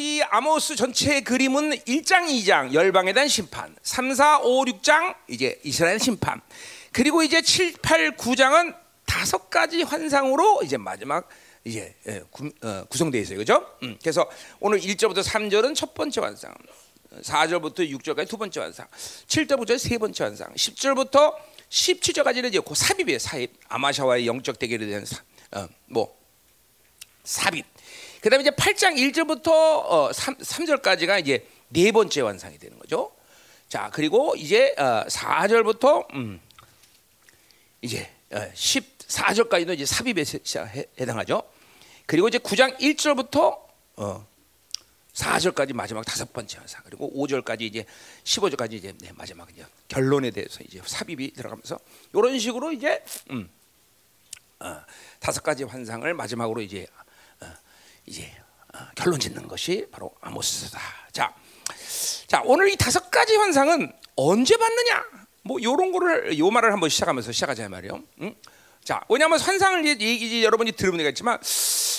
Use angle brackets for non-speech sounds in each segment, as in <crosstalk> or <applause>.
우리 아모스 전체 그림은 1장, 2장 열방에 대한 심판, 3, 4, 5, 6장 이제 이스라엘 심판. 그리고 이제 7, 8, 9장은 다섯 가지 환상으로 이제 마지막 이제 예, 구, 어, 구성되어 있어요. 그죠? 음, 그래서 오늘 1절부터 3절은 첫 번째 환상. 4절부터 6절까지 두 번째 환상, 7절부터 세 번째 환상, 10절부터 17절까지는 이제 그 삽입이에요. 삽입. 아마샤와의 영적 대결에 대한 사, 어, 뭐 삽입. 그다음에 이제 8장 1절부터 어, 3, 3절까지가 이제 네 번째 완상이 되는 거죠. 자, 그리고 이제 어, 4절부터 음, 이제 어, 14절까지도 이제 삽입에 해, 해당하죠. 그리고 이제 9장 1절부터 어, 4절까지 마지막 다섯 번째 환상 그리고 5절까지 이제 15절까지 이제 네, 마지막 이제 결론에 대해서 이제 삽입이 들어가면서 이런 식으로 이제 음, 어, 다섯 가지 환상을 마지막으로 이제 어, 이제 어, 결론 짓는 것이 바로 아모스다. 자, 자 오늘 이 다섯 가지 환상은 언제 받느냐? 뭐 이런 거를 요 말을 한번 시작하면서 시작하자 말이요. 응? 자, 왜냐하면 환상을 이제, 이제 여러분이 들으면 되겠지만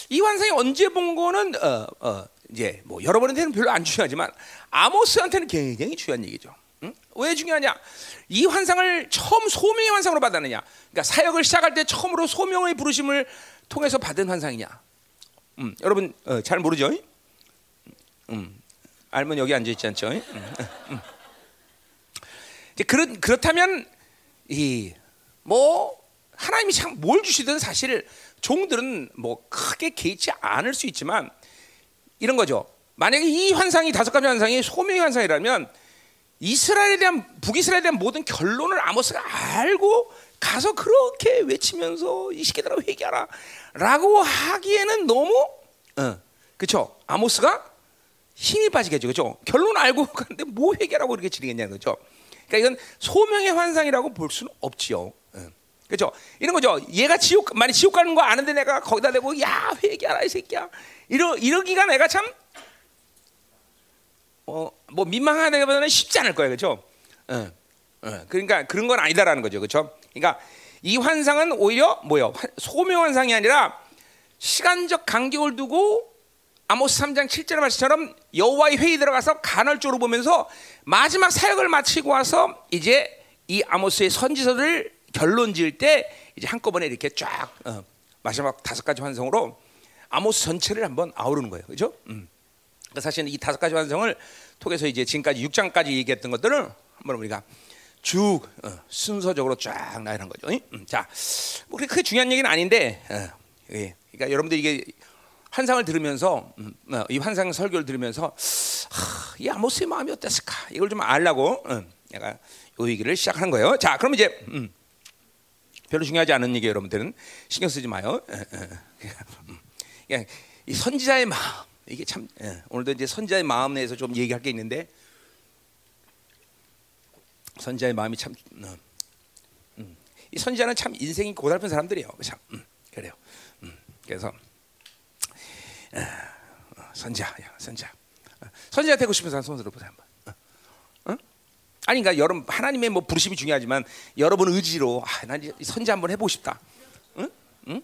이 환상이 언제 본 거는 어, 어, 이제 뭐 여러분한테는 별로 안 중요하지만 아모스한테는 굉장히 중요한 얘기죠. 응? 왜 중요하냐? 이 환상을 처음 소명의 환상으로 받았느냐? 그러니까 사역을 시작할 때 처음으로 소명의 부르심을 통해서 받은 환상이냐? 음, 여러분 어, 잘 모르죠? 음, 알면 여기 앉아 있지 않죠? 음, 음. 이제 그렇 그렇다면 이 뭐 하나님이 참 뭘 주시든 사실 종들은 뭐 크게 개의치 않을 수 있지만 이런 거죠. 만약에 이 환상이 다섯 가지 환상이 소명의 환상이라면 이스라엘에 대한 북이스라엘에 대한 모든 결론을 아모스가 알고 가서 그렇게 외치면서 이 시계들아 회개하라라고 하기에는 너무 어, 그렇죠. 아모스가 힘이 빠지겠죠. 그렇죠. 결론 알고 가는데 뭐 회개라고 이렇게 지르겠냐는 거죠. 그러니까 이건 소명의 환상이라고 볼 수는 없지요. 그렇죠? 이런 거죠. 얘가 지옥 많이 지옥 가는 거 아는데 내가 거기다 대고 야 회개하라 이 새끼야. 이러 이러기가 내가 참 어, 뭐 민망하다기보다는 쉽지 않을 거예요, 그렇죠? 어, 어, 그러니까 그런 건 아니다라는 거죠, 그렇죠? 그러니까 이 환상은 오히려 뭐요? 소명 환상이 아니라 시간적 간격을 두고 아모스 3장 7절 말씀처럼 여호와의 회의 들어가서 간헐적으로 보면서 마지막 사역을 마치고 와서 이제 이 아모스의 선지서를 결론 지을 때 이제 한꺼번에 이렇게 쫙 어, 마지막 다섯 가지 환상으로 아모스 전체를 한번 아우르는 거예요. 그렇죠? 음. 그러니까 사실 이 다섯 가지 환상을 통해서 이제 지금까지 6장까지 얘기했던 것들을 한번 우리가 쭉 어, 순서적으로 쫙 나열한 거죠. 음, 자, 뭐 그렇게 중요한 얘기는 아닌데, 어, 예. 그러니까 여러분들 이게 환상을 들으면서 음, 어, 이 환상 설교를 들으면서 하, 이 아모스의 마음이 어땠을까 이걸 좀 알라고 음, 내가 이 얘기를 시작하는 거예요. 자, 그럼 이제 음, 별로 중요하지 않은 얘기 여러분들은 신경 쓰지 마요. 이 선지자의 마음 이게 참 오늘도 이제 선지자의 마음 내에서 좀 얘기할 게 있는데 선지자의 마음이 참 어, 음, 이 선지자는 참 인생이 고달픈 사람들이에요. 참 음, 그래요. 음, 그래서 어, 선지자, 선지자, 어, 선지자 되고 싶은 사람 손 들어보세요 한번. 아니 그러니까 여러분 하나님의 뭐 부르심이 중요하지만 여러분 의지로 아, 난 선지 한번 해보고 싶다. 응? 응?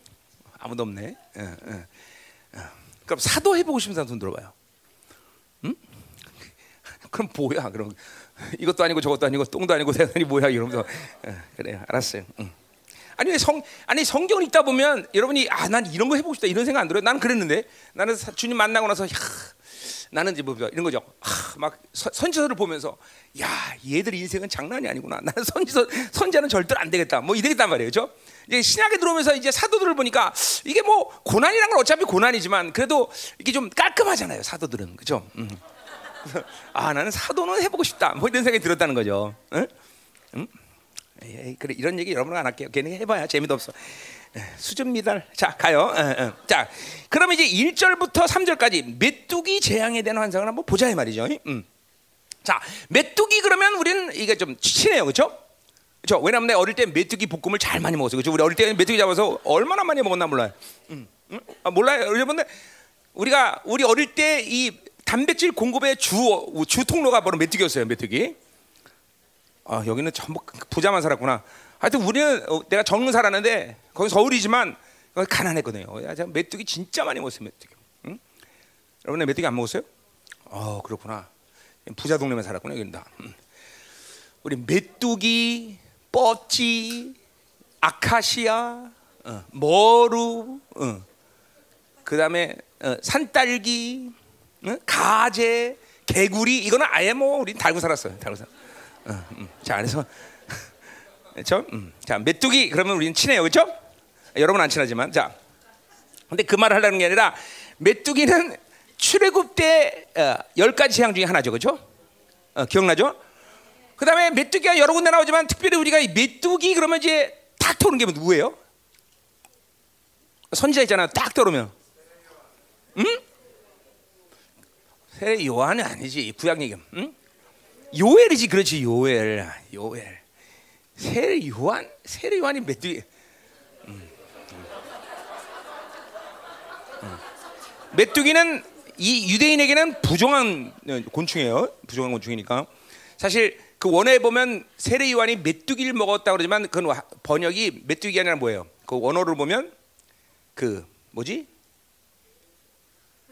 아무도 없네. 응, 응. 그럼 사도 해보고 싶은 사람 손 들어봐요. 응? <laughs> 그럼 뭐야? 그럼 <laughs> 이것도 아니고 저것도 아니고 똥도 아니고 대단히 뭐야? 이러면서 그래 알았어요. 응. 아니 성 아니 성경을 읽다 보면 여러분이 아 난 이런 거 해보고 싶다 이런 생각 안 들어요. 나는 그랬는데 나는 주님 만나고 나서 야, 나는 이제 뭐 이런 거죠. 아, 막 선지서를 보면서 야 얘들 인생은 장난이 아니구나. 나는 선지서 선지자는 절대로 안 되겠다. 뭐 이되겠단 말이에요, 그렇죠? 이제 신약에 들어오면서 이제 사도들을 보니까 이게 뭐 고난이란 건 어차피 고난이지만 그래도 이게 좀 깔끔하잖아요, 사도들은, 그렇죠? 음. 아 나는 사도는 해보고 싶다. 뭐 이런 생각이 들었다는 거죠. 응? 응? 에이, 그래 이런 얘기 여러분 안 할게요. 괜히 해봐야 재미도 없어. 수준 미달. 자, 가요. 에, 에. 자, 그럼 이제 1절부터 3절까지 메뚜기 재앙에 대한 환상을 한번 보자 이 말이죠. 음. 자, 메뚜기 그러면 우리는 이게 좀 친해요. 그렇죠? 그렇죠? 왜냐면 내가 어릴 때 메뚜기 볶음을 잘 많이 먹었어요. 그렇죠? 우리 어릴 때 메뚜기 잡아서 얼마나 많이 먹었나 몰라요. 음. 음? 아, 몰라요. 여러분들 우리가 우리 어릴 때 이 단백질 공급의 주, 주 통로가 바로 메뚜기였어요. 메뚜기. 아, 여기는 전부 부자만 살았구나. 하여튼 우리는 어, 내가 정릉 살았는데 거기 서울이지만 가난했거든요. 메뚜기 진짜 많이 먹었어요. 메뚜기. 응? 여러분 메뚜기 안 먹었어요? 어 그렇구나. 부자 동네만 살았구나 여기는 다. 음. 우리 메뚜기, 뻗지, 아카시아, 어, 머루, 어. 그다음에 어, 산딸기, 어? 가재, 개구리 이거는 아예 뭐 우리 달고 살았어요. 달고 살. 어, 음. 자 그래서 <laughs> 그렇죠? 음. 자 메뚜기 그러면 우리는 친해요, 그렇죠? 여러분 안 친하지만 자. 근데 그 말을 하려는 게 아니라 메뚜기는 출애굽 때열 가지 재앙 중에 하나죠, 그렇죠? 어, 기억나죠? 그다음에 메뚜기가 여러 군데 나오지만 특별히 우리가 이 메뚜기 그러면 이제 딱 떠오르는 게 누구예요? 선지자 있잖아, 딱 떠오르면, 응? 세례 요한은 아니지 구약 얘기, 응? 요엘이지, 그렇지 요엘, 요엘. 세례 요한, 세례 요한이 메뚜기. 메뚜기는 이 유대인에게는 부정한 곤충이에요. 부정한 곤충이니까. 사실 그 원어에 보면 세례 요한이 메뚜기를 먹었다 그러지만 그 번역이 메뚜기 아니라 뭐예요? 그 원어를 보면 그 뭐지?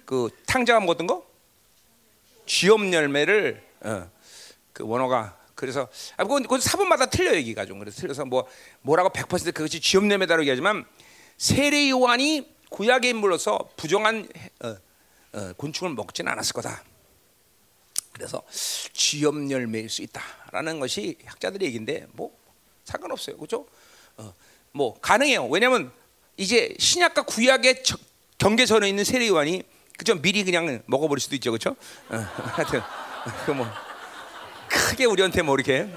그 탕자가 먹었던 거? 쥐엄 열매를 어, 그 원어가 그래서 아 그건, 그건 사본마다 틀려 얘기가 좀 그래서 틀려서 뭐 뭐라고 100% 그것이 쥐엄 열매다라고 얘기하지만 세례 요한이 구약의 인물로서 부정한 어, 어, 곤충을 먹지는 않았을 거다. 그래서 쥐염 열매일 수 있다라는 것이 학자들의 얘기인데 뭐 상관없어요, 그렇죠? 어, 뭐 가능해요. 왜냐하면 이제 신약과 구약의 저, 경계선에 있는 세례 요한이 그죠 미리 그냥 먹어버릴 수도 있죠, 그렇죠? 어, 하여튼 그뭐 크게 우리한테 뭐 이렇게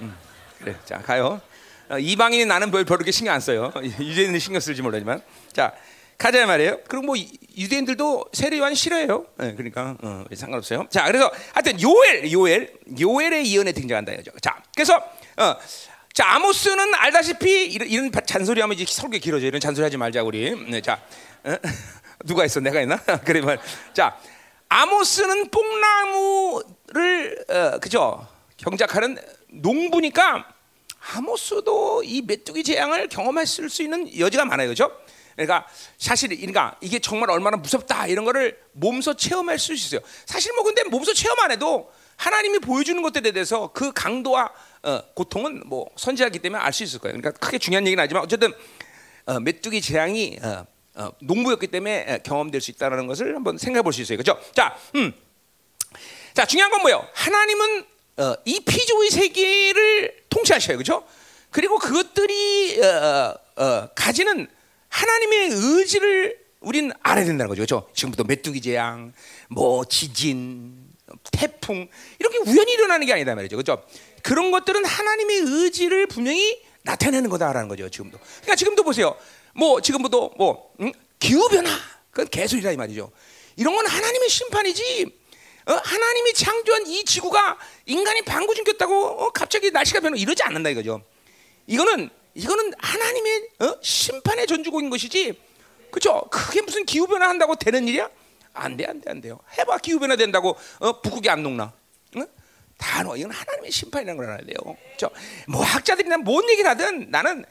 음, 그래 자 가요. 어, 이방인이 나는 별 별로 신경 안 써요. 유대인은 신경 쓸지 몰라지만 자 가자 말이에요. 그리고 뭐 유대인들도 세례 요한 싫어해요. 네, 그러니까 어, 상관없어요. 자, 그래서 하여튼 요엘, 요엘, 요엘의 예언에 등장한다 이거죠. 자, 그래서 어, 자 아모스는 알다시피 이런, 이런 잔소리하면 이제 설교 길어져. 이런 잔소리하지 말자 우리. 네, 자, 어? 누가 있어? 내가? <laughs> 그래 말. 자, 아모스는 뽕나무를 어, 그죠? 경작하는 농부니까 아모스도 이 메뚜기 재앙을 경험했을 수 있는 여지가 많아요, 그렇죠? 그러니까 사실 그러니까 이게 정말 얼마나 무섭다 이런 거를 몸소 체험할 수 있어요. 사실 뭐 근데 몸소 체험 안 해도 하나님이 보여주는 것들에 대해서 그 강도와 어, 고통은 뭐 선지하기 때문에 알 수 있을 거예요. 그러니까 크게 중요한 얘기는 아니지만 어쨌든 어, 메뚜기 재앙이 어, 어 농부였기 때문에 경험될 수 있다는 것을 한번 생각해 볼 수 있어요. 그렇죠? 자, 음. 자 중요한 건 뭐예요? 하나님은 어, 이 피조의 세계를 통치하셔요. 그렇죠? 그리고 그것들이 어, 가지는 하나님의 의지를 우리는 알아야 된다는 거죠. 그렇죠? 지금부터 메뚜기 재앙, 뭐 지진, 태풍 이렇게 우연히 일어나는 게 아니다 말이죠. 그렇죠? 그런 것들은 하나님의 의지를 분명히 나타내는 거다라는 거죠. 지금도. 그러니까 지금도 보세요. 뭐 지금부터 뭐 응? 기후 변화 그건 개소리라 이 말이죠. 이런 건 하나님의 심판이지. 어? 하나님이 창조한 이 지구가 인간이 방구 징겼다고 어? 갑자기 날씨가 변하고 이러지 않는다 이거죠. 이거는 이거는 하나님의 어? 심판의 전주곡인 것이지, 그렇죠? 그게 무슨 기후 변화 한다고 되는 일이야? 안 돼, 안 돼, 안 돼요. 해봐 기후 변화 된다고 어? 북극이 안 녹나? 응? 단어 이건 하나님의 심판이라는 걸 알아야 돼요. 그렇죠? 뭐 학자들이나 뭔 얘기를 하든 나는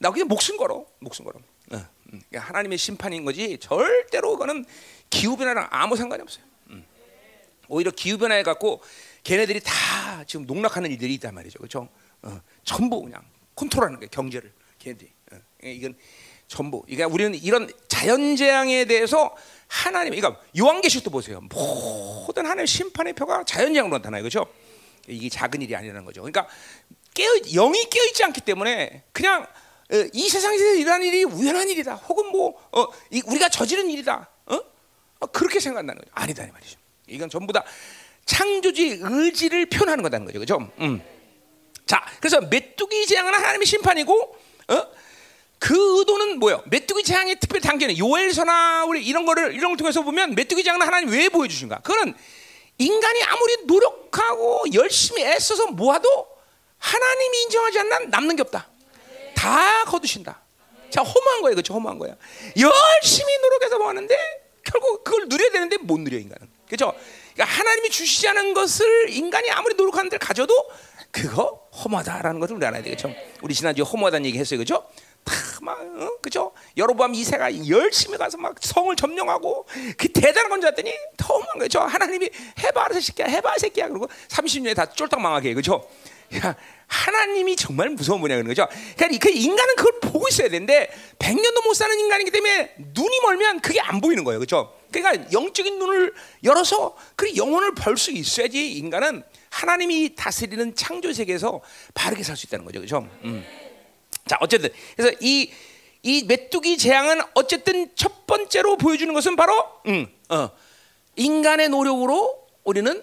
나 그냥 목숨 걸어, 목숨 걸어. 어, 그러니까 하나님의 심판인 거지 절대로 그거는 기후 변화랑 아무 상관이 없어요. 음. 오히려 기후 변화에 갖고 걔네들이 다 지금 농락하는 일들이 있단 말이죠, 그렇죠? 어, 전부 그냥 컨트롤하는 거예요. 경제를 걔네들이. 어, 이건 전부. 그러니까 우리는 이런 자연 재앙에 대해서 하나님, 그러니까 요한계시록도 보세요. 모든 하나님 심판의 표가 자연 재앙으로 나타나요, 그렇죠? 이게 작은 일이 아니라는 거죠. 그러니까 깨어 영이 깨어 있지 않기 때문에 그냥 어, 이 세상에서 일어난 일이 우연한 일이다, 혹은 뭐 어, 우리가 저지른 일이다, 어? 어? 그렇게 생각한다는 거죠. 아니다 이 말이죠. 이건 전부 다 창조주의 의지를 표현하는 거다는 거죠, 그렇죠? 음. 자, 그래서 메뚜기 재앙은 하나님의 심판이고, 어? 그 의도는 뭐요? 메뚜기 재앙의 특별 단계는 요엘서나 우리 이런 거를 이런 걸 통해서 보면 메뚜기 재앙은 하나님 왜 보여 주신가? 그거는 인간이 아무리 노력하고 열심히 애써서 모아도 하나님이 인정하지 않는 남는 게 없다. 다 거두신다. 자, 허무한 거예요, 그렇죠? 허무한 거야. 열심히 노력해서 모았는데 결국 그걸 누려야 되는데 못 누려 인간은, 그렇죠? 그러니까 하나님이 주시지 않은 것을 인간이 아무리 노력하는 데 가져도 그거 허무하다라는 것을 우리 알아야 되겠죠. 우리 지난주에 허무하다는 얘기 했어요, 그죠? 막 어? 그죠? 여로보암 이세가 열심히 가서 막 성을 점령하고 그 대단한 건줄 알았더니 더만 거죠. 하나님이 해봐 이 새끼야, 해봐 이 새끼야. 그리고 30년에 다 쫄딱 망하게 그죠? 야, 하나님이 정말 무서운 분이야 그런 거죠. 그러니까 그 인간은 그걸 보고 있어야 되는데 100년도 못 사는 인간이기 때문에 눈이 멀면 그게 안 보이는 거예요. 그렇죠? 그러니까 영적인 눈을 열어서 그 영혼을 벌수 있어야지 인간은 하나님이 다스리는 창조 세계에서 바르게 살 수 있다는 거죠. 그렇죠? 음. 자, 어쨌든 그래서 이, 이 메뚜기 재앙은 어쨌든 첫 번째로 보여주는 것은 바로 음, 어, 인간의 노력으로 우리는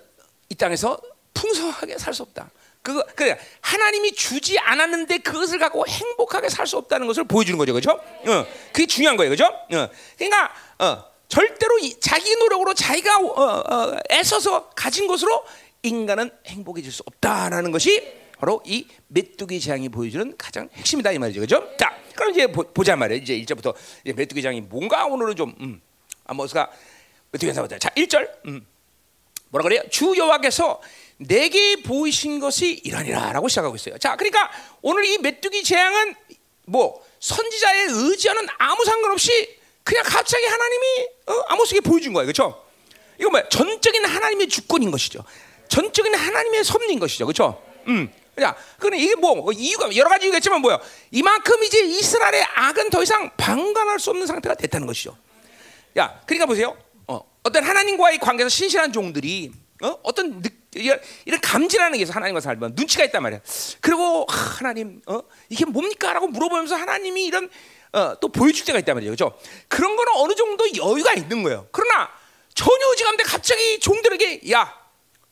이 땅에서 풍성하게 살 수 없다. 그거 그래 하나님이 주지 않았는데 그것을 갖고 행복하게 살 수 없다는 것을 보여주는 거죠, 그렇죠? 어, 그게 중요한 거예요, 그렇죠? 어, 그러니까 어, 절대로 이, 자기 노력으로 자기가 어, 어, 애써서 가진 것으로 인간은 행복해질 수 없다라는 것이 바로 이 메뚜기 재앙이 보여주는 가장 핵심이다 이 말이죠, 그렇죠? 자, 그럼 이제 보, 자 말이에요. 이제 1절부터 이제 메뚜기 재앙이 뭔가 오늘은 좀 음, 아모스가 메뚜기 재앙 보자. 자, 1절 음, 뭐라 그래요? 주 여호와께서 내게 보이신 것이 이러니라라고 시작하고 있어요. 자, 그러니까 오늘 이 메뚜기 재앙은 뭐 선지자의 의지와는 아무 상관없이 그냥 갑자기 하나님이 어? 아모스에게 보여준 거예요, 그렇죠? 이거 뭐야? 전적인 하나님의 주권인 것이죠. 전적인 하나님의 섭리인 것이죠, 그렇죠? 음. 자, 그는 이게 뭐 이유가 여러 가지 이유가 있지만 뭐야? 이만큼 이제 이스라엘의 악은 더 이상 방관할 수 없는 상태가 됐다는 것이죠. 야, 그러니까 보세요. 어, 어떤 하나님과의 관계에서 신실한 종들이 어? 어떤 느, 이런, 감지라는 게 있어 하나님과 살면 눈치가 있단 말이야. 그리고 아, 하나님, 어? 이게 뭡니까?라고 물어보면서 하나님이 이런 어, 또 보여줄 때가 있단 말이에요, 그렇죠? 그런 거는 어느 정도 여유가 있는 거예요. 그러나 전혀 없는데 갑자기 종들에게 야,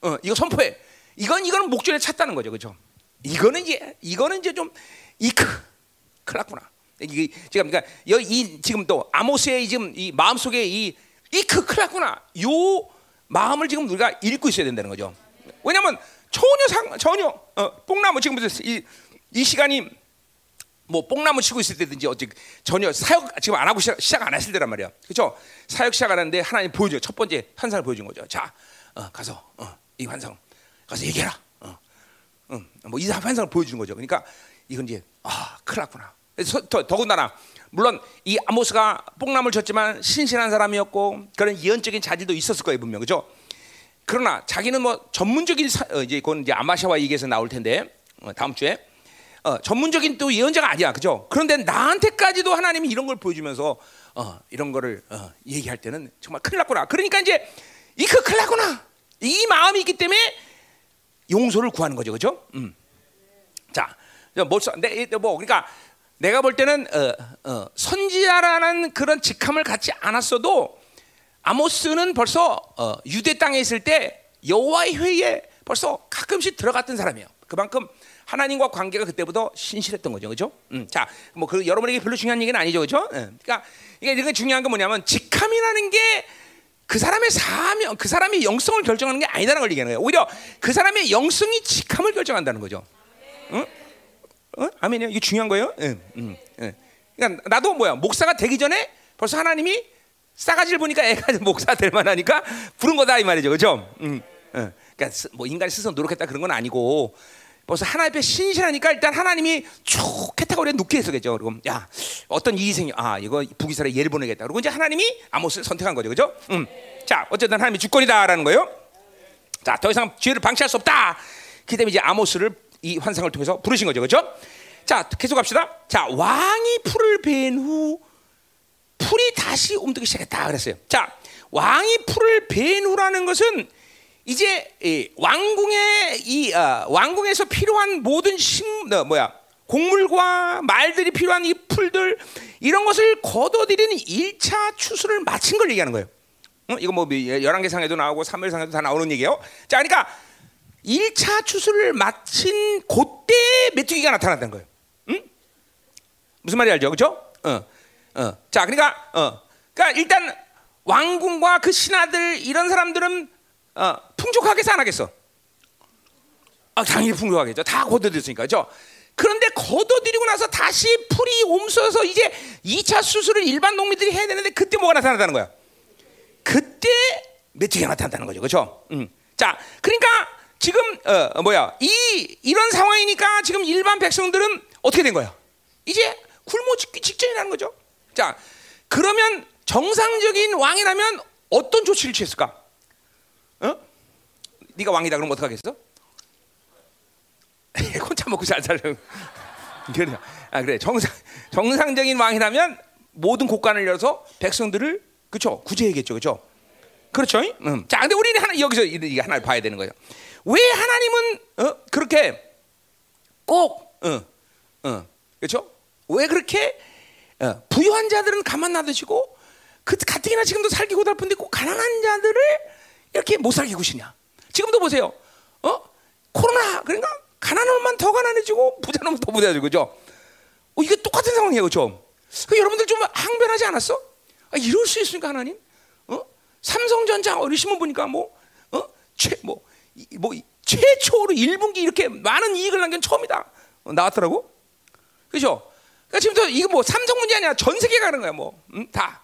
어, 이거 선포해. 이건 이거는 목전에 찼다는 거죠, 그렇죠? 이거는 이제 이거는 이제 좀 이크 클났구나. 이게 지금 그러니까 이 지금 또 아모스의 지금 이 마음 속에 이 이크 클났구나. 요 마음을 지금 우리가 읽고 있어야 된다는 거죠. 왜냐하면 전혀 상 전혀 어, 뽕나무 지금 이, 이 시간이 뭐 뽕나무 치고 있을 때든지 어찌 전혀 사역 지금 안 하고 시작, 시작 안 했을 때란 말이야. 그렇죠? 사역 시작 안 하는데 하나님 보여줘. 첫 번째 환상을 보여준 거죠. 자, 어, 가서 어, 이 환상 가서 얘기해라. 어, 어, 뭐이 환상을 보여주는 거죠. 그러니까 이건 이제 아, 큰일 났구나. 더, 더군다나 물론 이 아모스가 뽕나무를 쳤지만 신실한 사람이었고 그런 예언적인 자질도 있었을 거예요 분명 그죠? 그러나 자기는 뭐 전문적인 사, 어, 이제 그건 이제 아마샤와 얘기에서 나올 텐데 어, 다음 주에 어, 전문적인 또 예언자가 아니야 그죠? 그런데 나한테까지도 하나님이 이런 걸 보여주면서 어, 이런 거를 어, 얘기할 때는 정말 큰일 났구나. 그러니까 이제 이거 큰일 났구나. 이 마음이 있기 때문에 용서를 구하는 거죠, 그죠? 음. 자, 뭐, 뭐 그러니까 내가 볼 때는 어, 어, 선지자라는 그런 직함을 갖지 않았어도 아모스는 벌써 어, 유대 땅에 있을 때 여호와의 회의에 벌써 가끔씩 들어갔던 사람이에요. 그만큼 하나님과 관계가 그때부터 신실했던 거죠, 그렇죠? 음, 자, 뭐 그 여러분에게 별로 중요한 얘기는 아니죠, 그렇죠? 음, 그러니까 이게 이게 중요한 건 뭐냐면 직함이라는 게 그 사람의 사명, 그 사람의 영성을 결정하는 게 아니다라는 걸 얘기하는 거예요. 오히려 그 사람의 영성이 직함을 결정한다는 거죠. 응? 어? 아멘이요. 이게 중요한 거예요. 응, 응, 응. 그러니까 나도 뭐야 목사가 되기 전에 벌써 하나님이 싸가지를 보니까 애가 <laughs> 목사 될 만하니까 부른 거다 이 말이죠, 그렇죠? 응, 응. 그러니까 뭐 인간이 스스로 노력했다 그런 건 아니고 벌써 하나님 앞에 신실하니까 일단 하나님이 쭉 캐타고리에 놓게 했었겠죠. 그럼 야 어떤 일이 생겨, 아 이거 북이스라엘 예를 보내겠다. 그리고 이제 하나님이 아모스를 선택한 거죠, 그렇죠? 음. 자 어쨌든 하나님이 주권이다라는 거예요. 자 더 이상 죄를 방치할 수 없다. 그 때문에 이제 아모스를 이 환상을 통해서 부르신 거죠. 그렇죠? 자, 계속 갑시다. 자, 왕이 풀을 벤후 풀이 다시 움직이기 시작했다 그랬어요. 자, 왕이 풀을 벤 후라는 것은 이제 이 왕궁의 이 어, 왕궁에서 필요한 모든 식 어, 뭐야 곡물과 말들이 필요한 이 풀들 이런 것을 거둬들이는 1차 추수를 마친 걸 얘기하는 거예요. 어? 이거 뭐 열왕기상에도 나오고 사무엘상에도 다 나오는 얘기예요. 자, 그러니까 1차 추수를 마친 그때 메뚜기가 나타났다는 거예요. 응? 무슨 말이 알죠? 그죠? 어, 어. 자, 그러니까, 어. 그러니까 일단 왕궁과 그 신하들 이런 사람들은 어, 풍족하게 살아겠어. 아, 당연히 풍족하겠죠. 다 걷어들였으니까, 그죠? 그런데 걷어들이고 나서 다시 풀이 옴서서 이제 2차 수술을 일반 농민들이 해야 되는데 그때 뭐가 나타났다는 거야? 그때 메뚜기가 나타났다는 거죠, 그죠? 음. 자, 그러니까 지금 어, 뭐야 이 이런 상황이니까 지금 일반 백성들은 어떻게 된 거야? 이제 굶어 죽기 직전이라는 거죠. 자, 그러면 정상적인 왕이라면 어떤 조치를 취했을까? 어? 네가 왕이다 그러면 어떡하겠어? <laughs> 혼자 먹고 잘 살려. 그래. <laughs> 아 그래. 정상 정상적인 왕이라면 모든 곳간을 열어서 백성들을 그렇죠 구제해야겠죠, 그렇죠? 그렇죠. 음. 자, 근데 우리는 하나 여기서 이게 하나를 봐야 되는 거죠. 왜 하나님은 어? 그렇게 꼭 어, 어, 그렇죠? 왜 그렇게 어, 부유한 자들은 가만 놔두시고 그 가뜩이나 지금도 살기 고달픈데 꼭 가난한 자들을 이렇게 못 살게 구시냐? 지금도 보세요. 어? 코로나 그러니까 가난한 놈만 더 가난해지고 부자놈은 더 부자지고 그죠? 어, 이게 똑같은 상황이에요, 그죠? 그 여러분들 좀 항변하지 않았어? 아, 이럴 수 있으니까 하나님? 어? 삼성전자 어리시면 보니까 뭐, 어? 최, 뭐, 이, 뭐, 이, 최초로 1분기 이렇게 많은 이익을 남긴 처음이다. 어, 나왔더라고. 그죠? 그러니까 지금도 이거 뭐 삼성 문제 아니야. 전 세계가 가는 거야, 뭐. 응? 다.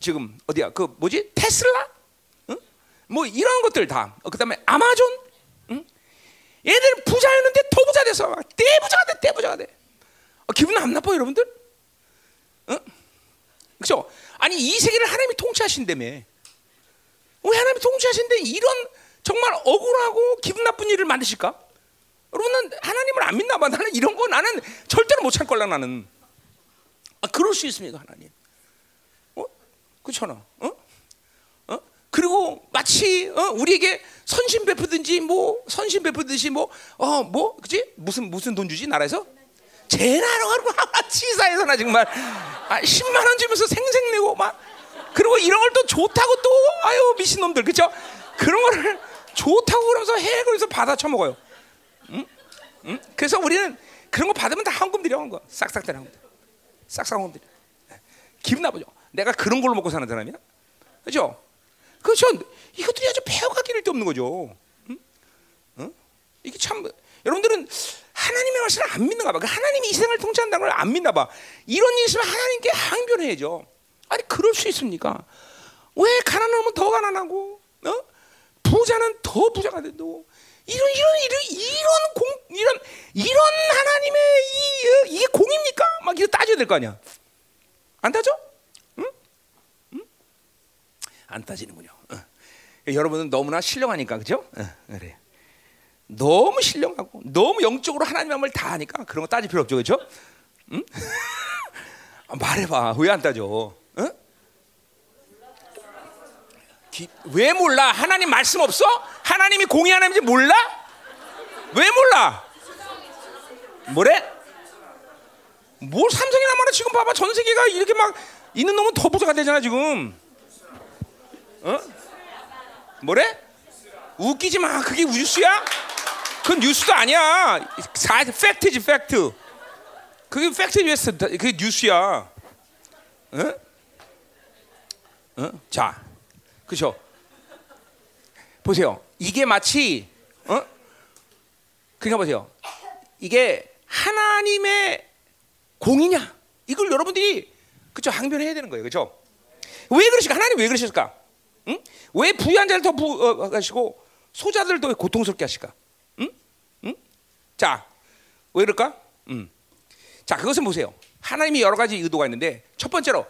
지금 어디야? 그 뭐지? 테슬라? 응? 뭐 이런 것들 다. 어, 그다음에 아마존? 응? 얘들 부자였는데 더 부자 돼서 떼부자가 돼, 떼부자가 돼. 어, 기분 안 나빠, 여러분들? 응? 그죠? 아니 이 세계를 하나님이 통치하신다며. 왜 하나님이 통치하신데 이런 정말 억울하고 기분 나쁜 일을 만드실까? 여러분은 하나님을 안 믿나 봐. 나는 이런 거 나는 절대로 못 참걸라 나는. 아, 그럴 수 있습니까, 하나님? 어? 그렇잖아. 어? 어? 그리고 마치 어? 우리에게 선심 베푸든지 뭐 선심 베푸듯이 뭐어뭐 뭐, 그지 무슨 무슨 돈 주지 나라에서 제나로 가고 치사해서 나 정말 아, 10만 원 주면서 생생내고 막 그리고 이런 걸 또 좋다고 또 아유 미친 놈들 그죠? 그런 거를 좋다고 그러면서 해 그래서 받아 처먹어요. 응? 응? 그래서 우리는 그런 거 받으면 다 황금 들여 온 거. 싹싹 다 황금. 싹싹 들여. 기분 나쁘죠. 내가 그런 걸로 먹고 사는 사람이야? 그죠? 그렇죠. 이것들이 아주 배워가기를 데 없는 거죠. 응? 응? 이게 참 여러분들은 하나님의 말씀을 안 믿는가 봐. 그 하나님이 이 세상을 통치한다는 걸 안 믿나 봐. 이런 일 있으면 하나님께 항변해야죠. 아니 그럴 수 있습니까? 왜 가난하면 더 가난하고, 어? 부자는 더 부자가 돼도 이런 이런 이런 이런 공 이런 이런 하나님의 이 어, 이게 공입니까? 막 이거 따져야 될 거 아니야. 안 따져? 안 따지는군요. 어. 여러분은 너무나 신령하니까 그죠? 어, 그래. 너무 신령하고 너무 영적으로 하나님의 말을 다 하니까 그런 거 따질 필요 없죠, 그렇죠? 응? <laughs> 말해봐, 왜 안 따져? 응? 기, 왜 몰라? 하나님 말씀 없어? 하나님이 공의 하나님인지 몰라? 왜 몰라? 뭐래? 뭘 삼성이나 말해 지금 봐봐 전 세계가 이렇게 막 있는 놈은 더 부자가 되잖아 지금. 어? 뭐래? 웃기지 마. 그게 뉴스야? 그건 뉴스도 아니야. 사, 팩트지 팩트. 그게 팩트지 그게 뉴스야. 어? 어? 자, 그죠? 보세요. 이게 마치 어? 그러니까 보세요. 이게 하나님의 공이냐? 이걸 여러분들이 그죠? 항변해야 되는 거예요. 그죠? 왜 그러실까? 하나님 왜 그러실까? 응? 왜 부유한 자를 더 부하시고 소자들 더 고통스럽게 하실까? 응? 응? 자, 왜 그럴까? 음. 자, 그것은 보세요. 하나님이 여러 가지 의도가 있는데 첫 번째로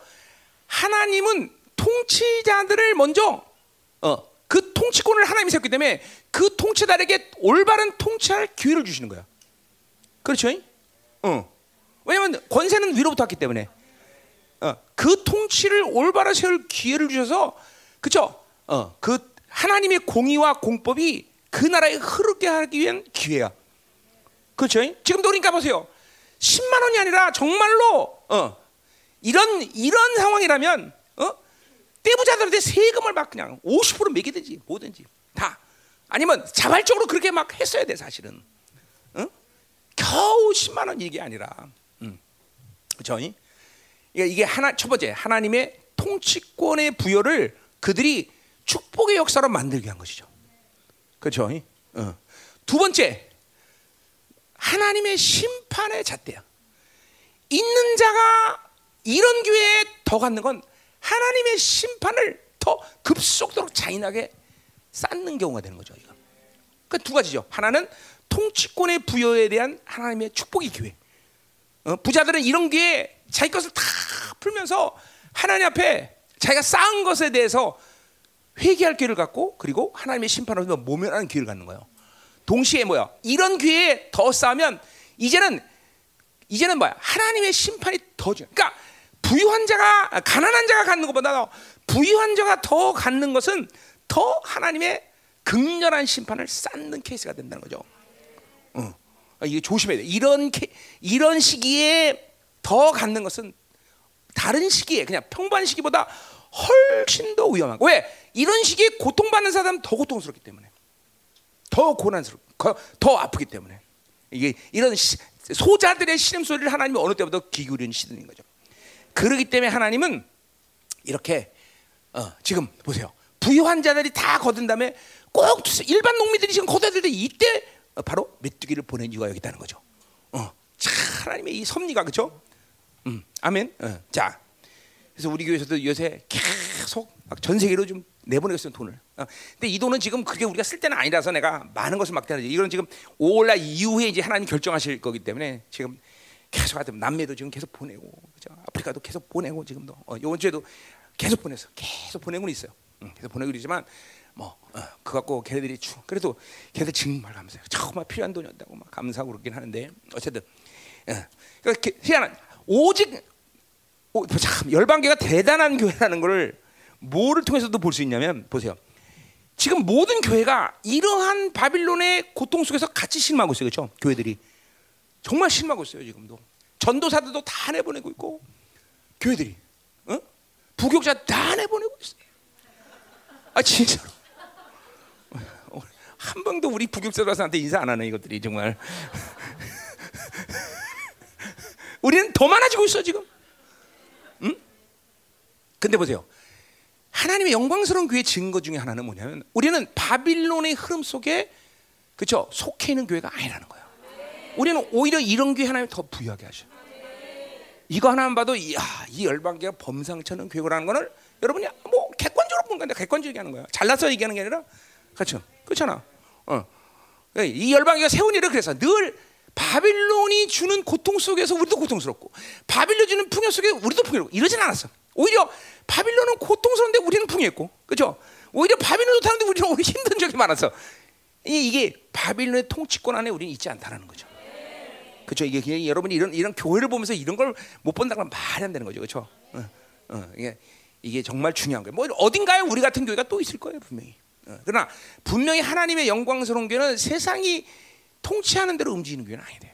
하나님은 통치자들을 먼저 어, 그 통치권을 하나님이 세웠기 때문에 그 통치자에게 올바른 통치할 기회를 주시는 거야. 그렇죠? 어. 왜냐하면 권세는 위로부터 왔기 때문에 어, 그 통치를 올바로 세울 기회를 주셔서 그죠? 어, 그 하나님의 공의와 공법이 그 나라에 흐르게 하기 위한 기회야. 그렇죠? 지금도 그러니까 보세요. 10만 원이 아니라 정말로 어, 이런 이런 상황이라면 어? 떼부자들한테 세금을 막 그냥 50% 매기든지 뭐든지 다 아니면 자발적으로 그렇게 막 했어야 돼 사실은. 어? 겨우 10만 원 이게 아니라. 음. 그렇죠? 이게 하나 첫 번째 하나님의 통치권의 부여를 그들이 축복의 역사로 만들게 한 것이죠. 그렇죠? 어. 두 번째 하나님의 심판의 잣대야. 있는 자가 이런 교회에 더 갖는 건 하나님의 심판을 더 급속도로 잔인하게 쌓는 경우가 되는 거죠. 이거. 그두 가지죠. 하나는 통치권의 부여에 대한 하나님의 축복의 기회. 어, 부자들은 이런 기회 자기 것을 다 풀면서 하나님 앞에 자기가 쌓은 것에 대해서 회개할 기회를 갖고 그리고 하나님의 심판으로 모면하는 기회를 갖는 거예요. 동시에 뭐야? 이런 기회에 더 쌓으면 이제는 이제는 뭐야? 하나님의 심판이 더 중. 그러니까 부유한 자가 가난한 자가 갖는 것보다 부유한 자가 더 갖는 것은 더 하나님의 극렬한 심판을 쌓는 케이스가 된다는 거죠. 어. 이게 조심해야 돼. 이런 케, 이런 시기에 더 갖는 것은 다른 시기에 그냥 평범한 시기보다 훨씬 더 위험하고 왜 이런 시기에 고통받는 사람은 더 고통스럽기 때문에 더 고난스럽고 더 아프기 때문에 이게 이런 시, 소자들의 신음 소리를 하나님이 어느 때보다 기울이는 시즌인 거죠. 그러기 때문에 하나님은 이렇게 어, 지금 보세요. 부유한 자들이 다 거둔 다음에 꼭 일반 농민들이 지금 거둬야 될때 이때 바로 메뚜기를 보낸 이유가 여기 있다는 거죠. 어, 참 하나님의 이 섭리가 그렇죠? 음, 아멘. 어, 자, 그래서 우리 교회에서도 요새 계속 전 세계로 좀 내보내고 있어요 돈을. 어, 근데 이 돈은 지금 그게 우리가 쓸 때는 아니라서 내가 많은 것을 막대하지. 이건 지금 5월날 이후에 이제 하나님 결정하실 거기 때문에 지금 계속 하여튼 남미도 지금 계속 보내고, 그죠? 아프리카도 계속 보내고 지금도 어, 이번 주에도 계속 보내서 계속 보내고 있어요. 응, 계속 보내고 있지만 뭐 어, 그 갖고 걔네들이 주, 그래도 걔네들 정말 감사해요. 정말 필요한 돈이었다고 막 감사하고 그러긴 하는데 어쨌든 예. 그러니까 희한한 오직 오, 참 열방교가 대단한 교회라는 것을 뭐를 통해서도 볼 수 있냐면 보세요. 지금 모든 교회가 이러한 바빌론의 고통 속에서 같이 실망하고 있어요. 그렇죠? 교회들이 정말 실망하고 있어요. 지금도 전도사들도 다 내보내고 있고 교회들이 어? 부교자 다 내보내고 있어요. 아 진짜로 한 번도 우리 부교자들한테 인사 안 하는 이것들이 정말 우리는 더 많아지고 있어 지금. 응? 근데 보세요. 하나님의 영광스러운 교회 증거 중에 하나는 뭐냐면 우리는 바빌론의 흐름 속에 그렇죠 속해 있는 교회가 아니라는 거예요. 우리는 오히려 이런 교회 하나님 더 부유하게 하셔. 이거 하나만 봐도 이야 이 열방계가 범상처는 교회라는 거는 여러분이 뭐 객관적으로 본 건데 객관적으로 얘기하는 거야. 잘나서 얘기하는 게 아니라 그렇죠. 그렇잖아. 어. 이 열방계가 세운 일을 그래서 늘 바빌론이 주는 고통 속에서 우리도 고통스럽고 바빌론 주는 풍요 속에 우리도 풍요롭고 이러진 않았어. 오히려 바빌론은 고통스러운데 우리는 풍요했고, 그렇죠? 오히려 바빌론 좋다는데 우리는 오히려 힘든 적이 많았어. 이게 바빌론의 통치권 안에 우리는 있지 않다라는 거죠. 그렇죠? 이게 여러분이 이런 이런 교회를 보면서 이런 걸 못 본다는 건 말이 안 되는 거죠, 그렇죠? 어, 어, 이게 이게 정말 중요한 거예요. 뭐 어딘가에 우리 같은 교회가 또 있을 거예요, 분명히. 어, 그러나 분명히 하나님의 영광스러운 교회는 세상이 통치하는 대로 움직이는 교회는 아니에요.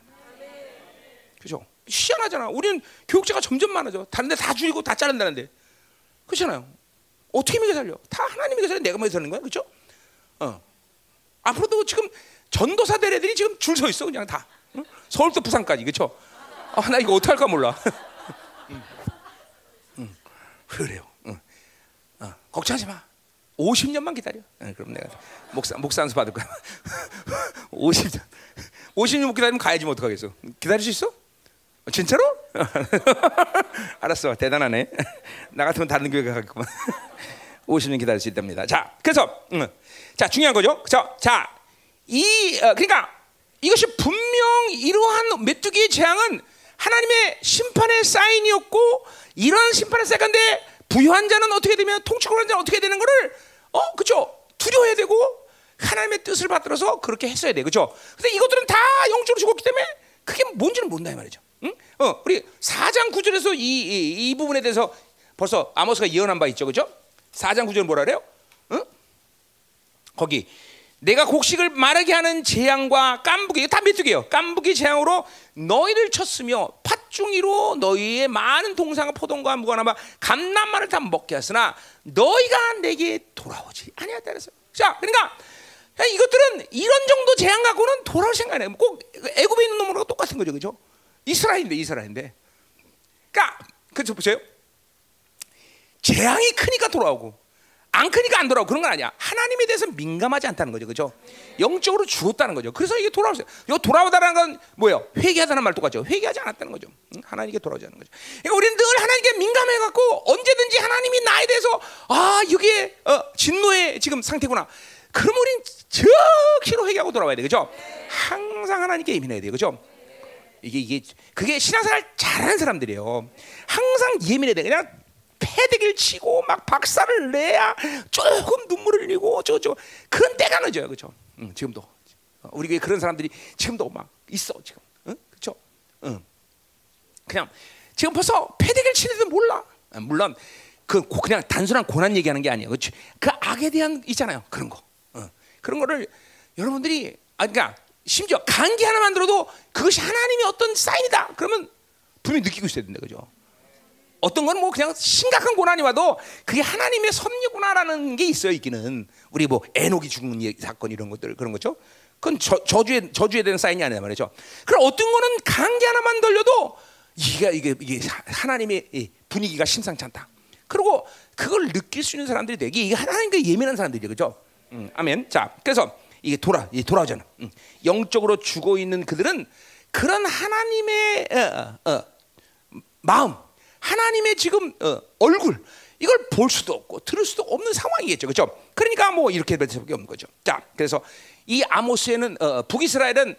그죠? 희한하잖아. 우리는 교육자가 점점 많아져. 다른 데 다 줄이고 다 자른다는데. 그렇잖아요. 어떻게 먹여 살려? 다 하나님이 살려. 내가 먹여 사는 거야. 그죠? 어. 앞으로도 지금 전도사들 애들이 지금 줄 서 있어. 그냥 다. 응? 서울부터 부산까지. 그죠? 아, 나 이거 어떻게 할까 몰라. 응. 응. 그래요. 응. 어. 걱정하지 마. 50년만 기다려. 네, 그럼 내가 목사 목사 안수 받을 거야. <laughs> 50년. 50년 기다리면 가야지 뭐 어떡하겠어. 기다릴 수 있어? 진짜로? <laughs> 알았어. 대단하네. 나 같으면 다른 교회 가겠구만. <laughs> 50년 기다릴 수 있답니다. 자, 그래서 음, 자 중요한 거죠. 자, 자, 이 어, 그러니까 이것이 분명 이러한 메뚜기의 재앙은 하나님의 심판의 사인이었고 이러한 심판의 사인인데 부유한 자는 어떻게 되면 통치권한 자는 어떻게 되는 거를 어, 그죠? 두려워해야 되고 하나님의 뜻을 받들어서 그렇게 했어야 돼, 그죠? 근데 이것들은 다 영적으로 죽었기 때문에 그게 뭔지는 모른다 이 말이죠. 응? 어, 우리 4장 9절에서 이, 이, 이, 부분에 대해서 벌써 아모스가 예언한 바 있죠, 그죠? 4장 9절 뭐라 그래요? 응? 거기 내가 곡식을 마르게 하는 재앙과 깐부기 다 메뚜기예요. 깐부기 재앙으로 너희를 쳤으며 팥중이로 너희의 많은 동상과 포동과 무관하마 감남만을 다 먹게 하으나 너희가 내게 돌아오지 아니하다 그래서 자 그러니까 이것들은 이런 정도 재앙 갖고는 돌아올 생각이 아니에요. 꼭 애굽에 있는 놈으로 똑같은 거죠, 그죠? 이스라엘인데 이스라엘인데. 그러니까 그죠 보세요. 재앙이 크니까 돌아오고 안 크니까 안 돌아오고 그런 건 아니야. 하나님에 대해서 민감하지 않다는 거죠. 그죠? 영적으로 죽었다는 거죠. 그래서 이게 돌아오세요. 이거 돌아오다라는 건 뭐예요? 회개하다는 말 똑같죠. 회개하지 않았다는 거죠. 하나님께 돌아오지 않는 거죠. 그러니까 우리는 늘 하나님께 민감해갖고 언제든지 하나님이 나에 대해서 아, 이게 어, 진노의 지금 상태구나. 그럼 우린 즉시로 회개하고 돌아와야 돼. 그죠? 항상 하나님께 예민해야 돼. 그죠? 이게 이게 그게 신앙생활 잘하는 사람들이에요. 항상 예민해 돼. 그냥 패대기를 치고 막 박살을 내야 조금 눈물을 흘리고 저저 그런 때가 늦어요, 그렇죠? 응, 지금도 어, 우리 교회 그런 사람들이 지금도 막 있어 지금, 응? 그렇죠? 응. 그냥 지금 벌써 패대기를 치는데 몰라. 아, 물론 그 고- 그냥 단순한 고난 얘기하는 게 아니에요. 그렇지? 그 악에 대한 있잖아요. 그런 거. 어. 그런 거를 여러분들이 아 그러니까 심지어 감기 하나 만 들어도 그것이 하나님의 어떤 사인이다. 그러면 분명히 느끼고 있어야 된다. 그죠? 어떤 건 뭐 그냥 심각한 고난이 와도 그게 하나님의 섭리구나라는 게 있어요. 있기는 우리 뭐 에녹이 죽는 사건 이런 것들 그런 거죠. 그건 저, 저주에 저주에 대한 사인이 아니란 말이죠. 그럼 어떤 거는 감기 하나만 들려도 이게 이게 이게 하- 하나님의 이 분위기가 심상치 않다. 그리고 그걸 느낄 수 있는 사람들이 되게 이게 하나님께 예민한 사람들이죠, 그죠? 음, 아멘. 자, 그래서 이게 돌아, 이 돌아오잖아. 음, 영적으로 죽어 있는 그들은 그런 하나님의 어, 어, 어, 마음, 하나님의 지금 어, 얼굴 이걸 볼 수도 없고 들을 수도 없는 상황이겠죠, 그렇죠? 그러니까 뭐 이렇게 될 수밖에 없는 거죠. 자, 그래서 이 아모스에는 어, 북이스라엘은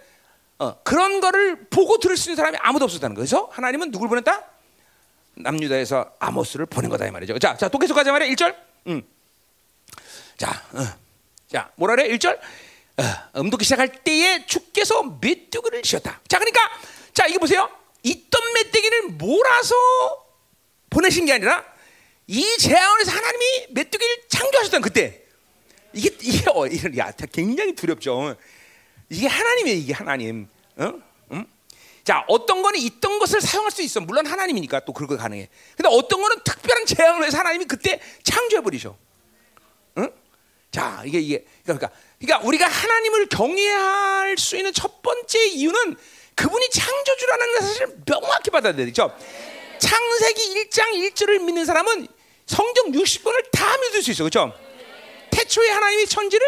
어, 그런 거를 보고 들을 수 있는 사람이 아무도 없었다는. 그래서 하나님은 누굴 보냈다? 남유다에서 아모스를 보낸 거다 이 말이죠. 자, 자, 또 계속 가자 말이야. 1절. 음. 자, 어. 자, 뭐라 그래? 1절. 어, 음독기 시작할 때에 주께서 메뚜기를 지었다. 자, 그러니까 자, 이거 보세요. 있던 메뚜기를 몰아서 보내신 게 아니라 이 재앙에서 하나님이 메뚜기를 창조하셨던 그때 이게 이게 어, 이런 야 굉장히 두렵죠. 이게 하나님이에요. 이게 하나님. 어? 음? 자, 어떤 거는 있던 것을 사용할 수 있어. 물론 하나님이니까 또 그거 가능해. 근데 어떤 거는 특별한 재앙을 해서 하나님이 그때 창조해 버리셔. 응? 자, 이게 이게 그러니까 그러니까 우리가 하나님을 경외할 수 있는 첫 번째 이유는 그분이 창조주라는 사실을 명확히 받아들이죠. 창세기 1장 1절을 믿는 사람은 성경 60권을 다 믿을 수 있어. 그렇죠? 태초에 하나님이 천지를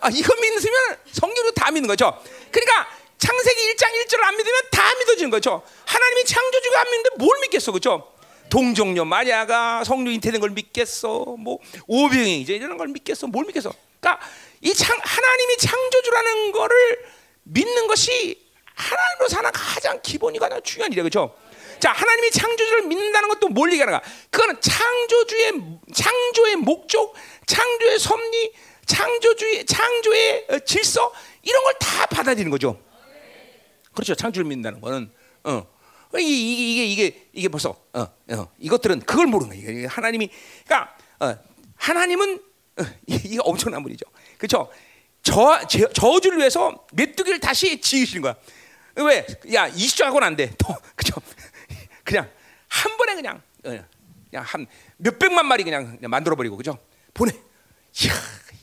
아, 이거 믿으면 성경으로 다 믿는 거죠. 그러니까 창세기 1장 1절을 안 믿으면 다 믿어지는 거죠. 하나님이 창조주가 안 믿는데 뭘 믿겠어, 그렇죠? 동정녀 마리아가 성령 잉태된 걸 믿겠어, 뭐 오병이 이제 이런 걸 믿겠어, 뭘 믿겠어? 그러니까 이 창, 하나님이 창조주라는 거를 믿는 것이 하나님으로 사는 가장 기본이 가장 중요한 일이에요, 그렇죠? 자, 하나님이 창조주를 믿는다는 것도 뭘 얘기하는 거야? 그거는 창조주의 창조의 목적, 창조의 섭리, 창조주의 창조의 어, 질서 이런 걸 다 받아들이는 거죠. 그렇죠. 창조를 믿는다는 거는 어. 이게 이게 이게 이게, 벌써 어, 어. 이것들은 그걸 모르는 거예요. 하나님이 그러니까 어, 하나님은 어, 이게 엄청난 분이죠. 그렇죠? 저 제- 저주를 위해서 메뚜기를 다시 지으시는 거야. 왜? 야, 20조 하고는 안 돼. 또 그죠? 그냥 한 번에 그냥 어, 그냥 한 몇백만 마리 그냥, 그냥 만들어 버리고 그죠? 보내. 이야,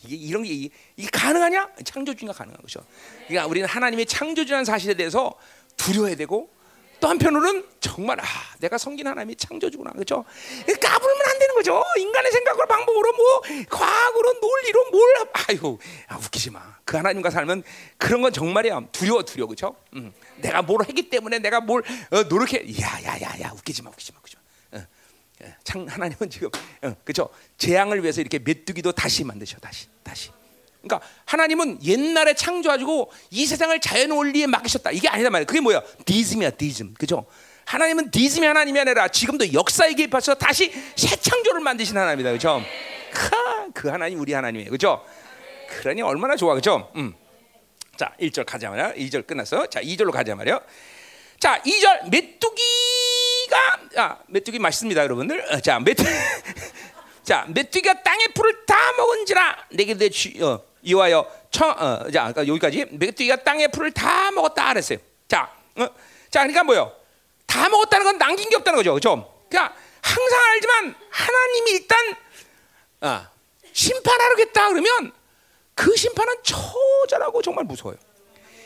이게 이런 게 이게, 이게 가능하냐? 창조주가 가능한 거죠. 그러니까 우리는 하나님의 창조주라는 사실에 대해서 두려워야 되고 또 한편으로는 정말 아 내가 섬긴 하나님이 창조주구나 그죠? 까불면 안 되는 거죠. 인간의 생각으로 방법으로 뭐 과학으로 논리로 뭘 아이고 아, 웃기지 마. 그 하나님과 살면 그런 건 정말이야 두려워 두려워 그죠? 음, 내가 뭘 했기 때문에 내가 뭘 어, 노력해. 야야야야 웃기지 마 웃기지 마 웃기지 마. 어. 예, 창 하나님은 지금 어, 그죠? 재앙을 위해서 이렇게 메뚜기도 다시 만드셔 다시 다시. 그러니까 하나님은 옛날에 창조하고 이 세상을 자연 원리에 맡기셨다. 이게 아니다 말이야. 그게 뭐야? 디즘이야 디즘. 그죠? 하나님은 디즘이 하나님이 아니라 지금도 역사에 개입해서 다시 새 창조를 만드신 하나님이다. 그죠? 하, 그 하나님 우리 하나님이에요. 그죠? 그러니 얼마나 좋아. 그죠? 음. 자 1절 가자 말이야 2절 끝났어 자 2절로 가자 말이야 자, 2절 메뚜기가 아, 메뚜기 맛있습니다, 여러분들. 어, 자, 메뚜 <laughs> 자, 메뚜기가 땅의 풀을 다 먹은지라 내게 내 주, 어, 이와여 청 어, 자, 그러니까 여기까지 메뚜기가 땅의 풀을 다 먹었다 그랬어요. 자, 어, 자, 그러니까 뭐요? 다 먹었다는 건 남긴 게 없다는 거죠. 그렇죠? 그러니까 항상 알지만 하나님이 일단 아, 심판하겠다 그러면 그 심판은 처절하고 정말 무서워요.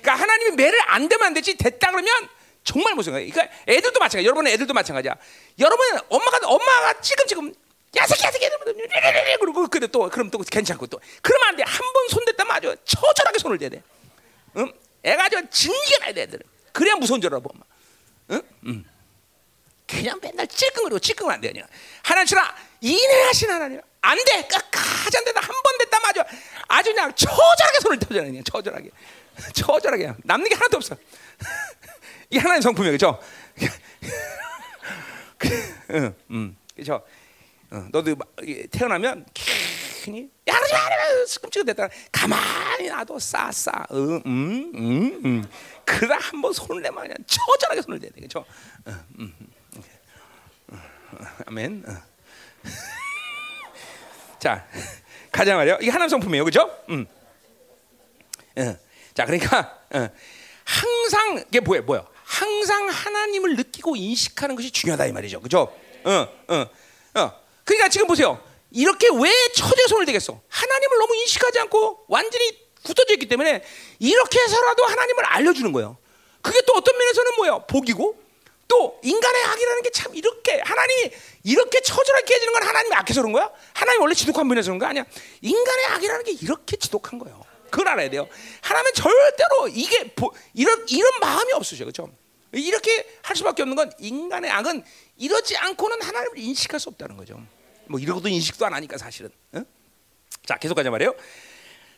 그러니까 하나님이 매를 안 되면 안 되지 됐다 그러면 정말 무서운 거예요. 그러니까 애들도 마찬가지. 여러분의 애들도 마찬가지야. 여러분 엄마가 엄마가 지금 지금 야 새끼 야 새끼 이러면 그러고 그래 또 그럼 또 괜찮고 또 그러면 안 돼. 한 번 손댔다 아주 처절하게 손을 대야 돼. 응? 애가 아주 진지게 나야 돼. 애들은. 그래야 무서운 줄 알아. 엄마. 응? 응. 그냥 맨날 찔끔거리고 찔끔은 안 돼. 그냥 하나님처럼 인내하신 하나님 안 돼. 끝까지 안 된다. 한 번 됐다 마저 아주 그냥 처절하게 손을 대잖아. 그냥 처절하게. <laughs> 처절하게 남는 게 하나도 없어. <laughs> 이게 하나님 성품이에요, 그렇죠? <laughs> 응, 음, 그렇죠. 어, 너도 태어나면 괜히 야 그러지 마, 스금치가 됐다. 가만히 놔둬 싸싸. 음, 음, 음, 음. 그러다 한번 손을 내면 그냥 처절하게 손을 대야 돼, 그렇죠? 어, 음, 아멘. 어. 자, <laughs> 가자 말이요. 이게 하나님 성품이에요, 그렇죠? 음. 어. 자, 그러니까 어. 항상 이게 뭐예요, 뭐예요? 항상 하나님을 느끼고 인식하는 것이 중요하다 이 말이죠, 그렇죠? 어, 어, 어. 그러니까 지금 보세요. 이렇게 왜 처제 손을 대겠어? 하나님을 너무 인식하지 않고 완전히 굳어져 있기 때문에 이렇게 해서라도 하나님을 알려주는 거예요. 그게 또 어떤 면에서는 뭐예요? 복이고 또 인간의 악이라는 게 참 이렇게 하나님이 이렇게 처절하게 해지는 건 하나님이 악해서 그런 거야? 하나님 원래 지독한 분이라서 그런 거 아니야? 인간의 악이라는 게 이렇게 지독한 거예요. 그걸 알아야 돼요. 하나님은 절대로 이게 보, 이런 이런 마음이 없으셔, 그렇죠? 이렇게 할 수밖에 없는 건 인간의 악은 이러지 않고는 하나님을 인식할 수 없다는 거죠. 뭐 이러고도 인식도 안 하니까 사실은. 어? 자 계속 가자 말이에요.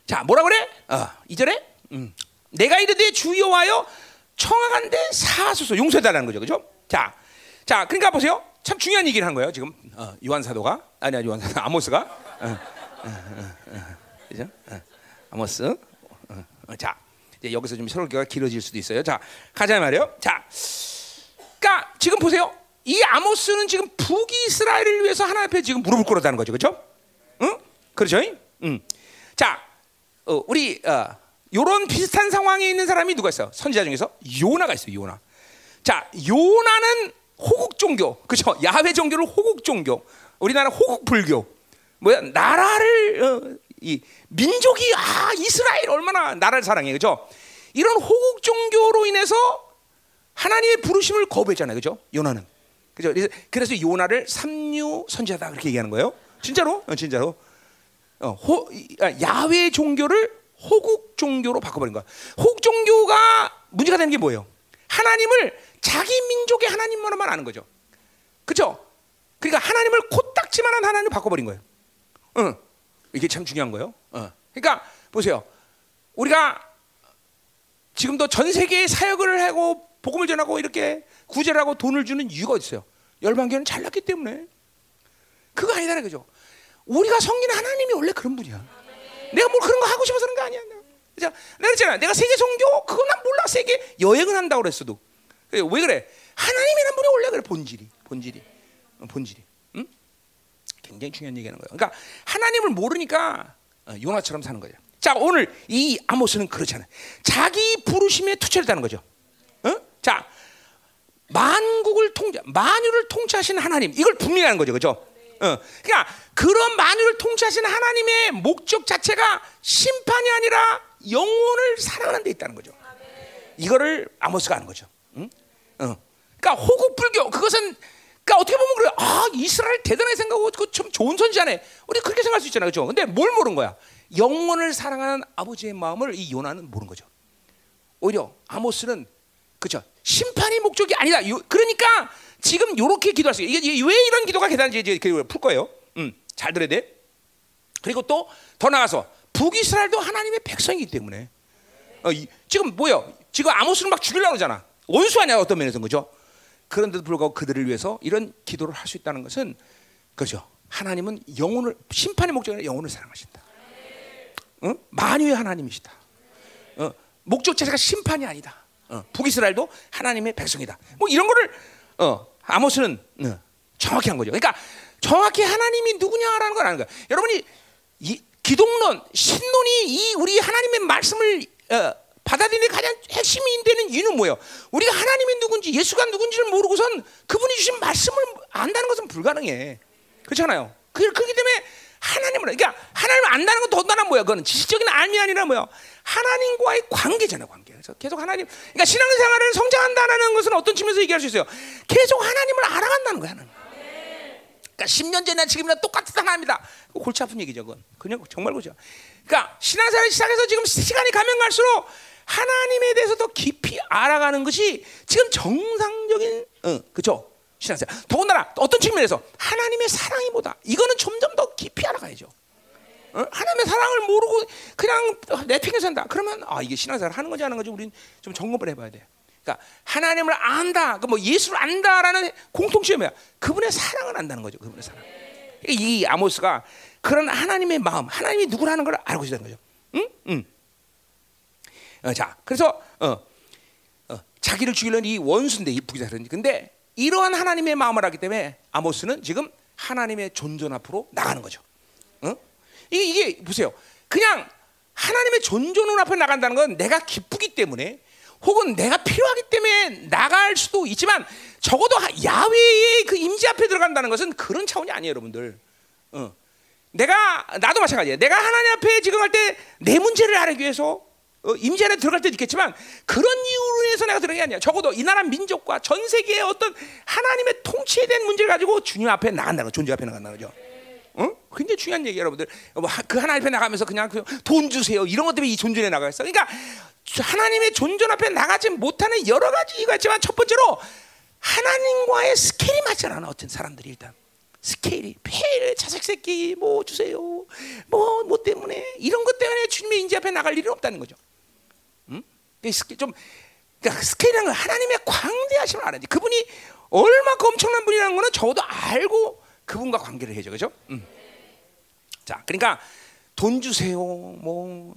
자 뭐라 그래? 어, 이절에 음. 내가 이르되 주여와여 청하간데 사소서 용서해달라는 거죠, 그죠? 자, 자 그러니까 보세요. 참 중요한 얘기를 한 거예요 지금 어, 요한 사도가 아니야 요한 사도 아모스가 어, 어, 그죠? 아모스. 자 이제 여기서 좀 설교가 길어질 수도 있어요. 자 가자 말이에요. 자, 그러니까 지금 보세요. 이 아모스는 지금 북이스라엘을 위해서 하나님 앞에 지금 무릎을 꿇었다는 거죠, 그렇죠? 응? 그렇죠? 응. 자, 어, 우리 어, 이런 비슷한 상황에 있는 사람이 누가 있어요? 선지자 중에서 요나가 있어요, 요나. 자, 요나는 호국 종교, 그렇죠? 야훼 종교를 호국 종교. 우리나라 호국 불교. 뭐야? 나라를 어, 이 민족이 아 이스라엘 얼마나 나라를 사랑해, 그렇죠? 이런 호국 종교로 인해서 하나님의 부르심을 거부했잖아요, 그렇죠? 요나는. 그죠? 그래서 요나를 삼류 선지자다 그렇게 얘기하는 거예요. 진짜로? 어, 진짜로. 어, 호, 아, 야외 종교를 호국 종교로 바꿔버린 거야. 호국 종교가 문제가 되는 게 뭐예요? 하나님을 자기 민족의 하나님만만 아는 거죠. 그렇죠? 그러니까 하나님을 코딱지만한 하나님을 바꿔버린 거예요. 응. 이게 참 중요한 거예요. 어. 그러니까 보세요. 우리가 지금도 전 세계에 사역을 하고 복음을 전하고 이렇게 구제를 하고 돈을 주는 이유가 있어요. 열방교는 잘났기 때문에. 그거 아니다는 거죠. 우리가 섬기는 하나님이 원래 그런 분이야. 내가 뭘 그런 거 하고 싶어서 그런 거 아니야. 자, 내가 그랬잖아. 내가 세계 선교 그건 난 몰라. 세계 여행은 한다고 그랬어도. 왜 그래? 하나님이란 분이 원래 그래 본질이. 본질이. 어, 본질이. 응? 굉장히 중요한 얘기하는 거예요. 그러니까 하나님을 모르니까 어, 요나처럼 사는 거죠. 자, 오늘 이 아모스는 그렇잖아요. 자기 부르심에 투철 했다는 거죠. 어? 자, 만국을 통제, 만유를 통치하시는 하나님 이걸 분명히 하는 거죠, 그죠? 어, 그러니까 그런 만유를 통치하시는 하나님의 목적 자체가 심판이 아니라 영혼을 사랑하는 데 있다는 거죠. 이거를 아모스가 하는 거죠. 응? 어. 그러니까 호국 불교 그것은 그러니까 어떻게 보면 그래. 아 이스라엘 대단하게 생각하고 그참 좋은 선지자네. 우리 그렇게 생각할 수 있잖아요, 그죠? 근데 뭘 모르는 거야? 영혼을 사랑하는 아버지의 마음을 이 요나는 모르는 거죠. 오히려 아모스는 그렇죠. 심판이 목적이 아니다. 요, 그러니까 지금 이렇게 기도할 수 있어요. 이게, 왜 이런 기도가 계단지 이제 풀 거예요. 음, 잘 들어야 돼. 그리고 또 더 나가서 북이스라엘도 하나님의 백성이기 때문에 어, 이, 지금 뭐요? 지금 아모스를 막 죽이려고 하잖아. 원수 아니야 어떤 면에서 그죠? 그런데도 불구하고 그들을 위해서 이런 기도를 할 수 있다는 것은 그죠? 하나님은 영혼을 심판의 목적이 영혼을 사랑하신다. 어? 만유의 하나님이시다. 어, 목적 자체가 심판이 아니다. 어, 북이스라엘도 하나님의 백성이다. 뭐 이런 거를 어, 아모스는 어, 정확히 한 거죠. 그러니까 정확히 하나님이 누구냐라는 걸 아는 거야. 여러분이 이 기독론, 신론이 이 우리 하나님의 말씀을 어, 받아들이는 가장 핵심이 되는 이유는 뭐예요? 우리가 하나님이 누군지 예수가 누군지를 모르고선 그분이 주신 말씀을 안다는 것은 불가능해. 그렇잖아요. 그, 그렇기 때문에 하나님을 그러니까 하나님을 안다는 건 더더나 뭐야? 그거는 지식적인 알미 아니라 뭐야? 하나님과의 관계잖아요, 관계. 그래서 계속 하나님, 그러니까 신앙생활을 성장한다는 것은 어떤 측면에서 얘기할 수 있어요? 계속 하나님을 알아간다는 거야, 하나님. 그러니까 10년 전이나 지금이나 똑같은 하나님이다. 골치 아픈 얘기죠, 그건. 그냥 정말 그죠. 그러니까 신앙생활 시작해서 지금 시간이 가면 갈수록 하나님에 대해서 더 깊이 알아가는 것이 지금 정상적인, 어, 그죠? 신앙생활. 더군다나 어떤 측면에서 하나님의 사랑이 뭐다. 이거는 점점 더 깊이 알아가야죠. 어? 하나님의 사랑을 모르고 그냥 내팽겨 산다. 그러면 아 이게 신앙생활 하는 거지 하는 거지 우린 좀 점검을 해봐야 돼. 그러니까 하나님을 안다, 그 뭐 예수를 안다라는 공통점이 뭐야? 그분의 사랑을 안다는 거죠. 그분의 사랑. 그러니까 이 아모스가 그런 하나님의 마음, 하나님이 누구라는 걸 알고 있다는 거죠. 응? 응. 어, 자, 그래서 어, 어, 자기를 죽이려는 이 원수인데 이 부기사는 근데 이러한 하나님의 마음을 하기 때문에 아모스는 지금 하나님의 존존 앞으로 나가는 거죠. 어? 이게, 이게 보세요. 그냥 하나님의 존존 앞에 나간다는 건 내가 기쁘기 때문에 혹은 내가 필요하기 때문에 나갈 수도 있지만 적어도 야외의 그 임재 앞에 들어간다는 것은 그런 차원이 아니에요, 여러분들. 어. 내가 나도 마찬가지예요. 내가 하나님 앞에 지금 할 때 내 문제를 알기 위해서 어, 임재 안에 들어갈 때도 있겠지만 그런 이유로 해서 내가 들어간 게 아니야. 적어도 이 나라 민족과 전 세계의 어떤 하나님의 통치에 대한 문제를 가지고 주님 앞에 나간다는 거, 존재 앞에 나간다는 거죠. 어? 굉장히 중요한 얘기예요, 여러분들. 뭐그 하나님 앞에 나가면서 그냥 그돈 주세요. 이런 것 때문에 이 존존에 나가겠어. 그러니까 하나님의 존존 앞에 나가지 못하는 여러 가지 이유가 있지만 첫 번째로 하나님과의 스케일이 맞지 않아. 어떤 사람들이 일단. 스케일이 폐를 자식 새끼 뭐 주세요 뭐뭐 뭐 때문에 이런 것 때문에 주님의 인지 앞에 나갈 일은 없다는 거죠. 음? 좀 그러니까 건 하나님의 광대하심을 알아야지. 그분이 얼마큼 엄청난 분이라는 거는 적어도 알고 그분과 관계를 해죠, 그죠? 음. 자, 그러니까 돈 주세요. 뭐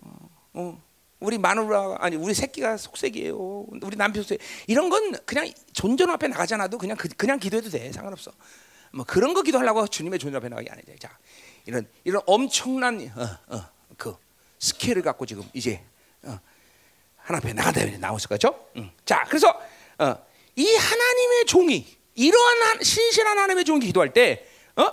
어, 우리 마누라 아니 우리 새끼가 속색이에요. 우리 남편 속 이런 건 그냥 존전 앞에 나가지 않아도 그냥 그, 냥 기도해도 돼. 상관없어. 뭐 그런 거 기도하려고 주님의 존재 앞에 나가기 아니죠. 자, 이런 이런 엄청난 어, 어, 그 스케일을 갖고 지금 이제 어, 하나 앞에 나가다 나왔을 거죠. 응. 자, 그래서 어, 이 하나님의 종이 이러한 신실한 하나님의 종이 기도할 때, 어?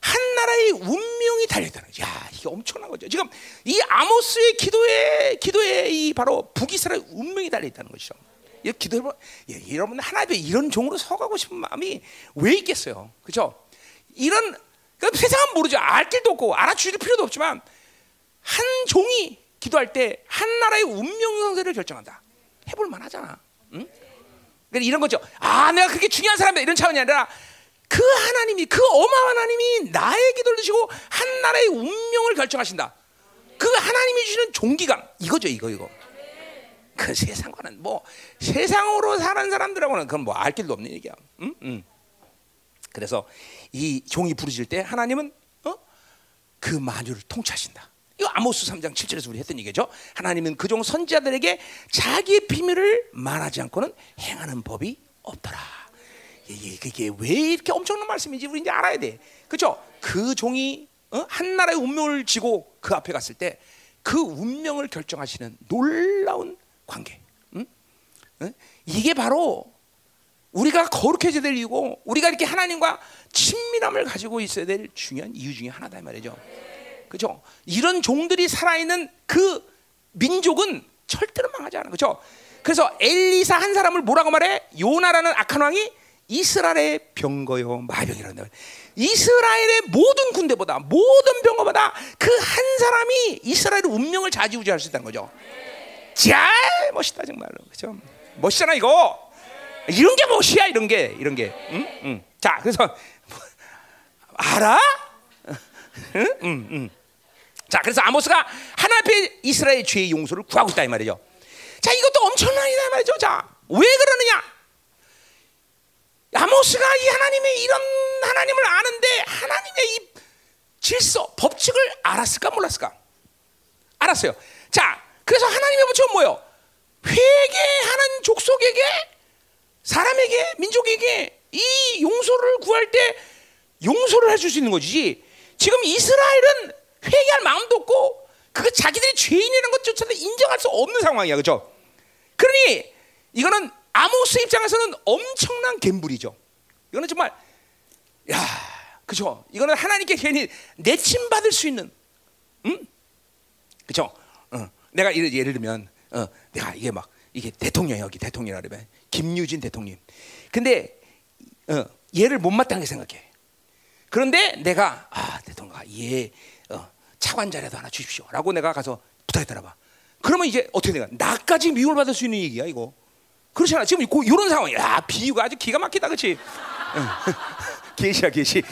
한 나라의 운명이 달려있다는 거죠. 야, 이게 엄청난 거죠. 지금 이 아모스의 기도에 기도에 이 바로 북이스라엘 운명이 달려있다는 것이죠. 이 기도해 보, 예, 여러분 하나님의 이런 종으로 서가고 싶은 마음이 왜 있겠어요, 그렇죠? 이런 그러니까 세상은 모르죠. 알 길도 없고 알아주실 필요도 없지만 한 종이 기도할 때 한 나라의 운명 상세를 결정한다. 해볼 만하잖아. 응? 그러니까 이런 거죠. 아, 내가 그렇게 중요한 사람이다 이런 차원이 아니라 그 하나님이 그 어마어마한 하나님이 나의 기도를 드시고 한 나라의 운명을 결정하신다. 그 하나님이 주시는 종기감 이거죠, 이거 이거. 그 세상과는 뭐 세상으로 사는 사람들하고는 그건 뭐 알 길도 없는 얘기야. 응? 응. 그래서 이 종이 부르실 때 하나님은 어? 그 만유를 통치하신다. 이거 아모스 3장 7절에서 우리 했던 얘기죠. 하나님은 그종 선지자들에게 자기의 비밀을 말하지 않고는 행하는 법이 없더라. 이게 왜 이렇게 엄청난 말씀인지 우리 이제 알아야 돼. 그렇죠? 그 종이 어? 한 나라의 운명을 지고 그 앞에 갔을 때 그 운명을 결정하시는 놀라운 관계. 이게 바로 우리가 거룩해져야 될 이유고 우리가 이렇게 하나님과 친밀함을 가지고 있어야 될 중요한 이유 중에 하나다 이 말이죠. 그죠? 이런 종들이 살아있는 그 민족은 절대로 망하지 않아. 그죠? 그래서 엘리사 한 사람을 뭐라고 말해? 요나라는 악한 왕이 이스라엘의 병거요 마병이라는 이스라엘의 모든 군대보다 모든 병거보다 그 한 사람이 이스라엘의 운명을 좌지우지할 수 있다는 거죠. 잘 멋있다 정말로 그죠? 멋있잖아 이거. 이런 게 멋이야 이런 게 이런 게. 응? 응. 자 그래서 알아? <laughs> 응? 응, 응. 자 그래서 아모스가 하나 앞에 이스라엘 죄의 용서를 구하고 있다 이 말이죠. 자 이것도 엄청난 일이다 말이죠. 자 왜 그러느냐? 아모스가 이 하나님의 이런 하나님을 아는데 하나님의 이 질서 법칙을 알았을까 몰랐을까? 알았어요. 자 그래서 하나님의 법칙은 뭐예요? 회개하는 족속에게 사람에게 민족에게 이 용서를 구할 때 용서를 해줄 수 있는 거지. 지금 이스라엘은 회개할 마음도 없고 그 자기들이 죄인이라는 것조차도 인정할 수 없는 상황이야, 그렇죠? 그러니 이거는 아모스 입장에서는 엄청난 갬불이죠. 이거는 정말 야, 그죠? 이거는 하나님께 괜히 내침 받을 수 있는, 음, 그죠? 어, 내가 예를, 들면, 어, 내가 이게 막 이게 대통령 여기 대통령이라 그러면 김유진 대통령. 근데 어, 얘를 못마땅하게 생각해. 그런데 내가 아 대통령 얘 어, 차관자라도 하나 주십시오 라고 내가 가서 부탁했더라 봐. 그러면 이제 어떻게 돼가? 나까지 미움을 받을 수 있는 얘기야 이거. 그렇잖아. 지금 고, 이런 상황. 야 비유가 아주 기가 막히다, 그렇지? <laughs> 계시야 계시.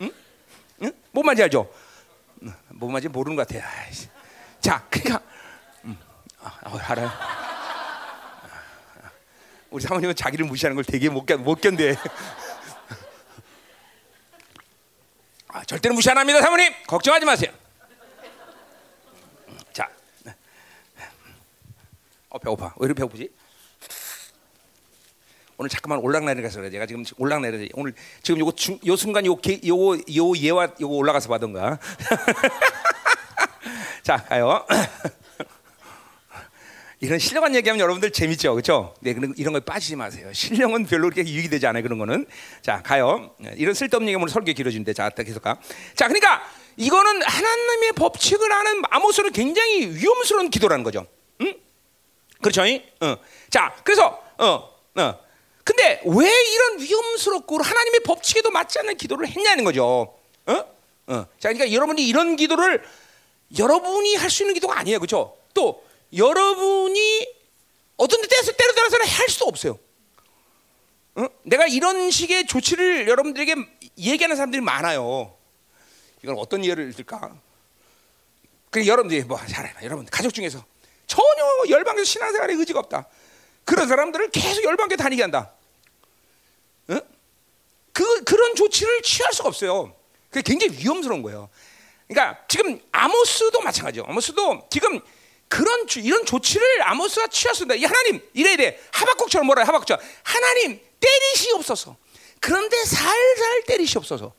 응? 응? 뭔 말인지 알죠? 뭔 말인지 모르는 것 같아. 자, 그러니까 음, 아, 알아요. 우리 사모님은 자기를 무시하는 걸 되게 못, 견, 못 견뎌. 아, 절대로 무시 안 합니다, 사모님. 걱정하지 마세요. 자, 어 배고파. 왜 이렇게 배고프지? 오늘 잠깐만 올락내리가서 그래. 제가 지금 올락내리. 오늘 지금 요거 중, 요 순간 요 게, 요거 요 예와 요거 올라가서 받던가. <laughs> 자 가요. 이런 신령한 얘기하면 여러분들 재밌죠, 그렇죠? 네, 이런 거에 빠지지 마세요. 신령은 별로 그렇게 유익이 되지 않아요, 그런 거는. 자, 가요. 이런 쓸데없는 얘기 오늘 설교 길어지는데, 자, 계속 가. 자, 그러니까 이거는 하나님의 법칙을 아는 아모스는 굉장히 위험스러운 기도라는 거죠. 응? 그렇죠? 어. 자, 그래서 어, 어. 근데 왜 이런 위험스럽고 하나님의 법칙에도 맞지 않는 기도를 했냐는 거죠. 어? 어. 자, 그러니까 여러분이 이런 기도를 여러분이 할 수 있는 기도가 아니에요, 그렇죠? 또 여러분이 어떤 때에서 때로 따라서는 할 수도 없어요. 어? 내가 이런 식의 조치를 여러분들에게 얘기하는 사람들이 많아요. 이건 어떤 예를 들까? 그 여러분들이 뭐 잘해, 여러분 가족 중에서 전혀 열방에서 신앙생활에 의지가 없다. 그런 사람들을 계속 열방에 다니게 한다. 어? 그 그런 조치를 취할 수가 없어요. 그게 굉장히 위험스러운 거예요. 그러니까 지금 아모스도 마찬가지요. 아모스도 지금 그런 이런 조치를 아모스가 취했습니다. 이 하나님 이래야 돼. 하박국처럼 뭐라 하박국처럼 하나님 때리시옵소서. 그런데 살살 때리시옵소서.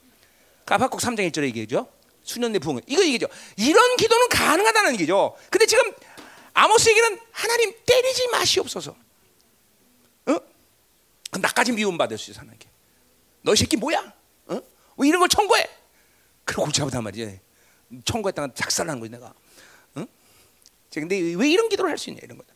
그 하박국 3장 1절에 얘기죠. 수년 내 부흥. 이거 얘기죠. 이런 기도는 가능하다는 얘기죠. 근데 지금 아모스 얘기는 하나님 때리지 마시옵소서. 어? 나까지 미움받을 수 있어 게. 너 새끼 뭐야? 어? 왜 이런 걸 청구해? 그러고 잡으단 말이지. 청구했다가 작살나는 거지 내가. 근데 왜 이런 기도를 할 수 있냐 이런 거다.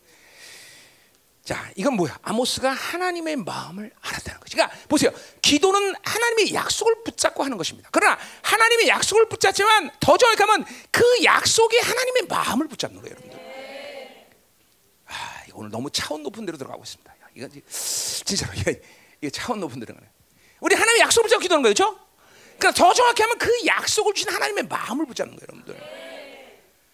자, 이건 뭐야? 아모스가 하나님의 마음을 알았다는 거죠. 그러니까 보세요. 기도는 하나님의 약속을 붙잡고 하는 것입니다. 그러나 하나님의 약속을 붙잡지만 더 정확하면 그 약속에 하나님의 마음을 붙잡는 거예요, 여러분들. 아, 오늘 너무 차원 높은 데로 들어가고 있습니다. 이건 진짜로 이게, 이게 차원 높은 데로 가네. 우리 하나님의 약속을 붙잡고 기도하는 거예요, 그렇죠? 그러니까 더 정확히 하면 그 약속을 주신 하나님의 마음을 붙잡는 거예요, 여러분들.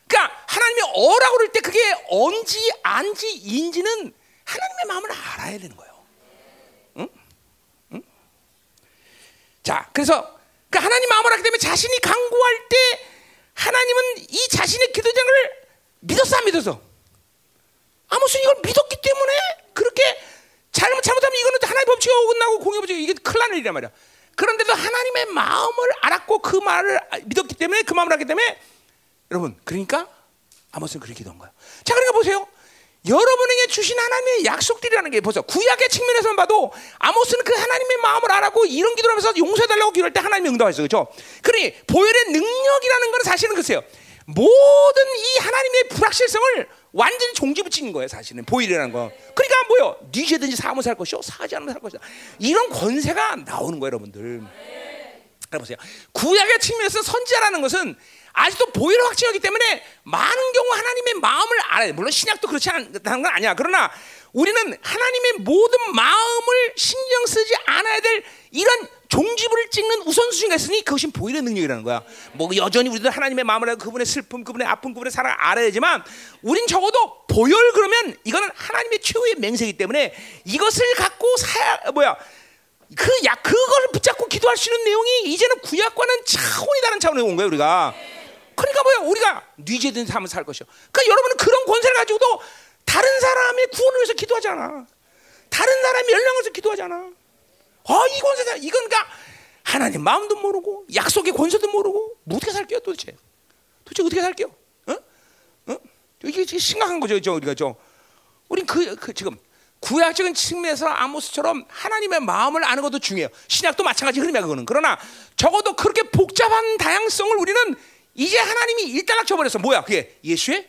그러니까 하나님이 어라고 그럴 때 그게 언지 안지 인지는 하나님의 마음을 알아야 되는 거예요. 응? 응? 자, 그래서 그 하나님 마음을 알기 때문에 자신이 강구할 때 하나님은 이 자신의 기도장을 믿었어 안 믿었어? 아무튼 이걸 믿었기 때문에 그렇게 잘못 잘못하면 이거는 하나님의 법칙이 어긋나고 공의 법칙이 이게 큰일 나는 일이란 말이야. 그런데도 하나님의 마음을 알았고 그 말을 믿었기 때문에 그 마음을 알기 때문에 여러분, 그러니까 아모스는 그렇게 기도한 거야. 자, 그러니까 보세요. 여러분에게 주신 하나님의 약속들이라는 게 보세요. 구약의 측면에서만 봐도 아모스는 그 하나님의 마음을 알았고 이런 기도를 하면서 용서해달라고 기도할 때 하나님이 응답했어요. 그렇죠? 그러니 보혈의 능력이라는 건 사실은 글쎄요. 모든 이 하나님의 불확실성을 완전히 종지부친 거예요. 사실은 보혈이라는 거. 그러니까 뭐요? 네 죄든지 사하면 살 것이요, 사하지 않으면 살 것이다. 이런 권세가 나오는 거예요, 여러분들. 그래 보세요. 구약의 측면에서 선지자라는 것은 아직도 보혈을 확증하기 때문에 많은 경우 하나님의 마음을 알아야 돼. 물론 신약도 그렇지 않다는 건 아니야. 그러나 우리는 하나님의 모든 마음을 신경 쓰지 않아야 될 이런 종지부를 찍는 우선순위가 있으니 그것이 보혈의 능력이라는 거야. 뭐 여전히 우리도 하나님의 마음을 알고 그분의 슬픔, 그분의 아픔, 그분의 사랑을 알아야지만 우린 적어도 보혈 그러면 이거는 하나님의 최후의 맹세이기 때문에 이것을 갖고 사 뭐야 그 약 그걸 붙잡고 기도할 수 있는 내용이 이제는 구약과는 차원이 다른 차원에 온 거예요 우리가. 그러니까 뭐야? 우리가 뉘제든 삶을 살 것이요. 그러니까 여러분은 그런 권세를 가지고도 다른 사람의 구원을 위해서 기도하잖아. 다른 사람의 멸망을 위해서 기도하잖아. 아, 이 권세다. 이건 그러니까 하나님 마음도 모르고 약속의 권세도 모르고 뭐 어떻게 살게요 도대체? 도대체 어떻게 살게요? 어? 어? 이게 심각한 거죠, 저 우리가 저. 우린 그, 그 지금 구약적인 측면에서 아모스처럼 하나님의 마음을 아는 것도 중요해요. 신약도 마찬가지 흐름이야 그거는. 그러나 적어도 그렇게 복잡한 다양성을 우리는 이제 하나님이 일단락 쳐버렸어. 뭐야? 그게 예수의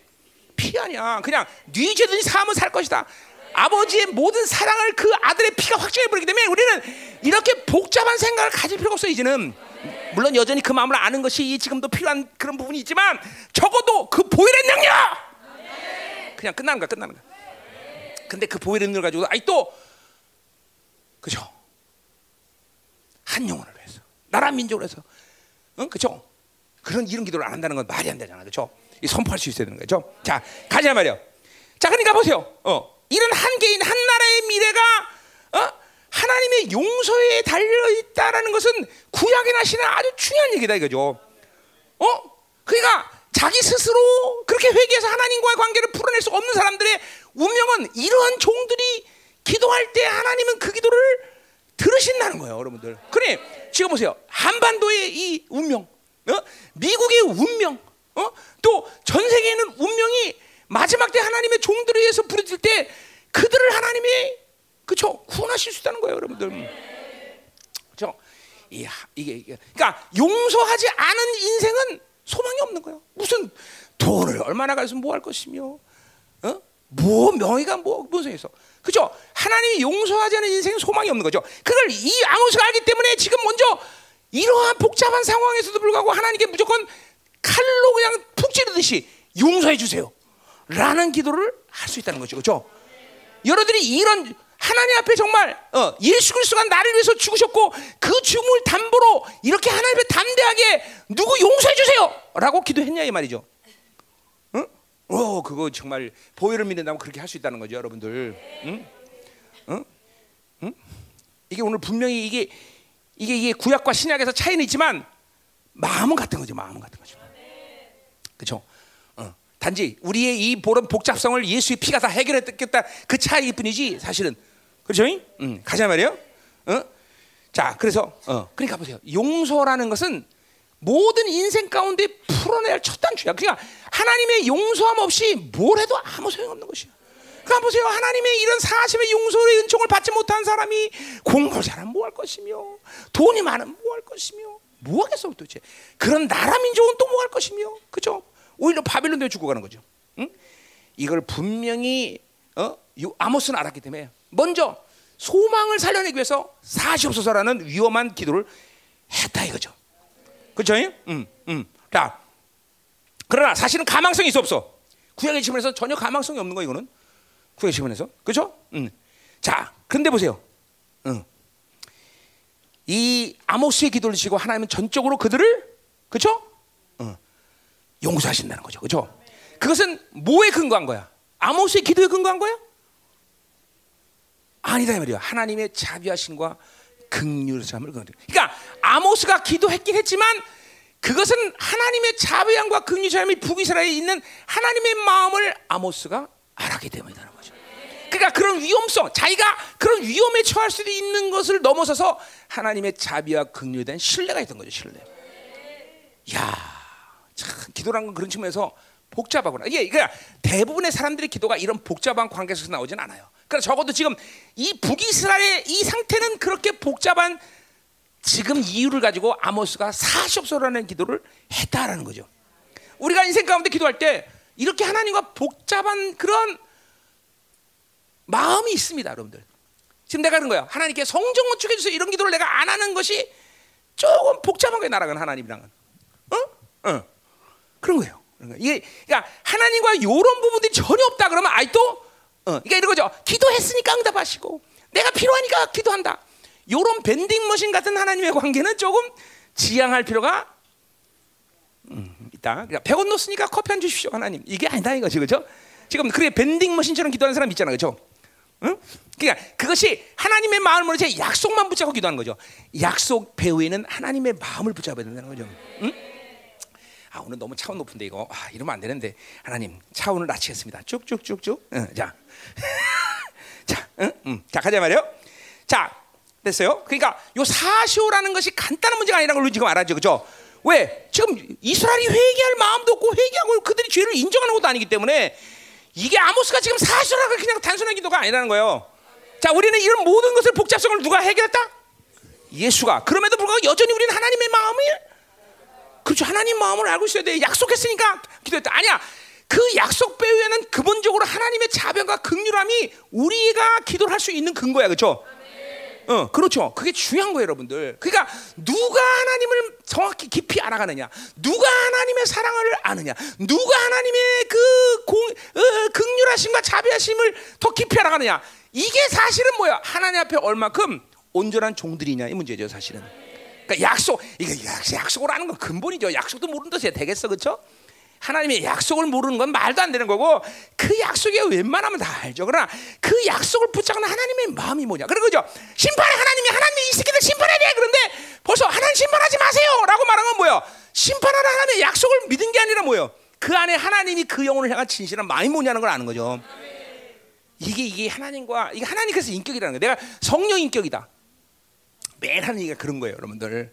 피 아니야. 그냥 네 죄든지 사함은 살 것이다. 아버지의 모든 사랑을 그 아들의 피가 확정해 버리기 때문에 우리는 이렇게 복잡한 생각을 가질 필요가 없어 이제는. 물론 여전히 그 마음을 아는 것이 지금도 필요한 그런 부분이 있지만 적어도 그 보혈의 능력 그냥 끝나는 거야 끝나는 거야. 근데 그 보혈의 능력을 가지고 아이 또 그죠? 한 영혼을 위해서 나라 민족을 위해서 응 그죠? 그런 이런 기도를 안 한다는 건 말이 안 되잖아, 그렇죠? 선포할 수 있어야 되는 거죠. 자, 가자 말이요. 자, 그러니까 보세요. 어, 이런 한 개인 한 나라의 미래가 어? 하나님의 용서에 달려 있다라는 것은 구약이나 신의 아주 중요한 얘기다 이거죠. 어? 그러니까 자기 스스로 그렇게 회개해서 하나님과의 관계를 풀어낼 수 없는 사람들의 운명은 이러한 종들이 기도할 때 하나님은 그 기도를 들으신다는 거예요, 여러분들. 그래, 지금 보세요. 한반도의 이 운명, 어? 미국의 운명, 어? 또 전 세계에는 운명이 마지막 때 하나님의 종들에 의해서 부르질 때 그들을 하나님이 그쵸 구원하실 수 있다는 거예요, 여러분들. 그렇죠? 이게 이게 그러니까 용서하지 않은 인생은 소망이 없는 거예요. 무슨 돈을 얼마나 가서 뭐 할 것이며, 어? 뭐 명예가 뭐 무슨 있어? 그죠? 하나님이 용서하지 않은 인생은 소망이 없는 거죠. 그걸 이 아모스가 알기 때문에 지금 먼저 이러한 복잡한 상황에서도 불구하고 하나님께 무조건 칼로 그냥 푹 찌르듯이 용서해 주세요. 라는 기도를 할 수 있다는 거죠. 그죠? 여러분들이 이런 하나님 앞에 정말 어, 예수 그리스도가 나를 위해서 죽으셨고 그 죽음을 담보로 이렇게 하나님 앞에 담대하게 누구 용서해 주세요라고 기도했냐 이 말이죠. 응? 어, 그거 정말 보혈을 믿는다면 그렇게 할 수 있다는 거죠, 여러분들. 응? 응? 응? 이게 오늘 분명히 이게 이게 이게 구약과 신약에서 차이는 있지만 마음은 같은 거죠, 마음은 같은 거죠. 그렇죠? 어. 단지 우리의 이 보름 복잡성을 예수의 피가 다 해결했겠다 그 차이일 뿐이지 사실은 그렇죠? 음, 가자 말이요. 어? 자, 그래서 어, 그러니까 보세요. 용서라는 것은 모든 인생 가운데 풀어내야 할 첫 단추야. 그러니까 하나님의 용서함 없이 뭘 해도 아무 소용없는 것이야. 그러니까 보세요. 하나님의 이런 사심의 용서의 은총을 받지 못한 사람이 공부를 잘하면 뭐 할 것이며 돈이 많으면 뭐 할 것이며 뭐 하겠어 도대체. 그런 나라 민족은 또 뭐 할 것이며 그죠? 오히려 바빌론에 죽고 가는 거죠. 응? 이걸 분명히 어? 아모스는 알았기 때문에 먼저 소망을 살려내기 위해서 사시옵소서라는 위험한 기도를 했다 이거죠. 그렇죠? 음, 음. 자, 그러나 사실은 가망성이 있어 없어. 구약의 지문에서 전혀 가망성이 없는 거 이거는 구약의 지문에서 그렇죠? 음. 자, 근데 보세요. 음. 이 아모스의 기도를 지고 하나님은 전적으로 그들을 그렇죠? 음. 용서하신다는 거죠. 그렇죠? 그것은 뭐에 근거한 거야? 아모스의 기도에 근거한 거야? 아니다 이 말이야. 하나님의 자비하심과 극률sam을 그러니까 아모스가 기도했긴 했지만 그것은 하나님의 자비함과 극률sam이 북이스라엘에 있는 하나님의 마음을 아모스가 알았기 거죠. 그러니까 그런 위험성, 자기가 그런 위험에 처할 수도 있는 것을 넘어서서 하나님의 자비와 극률에 신뢰가 있던 거죠. 신뢰. 야, 참 기도라는 건 그런 측면에서 복잡하구나. 이게 그러니까 대부분의 사람들의 기도가 이런 복잡한 관계에서 나오진 않아요. 그러니까 적어도 지금 이 북이스라엘의 이 상태는 그렇게 복잡한 지금 이유를 가지고 아모스가 사시옵소라는 기도를 했다라는 거죠. 우리가 인생 가운데 기도할 때 이렇게 하나님과 복잡한 그런 마음이 있습니다, 여러분들. 지금 내가 그런 거야. 하나님께 성정 건축해 주세요. 이런 기도를 내가 안 하는 것이 조금 거예요, 나랑은 하나님이랑은. 어? 어. 그런 거예요. 이게 그러니까 하나님과 이런 부분들이 전혀 없다 그러면 아이 또 어, 그러니까 이런 거죠. 기도했으니까 응답하시고 내가 필요하니까 기도한다. 이런 밴딩 머신 같은 하나님의 관계는 조금 지양할 필요가 음, 있다. 그러니까 100원 넣었으니까 커피 한 주십시오, 하나님. 이게 아니다 이거지, 그렇죠? 지금 그게 밴딩 머신처럼 기도하는 사람 있잖아, 그렇죠? 응? 그러니까 그것이 하나님의 마음을 모르지 약속만 붙잡고 기도하는 거죠. 약속 배후에는 하나님의 마음을 붙잡아야 된다는 거죠. 응? 아 오늘 너무 차원 높은데 이거 아, 이러면 안 되는데 하나님 차원을 낮추겠습니다. 쭉쭉쭉쭉. 응, 자, <laughs> 자, 응, 응. 자 가자 말이요. 자 됐어요. 그러니까 요 사시오라는 것이 간단한 문제가 아니라는 걸 지금 알아죠, 그죠? 왜 지금 이스라엘이 회개할 마음도 없고 회개하고 그들이 죄를 인정하는 것도 아니기 때문에 이게 아모스가 지금 사시오라고 그냥 단순한 기도가 아니라는 거예요. 자, 우리는 이런 모든 것을 복잡성을 누가 해결했다? 예수가. 그럼에도 불구하고 여전히 우리는 하나님의 마음을 그렇죠. 하나님 마음을 알고 있어야 돼. 약속했으니까 기도했다. 아니야. 그 약속 배후에는 근본적으로 하나님의 자변과 극률함이 우리가 기도를 할 수 있는 근거야. 그렇죠? 어, 그렇죠. 그게 중요한 거예요, 여러분들. 그러니까 누가 하나님을 정확히 깊이 알아가느냐, 누가 하나님의 사랑을 아느냐, 누가 하나님의 그 공, 어, 극률하심과 자비하심을 더 깊이 알아가느냐. 이게 사실은 뭐야? 하나님 앞에 얼마큼 온전한 종들이냐 이 문제죠, 사실은. 그러니까 약속, 이게 약속을 하는 건 근본이죠. 약속도 모르는 듯이 되겠어, 그렇죠? 하나님의 약속을 모르는 건 말도 안 되는 거고 그 약속에 웬만하면 다 알죠. 그러나 그 약속을 붙잡는 하나님의 마음이 뭐냐? 그런 거죠. 심판의 하나님이 하나님이 이 새끼들 심판해야 돼. 그런데 벌써 하나님 심판하지 마세요라고 말한 건 뭐야? 심판하는 하나님의 약속을 믿은 게 아니라 뭐예요? 그 안에 하나님이 그 영혼을 향한 진실한 마음이 뭐냐는 걸 아는 거죠. 이게 이게 하나님과 이게 하나님 그래서 인격이라는 거예요. 내가 성령 인격이다. 매일 하는 얘기가 그런 거예요, 여러분들.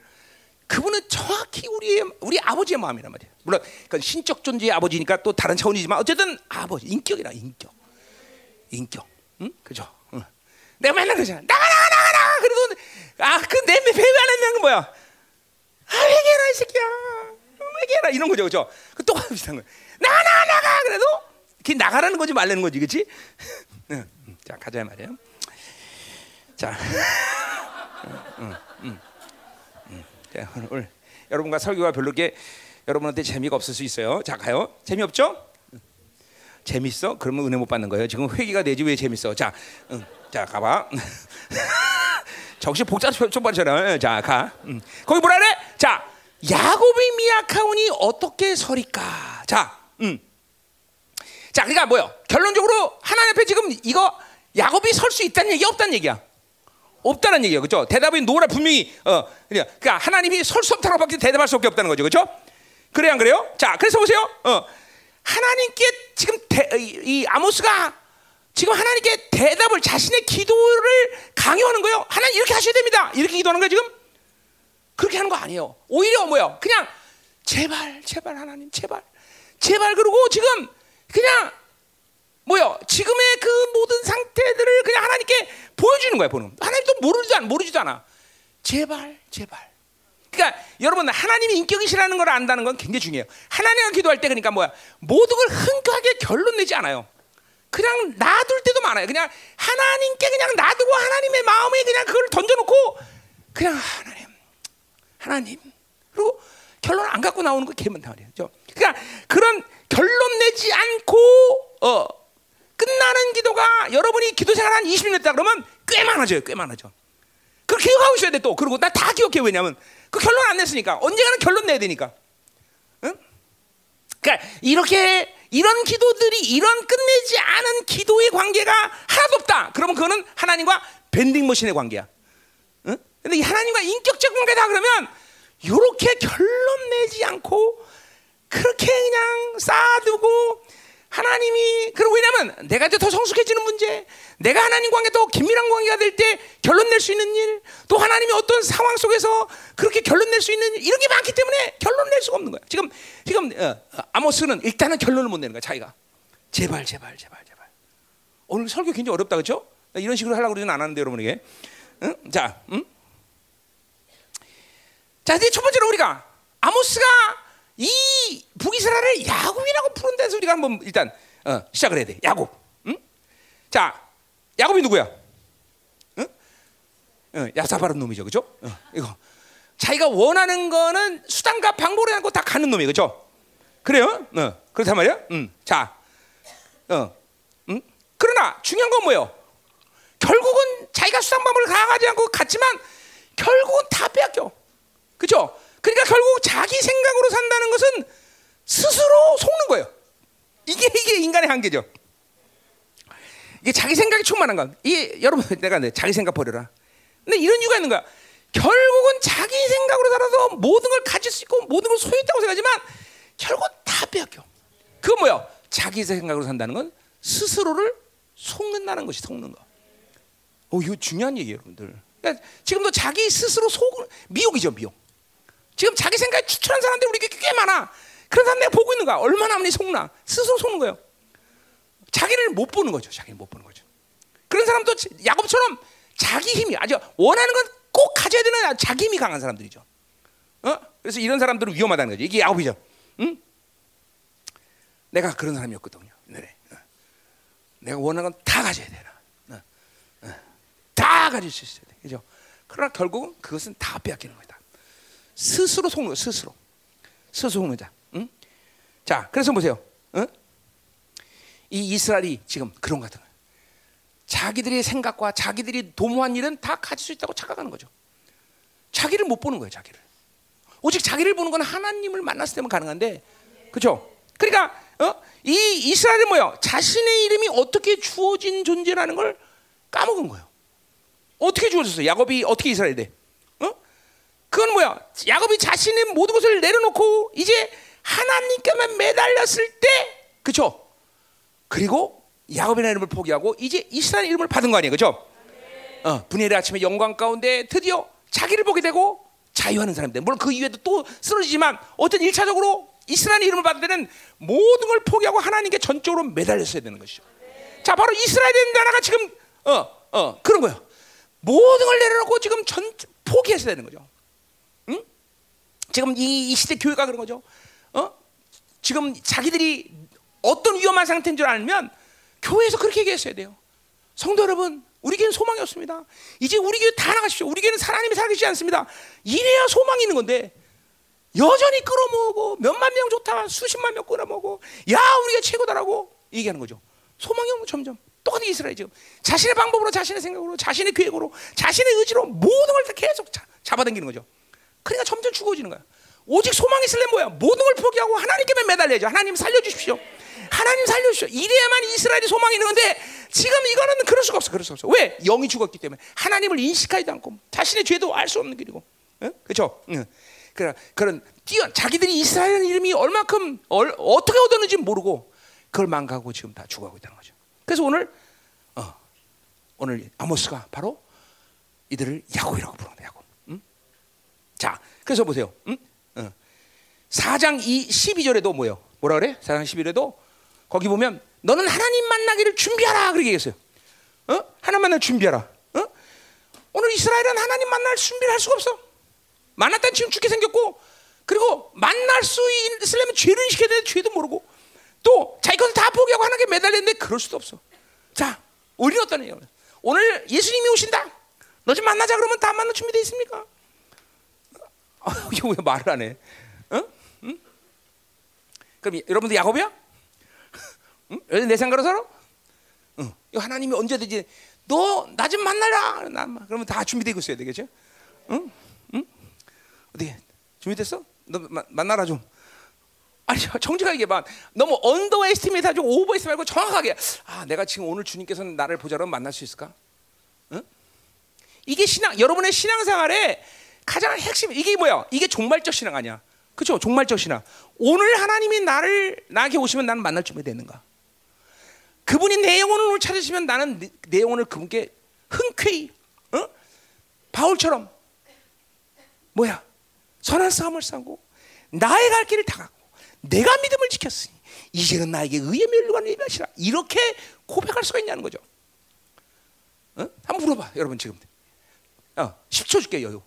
그분은 정확히 우리의 우리 아버지의 마음이란 말이에요. 물론 그건 신적 존재의 아버지니까 또 다른 차원이지만 어쨌든 아버지 인격이라 인격, 인격, 응, 그죠? 응. 내가 맨날 그러잖아. 나가 나가 나가 나가. 그래도 아그내 안에 있는 건 뭐야? 아 회개라 이 새끼야. 회개라 이런 거죠, 그죠? 그또 비슷한 거. 나가 나가 나가. 그래도 그 나가라는 거지 말라는 거지, 그렇지? <laughs> 응. 자 가자 말이에요. 자. <laughs> 응, 응, 응. 자, 오늘 여러분과 설교가 별로 게 여러분한테 재미가 없을 수 있어요. 자 가요. 재미없죠? 재밌어? 그러면 은혜 못 받는 거예요. 지금 회기가 되지 왜 재밌어? 자, 응. 자 가봐. <laughs> 정신 복잡 좀 봐잖아. 자 가. 응. 거기 뭐라 그래? 자, 야곱이 미약하오니 어떻게 서리까? 자, 음. 자, 그러니까 뭐요? 결론적으로 하나님 앞에 지금 이거 야곱이 설 수 있다는 얘기 없다는 얘기야. 없다는 얘기예요, 그렇죠? 대답이 노라 분명히 어, 그러니까 하나님이 설 수 없다고밖에 대답할 수 없다는 거죠, 그렇죠? 그래 안 그래요? 자, 그래서 보세요. 어, 하나님께 지금 대, 이, 이 아모스가 지금 하나님께 대답을 자신의 기도를 강요하는 거예요. 하나님 이렇게 하셔야 됩니다. 이렇게 기도하는 거예요, 지금? 그렇게 하는 거 아니에요. 오히려 뭐요? 그냥 제발, 제발 하나님, 제발, 제발 그러고 지금 그냥 뭐요? 지금의 그 모든 상태들을 그냥 하나님께 보여주는 거야, 보는. 하나님도 모르지도 않아, 모르지도 않아. 제발, 제발. 그러니까 여러분 하나님이 인격이시라는 걸 안다는 건 굉장히 중요해요. 하나님과 기도할 때 그러니까 뭐야? 모든 걸 흔쾌하게 결론 내지 않아요. 그냥 놔둘 때도 많아요. 그냥 하나님께 그냥 놔두고 하나님의 마음에 그냥 그걸 던져놓고 그냥 하나님, 하나님 그리고 결론 안 갖고 나오는 거 개만 말이죠. 그러니까 그런 결론 내지 않고 어 끝나는 기도가 여러분이 기도 생활 한 20년 했다 그러면 꽤 많아져요. 꽤 많아져. 그걸 기억하고 있어야 돼 또. 그리고 나 다 기억해 왜냐면 그 결론 안 냈으니까 언젠가는 결론 내야 되니까. 응? 그러니까 이렇게 이런 기도들이 이런 끝내지 않은 기도의 관계가 하나도 없다. 그러면 그거는 하나님과 밴딩 머신의 관계야. 응? 근데 이 하나님과 인격적 관계다 그러면 이렇게 결론 내지 않고 그렇게 그냥 쌓아두고 하나님이 그리고 왜냐면 내가 이제 더 성숙해지는 문제, 내가 하나님 관계 더 긴밀한 관계가 될 때 결론 낼 수 있는 일, 또 하나님이 어떤 상황 속에서 그렇게 결론 낼 수 있는 일, 이런 게 많기 때문에 결론 낼 수가 없는 거야. 지금 지금 어, 아모스는 일단은 결론을 못 내는 거야, 자기가. 제발, 제발, 제발, 제발. 오늘 설교 굉장히 어렵다, 그렇죠? 이런 식으로 하려고 그러지는 않았는데 여러분에게. 응? 자, 응? 자, 이제 첫 번째로 우리가 아모스가 이 북이스라엘을 야곱이라고 푸는 데서 우리가 한번 일단 어, 시작을 해야 돼. 야곱. 응? 자, 야곱이 누구야? 응? 어, 야사바른 놈이죠, 그죠? 어, 이거 자기가 원하는 거는 수단과 방법을 않고 다 가는 놈이 그죠? 그래요? 어, 그렇단 말이야. 음, 자, 어, 음? 그러나 중요한 건 뭐예요? 결국은 자기가 수단 방법을 가하지 않고 갔지만 결국은 다 빼앗겨, 그죠? 그러니까 결국 자기 생각으로 산다는 것은 스스로 속는 거예요. 이게 이게 인간의 한계죠. 이게 자기 생각이 충만한 건. 이 여러분 <laughs> 내가 내 자기 생각 버려라. 근데 이런 이유가 있는 거야. 결국은 자기 생각으로 살아서 모든 걸 가질 수 있고 모든 걸 소유했다고 생각하지만 결국 다 빼앗겨. 그건 뭐야? 자기 생각으로 산다는 건 스스로를 속는다는 것이 속는 거. 어, 이거 중요한 얘기예요, 여러분들. 그러니까 지금도 자기 스스로 속 미혹이죠, 미혹. 지금 자기 생각에 추천한 사람들이 우리 꽤 많아. 그런 사람 내가 보고 있는 거야. 얼마나 많이 속나. 스스로 속는 거예요. 자기를 못 보는 거죠. 자기를 못 보는 거죠. 그런 사람도 야곱처럼 자기 힘이 아주 원하는 건 꼭 가져야 되는 자기 힘이 강한 사람들이죠. 어? 그래서 이런 사람들은 위험하다는 거죠. 이게 야곱이죠. 응? 내가 그런 사람이었거든요. 네. 어. 내가 원하는 건 다 가져야 되나. 어. 어. 다 가질 수 있어야 돼. 그죠? 그러나 결국은 그것은 다 빼앗기는 거다. 스스로 속는 거 스스로. 스스로 속는 자. 응? 자, 그래서 보세요. 응? 이 이스라엘이 지금 그런 것 같은 거예요. 자기들의 생각과 자기들이 도모한 일은 다 가질 수 있다고 착각하는 거죠. 자기를 못 보는 거예요, 자기를. 오직 자기를 보는 건 하나님을 만났을 때만 가능한데, 그렇죠? 그러니까 어? 이 이스라엘은 뭐요? 자신의 이름이 어떻게 주어진 존재라는 걸 까먹은 거예요. 어떻게 주어졌어요? 야곱이 어떻게 이스라엘 돼? 어? 그건 뭐야? 야곱이 자신의 모든 것을 내려놓고 이제 하나님께만 매달렸을 때, 그렇죠? 그리고 야곱의 이름을 포기하고 이제 이스라엘 이름을 받은 거 아니에요, 그렇죠? 어, 분열의 아침에 영광 가운데 드디어 자기를 보게 되고 자유하는 사람들. 물론 그 이후에도 또 쓰러지지만 어떤 일차적으로 이스라엘 이름을 받을 때는 모든 걸 포기하고 하나님께 전적으로 매달렸어야 되는 것이죠. 자, 바로 이스라엘 나라가 지금 어, 어, 그런 거예요. 모든 걸 내려놓고 지금 전 포기했어야 되는 거죠. 응? 지금 이, 이 시대 교회가 그런 거죠. 어? 지금 자기들이 어떤 위험한 상태인 줄 알면 교회에서 그렇게 얘기했어야 돼요. 성도 여러분, 우리 교회는 소망이 없습니다. 이제 우리 교회 다 나가십시오. 우리 교회는 하나님이 살아계시지 않습니다. 이래야 소망이 있는 건데 여전히 끌어모으고 몇만 명 좋다, 수십만 명 끌어모으고 야 우리가 최고다라고 얘기하는 거죠. 소망이 없는 점점 똑같은 이스라엘 지금 자신의 방법으로, 자신의 생각으로, 자신의 계획으로, 자신의 의지로 모든 걸 다 계속 자, 잡아당기는 거죠. 그러니까 점점 죽어지는 거야. 오직 소망이 있을래 뭐야? 모든 걸 포기하고 하나님께만 매달려야죠. 하나님 살려주십시오. 하나님 살려주십시오. 이래야만 이스라엘이 소망이 있는 건데 지금 이거는 그럴 수가 없어. 그럴 수가 없어. 왜? 영이 죽었기 때문에 하나님을 인식하지도 않고 자신의 죄도 알 수 없는 길이고, 응? 그렇죠? 응. 그런 그런 뛰어 자기들이 이스라엘 이름이 얼마큼 얼, 어떻게 얻었는지 모르고 그걸 망가고 지금 다 죽어가고 있다는 거죠. 그래서 오늘 어, 오늘 아모스가 바로 이들을 야곱이라고 부르는 야곱. 응? 자, 그래서 보세요. 응? 어. 4장 2, 12절에도 뭐요? 뭐라 그래? 4장 12절에도 거기 보면 너는 하나님 만나기를 준비하라 그렇게 얘기했어요. 어? 하나님 만날 준비하라. 어? 오늘 이스라엘은 하나님 만날 준비를 할 수가 없어. 만났다는 지금 죽게 생겼고 그리고 만날 수 있으려면 죄를 인식해야 되는데 죄도 모르고 또 자기 것을 다 포기하고 하나님께 매달렸는데 그럴 수도 없어. 자, 우리는 어떠냐? 오늘 예수님이 오신다. 너 좀 만나자 그러면 다 만날 준비돼 있습니까? 아, 이거 왜 말을 안 해? 어? 응? 그럼 여러분들 야곱이야? 응? 내 생각으로 살아? 응. 하나님이 언제든지 너 나 좀 만나라. 나 그러면 다 준비되고 있어야 되겠죠? 응? 응? 어디 준비됐어? 너 마, 만나라 좀. 아니 정직하게 얘기해봐. 너무 underestimate 하고 overestimate 말고 정확하게 아 내가 지금 오늘 주님께서는 나를 보자로 만날 수 있을까? 응? 이게 신앙 여러분의 신앙생활에 가장 핵심 이게 뭐야? 이게 종말적 신앙 아니야? 그렇죠? 종말적 신앙. 오늘 하나님이 나를 나에게 오시면 나는 만날 준비 되는가? 그분이 내 영혼을 찾으시면 나는 내, 내 영혼을 그분께 흔쾌히 어? 바울처럼 뭐야? 선한 싸움을 싸고 나의 갈 길을 다가고 내가 믿음을 지켰으니 이제는 나에게 의의 멸류관을 예비하시라 이렇게 고백할 수가 있냐는 거죠. 어? 한번 물어봐 여러분 지금 어, 10초 줄게 여유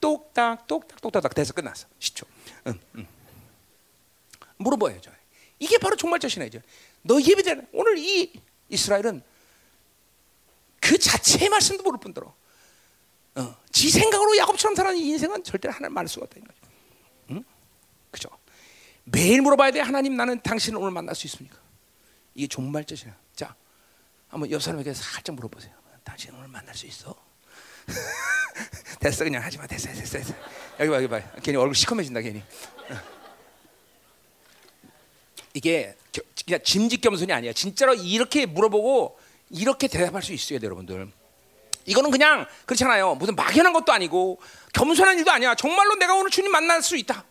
똑딱 똑딱 똑딱 돼서 끝났어 10초 응, 응. 물어봐야죠 이게 바로 종말적 신앙이죠 너 예비되는 오늘 이 이스라엘은 그 자체의 말씀도 모를 뿐더러 어, 지 생각으로 야곱처럼 살아가는 인생은 절대 하나님 말할 수가 없다는 거죠. 응? 그죠? 매일 물어봐야 돼. 하나님 나는 당신을 오늘 만날 수 있습니까? 이게 종말적이야. 자, 한번 옆 사람에게 살짝 물어보세요. 당신 오늘 만날 수 있어? <laughs> 됐어 그냥 하지 마. 됐어, 됐어, 됐어. 여기 봐, 여기 봐. 괜히 얼굴 시커매진다 괜히. 이게 그냥 짐짓 겸손이 아니야. 진짜로 이렇게 물어보고 이렇게 대답할 수 있어야 돼, 여러분들. 이거는 그냥 그렇잖아요. 무슨 막연한 것도 아니고 겸손한 일도 아니야. 정말로 내가 오늘 주님 만날 수 있다.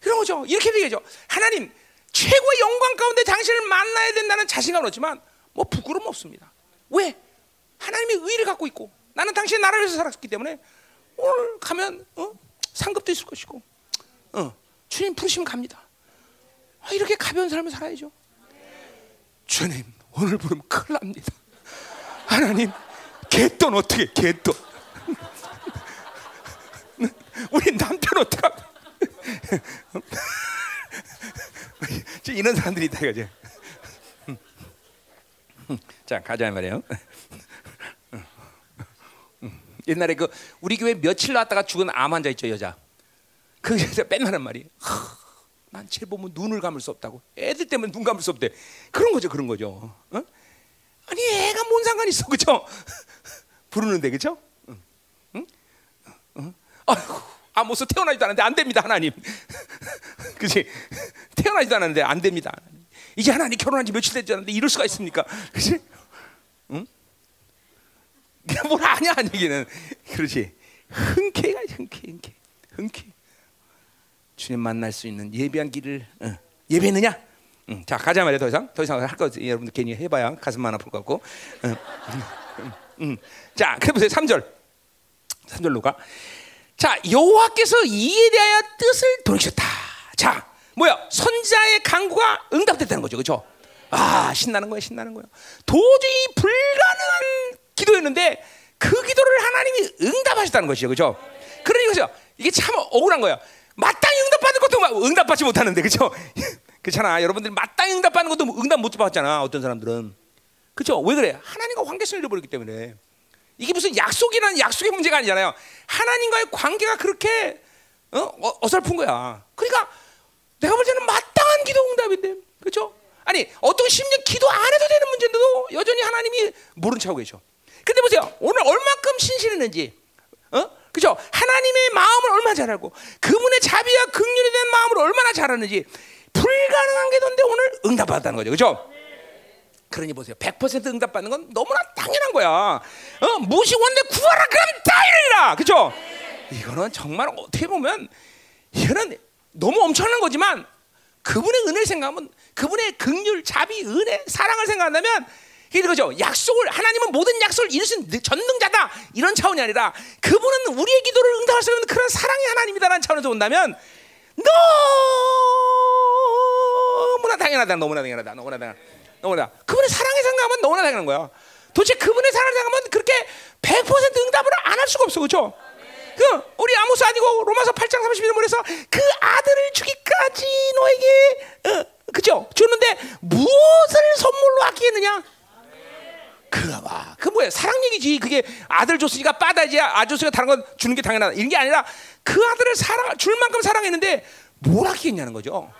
그런 거죠. 이렇게 되겠죠. 하나님 최고의 영광 가운데 당신을 만나야 된다는 자신감은 없지만 뭐 부끄러움 없습니다. 왜? 하나님의 의를 갖고 있고 나는 당신의 나라를 위해서 살았기 때문에 오늘 가면 어? 상급도 있을 것이고 어, 주님 부르시면 갑니다. 아, 이렇게 가벼운 삶을 살아야죠. 주님 오늘 부르면 큰일 납니다. 하나님 개돈 어떻게 개돈? <laughs> 우리 남편 어떡하? <laughs> 이런 사람들이 있다 이거지. 자 가자 말이에요. 옛날에 그 우리 교회 며칠 나왔다가 죽은 암 환자 있죠 여자. 그 여자 하는 말이. 난쟤 보면 눈을 감을 수 없다고. 애들 때문에 눈 감을 수 없대. 그런 거죠, 그런 거죠. 어? 아니 애가 뭔 상관 있어, 그죠? <laughs> 부르는데, 그죠? 응, 응, 응? 아이고, 아모스 태어나지도 않는데 안 됩니다, 하나님. <laughs> 그렇지? 태어나지도 않았는데 안 됩니다. 이제 하나님 결혼한 지 며칠 되지 않았는데 이럴 수가 있습니까? 그렇지? 응? 뭘 아냐 얘기는 그렇지. 흔쾌가 흔쾌 흔쾌 흔쾌. 주님 만날 수 있는 예배한 길을 어. 예배느냐? 응. 자 가자 말이야 더 이상 더 이상 할거 여러분들 괜히 해봐야 가슴만 아플 것 같고. 응. 응. 응. 자 그래 보세요 3절 3절로 가. 자 여호와께서 이에 대하여 뜻을 돌이켰다. 자 뭐야 선자의 강구가 응답됐다는 거죠, 그렇죠? 아 신나는 거야, 신나는 거야. 도저히 불가능한 기도였는데 그 기도를 하나님이 응답하셨다는 것이죠, 그렇죠? 그러니까 이게 참 억울한 거야. 마땅히 응답받을 것도 응답받지 못하는데, 그렇죠? <laughs> 그렇잖아. 여러분들 마땅히 응답받는 것도 응답 못 받잖아. 어떤 사람들은 그렇죠? 왜 그래? 하나님과 관계성을 잃어버리기 때문에 이게 무슨 약속이라는 약속의 문제가 아니잖아요. 하나님과의 관계가 그렇게 어? 어설픈 거야. 그러니까 내가 볼 때는 마땅한 기도 응답인데, 그렇죠? 아니 어떤 심지어 기도 안 해도 되는 문제인데도 여전히 하나님이 모른 척 하고 계셔. 근데 보세요, 오늘 얼마큼 신실했는지, 어? 그죠? 하나님의 마음을 얼마나 잘 알고 그분의 자비와 긍휼에 대한 마음을 얼마나 잘 아는지 불가능한 게 돈데 오늘 응답받았다는 거죠, 그죠? 그러니 보세요, 100% 응답받는 건 너무나 당연한 거야. 어? 무시 원대 구하라 그럼 다 이르리라, 그죠? 이거는 정말 어떻게 보면 이거는 너무 엄청난 거지만 그분의 은혜를 생각하면 그분의 긍휼, 자비, 은혜, 사랑을 생각한다면 그죠? 약속을 하나님은 모든 약속을 이루신 전능자다 이런 차원이 아니라 그분은 우리의 기도를 응답할 수 있는 그런 사랑의 하나님이다라는 차원에서 본다면 너무나 당연하다, 너무나 당연하다, 너무나 당연, 너무나 그분의 사랑의 생각하면 너무나 당연한 거야. 도대체 그분의 사랑을 생각하면 그렇게 100% 응답을 안 할 수가 없어, 그렇죠? 그 우리 아모스 아니고 로마서 8장 31절에서 그 아들을 주기까지 너에게 어, 그죠? 줬는데 무엇을 선물로 아끼겠느냐? 그봐. 그 뭐야? 사랑 얘기지. 그게 아들 줬으니까 빠다지. 아줬으니까 다른 건 주는 게 당연하다. 이런 게 아니라 그 아들을 사랑 줄 만큼 사랑했는데 뭘 아끼겠냐는 거죠.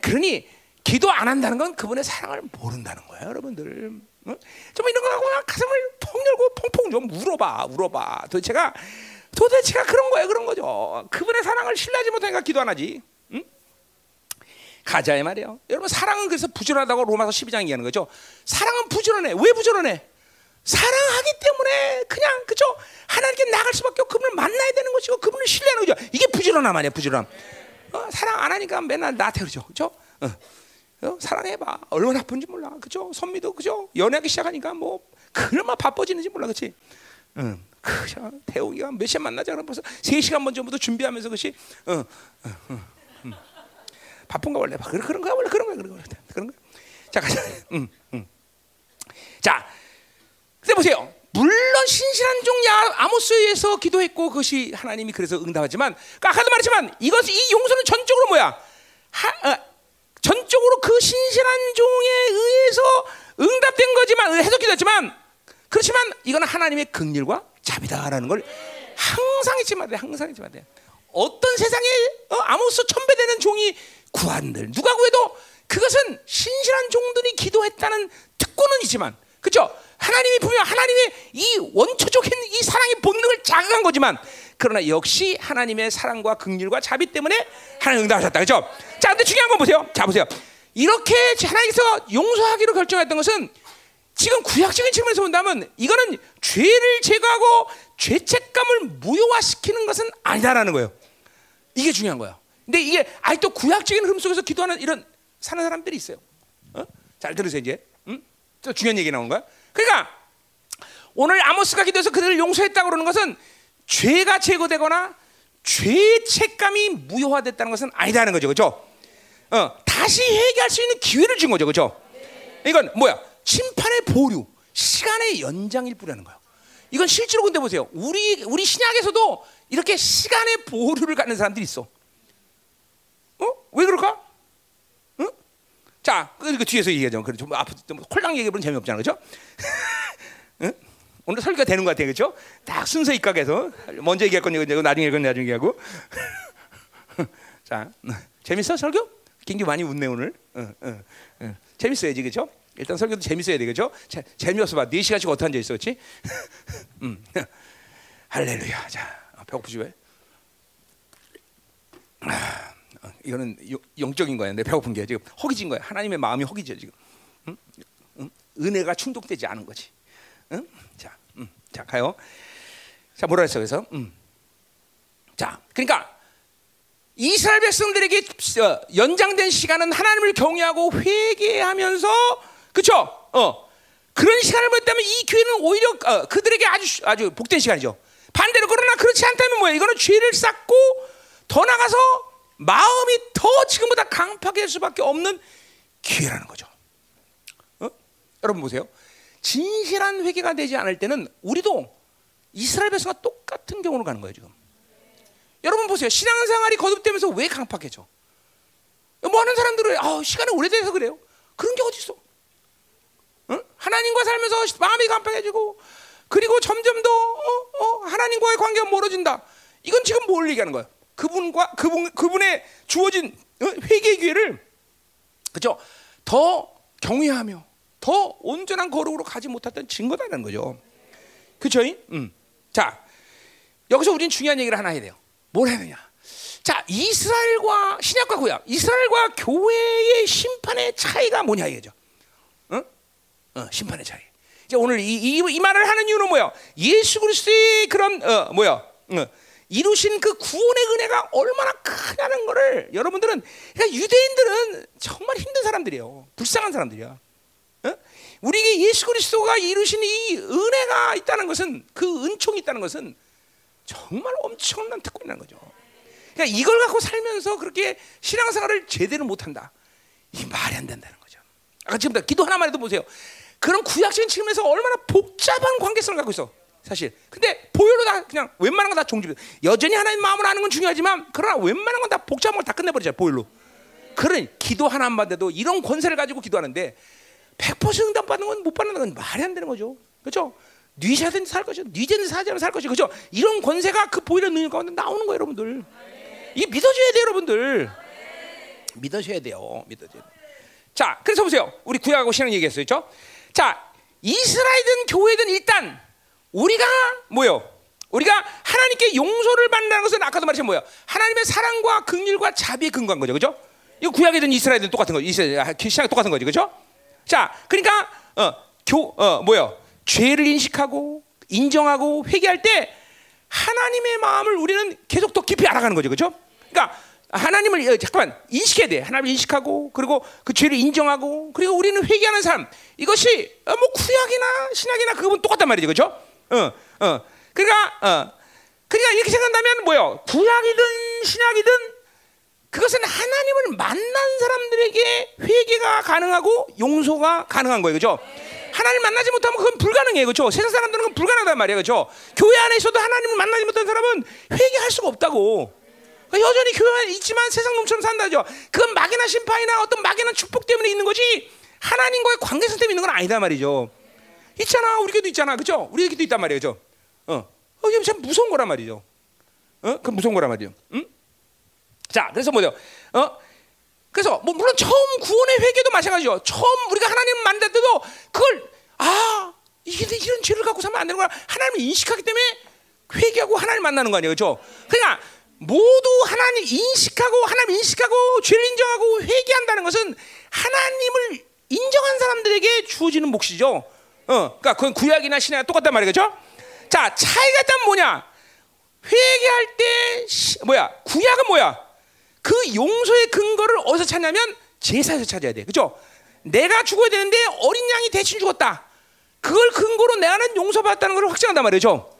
그러니 기도 안 한다는 건 그분의 사랑을 모른다는 거예요, 여러분들. 응? 좀 이런 거 하고 가슴을 통 열고 퐁퐁 좀 울어봐, 울어봐. 도대체가 도대체가 그런 거예요, 그런 거죠. 그분의 사랑을 신뢰하지 못하니까 기도 안 하지. 응? 가자의 말이에요. 여러분 사랑은 그래서 부지런하다고 로마서 12장 얘기하는 거죠. 사랑은 부지런해. 왜 부지런해? 사랑하기 때문에 그냥 그죠? 하나님께 나갈 수밖에 없고 그분을 만나야 되는 것이고 그분을 신뢰하는 거죠. 이게 부지런함 아니야, 부지런. 어, 사랑 안 하니까 맨날 나한테 그러죠, 그죠? 어. 어, 사랑해봐. 얼마나 나쁜지 몰라, 그죠? 선미도 그죠? 연애하기 시작하니까 뭐 얼마나 바빠지는지 몰라, 그렇지? 응. 그죠? 태우기가 몇 시간 만나자 그러면 벌써 3시간 먼저부터 준비하면서 어, 어, 어, 음. 바쁜가 원래 그런 거야 원래 그런 거야 그런 거야 그런 거야. 자 가자. 음, 음. 자, 근데 보세요. 물론 신실한 종 아모스에서 기도했고 그것이 하나님이 그래서 응답하지만 그러니까 아까도 말했지만 이것 이 용서는 전적으로 뭐야? 하, 어, 전적으로 그 신실한 종에 의해서 응답된 거지만 해석기도 했지만 그렇지만 이거는 하나님의 긍휼과 자비다라는 걸 항상 잊지 말아야 돼. 항상 잊지 말아야 돼. 어떤 세상에 어, 아모스 천배되는 종이 구한들 누가 구해도 그것은 신실한 종들이 기도했다는 특권은 있지만 그렇죠? 하나님이 분명 하나님의 이 원초적인 이 사랑의 본능을 자극한 거지만 그러나 역시 하나님의 사랑과 긍휼과 자비 때문에 하나님 응답하셨다. 그렇죠? 자, 근데 중요한 건 보세요. 자, 보세요. 이렇게 하나님께서 용서하기로 결정했던 것은 지금 구약적인 측면에서 본다면 이거는 죄를 제거하고 죄책감을 무효화시키는 것은 아니다라는 거예요. 이게 중요한 거예요. 근데 이게 아직도 구약적인 흐름 속에서 기도하는 이런 사는 사람들이 있어요. 어? 잘 들으세요 이제. 음? 또 중요한 얘기 나온 거야. 그러니까 오늘 아모스가 기도해서 그들을 용서했다고 그러는 것은 죄가 제거되거나 죄책감이 무효화됐다는 것은 아니다는 거죠, 그렇죠? 어, 다시 회개할 수 있는 기회를 준 거죠, 그렇죠? 이건 뭐야? 심판의 보류, 시간의 연장일 뿐이라는 거예요. 이건 실제로 근데 보세요. 우리 우리 신약에서도 이렇게 시간의 보류를 갖는 사람들이 있어. 어? 왜 그럴까? 응? 자, 그, 그 뒤에서 얘기하죠. 그래 좀 앞으로 좀 콜랑 얘기해보면 재미없잖아, 그렇죠? <laughs> 응? 오늘 설교가 되는 것 같아요, 그렇죠? 딱 순서 입각해서 먼저 얘기할 건 얘기하고 나중에 얘기할 건 나중에 얘기하고. <laughs> 자, 재밌어 설교? 굉장히 많이 웃네 오늘. 응, 응, 응. 재밌어야지, 그렇죠? 일단 설교도 재밌어야 되겠죠? 자, 재미없어 봐. 4시간씩 어떻게 앉아 있어, 그렇지? <laughs> 음. 할렐루야. 자, 배고프지 왜? 아, 어, 이거는 요- 영적인 거야. 내 배고픈 게 지금 허기진 거야. 하나님의 마음이 허기져 지금. 응? 응? 은혜가 충족되지 않은 거지. 응? 자, 음, 자 가요. 자 뭐라 했어 그래서? 음. 자, 그러니까 이스라엘 백성들에게 어, 연장된 시간은 하나님을 경외하고 회개하면서 그쵸? 어 그런 시간을 보냈다면 이 교회는 오히려 어, 그들에게 아주 아주 복된 시간이죠. 반대로 그러나 그렇지 않다면 뭐야? 이거는 죄를 쌓고 더 나가서 마음이 더 지금보다 강팍해 질 수밖에 없는 기회라는 거죠. 어? 여러분 보세요. 진실한 회개가 되지 않을 때는 우리도 이스라엘 백성과 똑같은 경우로 가는 거예요 지금. 여러분 보세요. 신앙생활이 거듭되면서 왜 강팍해져? 뭐 하는 사람들은 아, 시간이 오래돼서 그래요. 그런 게 어디 있어? 응? 하나님과 살면서 마음이 강팍해지고 그리고 점점 더 어, 어, 하나님과의 관계가 멀어진다. 이건 지금 뭘 얘기하는 거야? 그분과 그분 그분의 주어진 어, 회개 기회를 그죠? 더 경외하며 더 온전한 거룩으로 가지 못했던 증거다라는 거죠. 그렇죠? 음. 자, 여기서 우리는 중요한 얘기를 하나 해야 돼요. 뭘 해야 되냐? 자, 이스라엘과 신약과 구약, 이스라엘과 교회의 심판의 차이가 뭐냐 이거죠. 어? 어, 심판의 차이. 이제 오늘 이, 이, 이 말을 하는 이유는 뭐야? 예수 그리스도의 그런 어, 뭐야? 어, 이루신 그 구원의 은혜가 얼마나 크냐는 거를 여러분들은 그러니까 유대인들은 정말 힘든 사람들이에요. 불쌍한 사람들이야. 어? 우리에게 예수 그리스도가 이루신 이 은혜가 있다는 것은 그 은총이 있다는 것은 정말 엄청난 특권이라는 거죠. 그러니까 이걸 갖고 살면서 그렇게 신앙생활을 제대로 못한다. 이 말이 안 된다는 거죠. 아까 지금 기도 하나만 해도 보세요. 그런 구약적인 측면에서 얼마나 복잡한 관계성을 갖고 있어. 사실. 근데 보혈로 다 그냥 웬만한 건 다 종집. 여전히 하나님 마음을 아는 건 중요하지만 그러나 웬만한 건 다 복잡한 걸 다 끝내버리잖아 보혈로. 그런 기도 하나만 돼도 이런 권세를 가지고 기도하는데 100% 응답 받는 건 못 받는 건 말이 안 되는 거죠. 그렇죠? 뉘셔든 살 것이죠. 뉘제는 사자는 살 것이죠. 그렇죠? 이런 권세가 그 보혈의 능력 가운데 나오는 거예요, 여러분들. 이게 믿어줘야 돼요, 여러분들. 믿어줘야 돼요. 믿어줘야 돼요. 자, 그래서 보세요. 우리 구약하고 신앙 얘기했어요. 그렇죠? 자, 이스라엘든 교회든 일단 우리가 뭐요? 우리가 하나님께 용서를 받는다는 것은 아까도 말했지만 뭐야? 하나님의 사랑과 긍휼과 자비에 근거한 거죠. 그렇죠? 이거 구약이든 이스라엘든 똑같은 거. 이스라엘 신앙 똑같은 거지. 그렇죠? 자, 그러니까 어, 교 어, 뭐요? 죄를 인식하고 인정하고 회개할 때 하나님의 마음을 우리는 계속 더 깊이 알아가는 거죠. 그렇죠? 그러니까 하나님을 어, 잠깐만 인식해야 돼. 하나님을 인식하고 그리고 그 죄를 인정하고 그리고 우리는 회개하는 삶 이것이 어, 뭐 구약이나 신약이나 그건 똑같단 말이죠, 그렇죠? 어, 어. 그러니까 어, 그러니까 이렇게 생각한다면 뭐요? 구약이든 신약이든 그것은 하나님을 만난 사람들에게 회개가 가능하고 용서가 가능한 거예요, 그렇죠? 하나님 만나지 못하면 그건 불가능해요, 그렇죠? 세상 사람들은 불가능하단 말이에요, 그렇죠? 교회 안에 있어도 하나님을 만나지 못한 사람은 회개할 수가 없다고. 그러니까 여전히 교회 안에 있지만 세상 놈처럼 산다죠. 그건 막연한 심판이나 어떤 막연한 축복 때문에 있는 거지 하나님과의 관계성 때문에 있는 건 아니다 말이죠. 있잖아, 우리 교도 있잖아, 그렇죠? 우리 교도 있단 말이에요, 그렇죠? 어, 어, 이게 참 무서운 거란 말이죠. 어, 그 무서운 거란 말이죠. 응? 자, 그래서 뭐죠? 어, 그래서 뭐 물론 처음 구원의 회개도 마찬가지죠. 처음 우리가 하나님 만날 때도 그걸 아 이게 이런 죄를 갖고 살면 안 되는 거야. 하나님을 인식하기 때문에 회개하고 하나님 만나는 거 아니에요, 그렇죠? 그러니까 모두 하나님 인식하고 하나님 인식하고 죄를 인정하고 회개한다는 것은 하나님을 인정한 사람들에게 주어지는 몫이죠. 어, 그러니까 그건 구약이나 신약 똑같단 그렇죠? 자, 차이가 있다면 뭐냐? 회개할 때 시, 뭐야? 구약은 뭐야? 그 용서의 근거를 어디서 찾냐면 제사에서 찾아야 돼. 그죠? 내가 죽어야 되는데 어린 양이 대신 죽었다. 그걸 근거로 나는 용서받았다는 걸 확증한단 말이죠.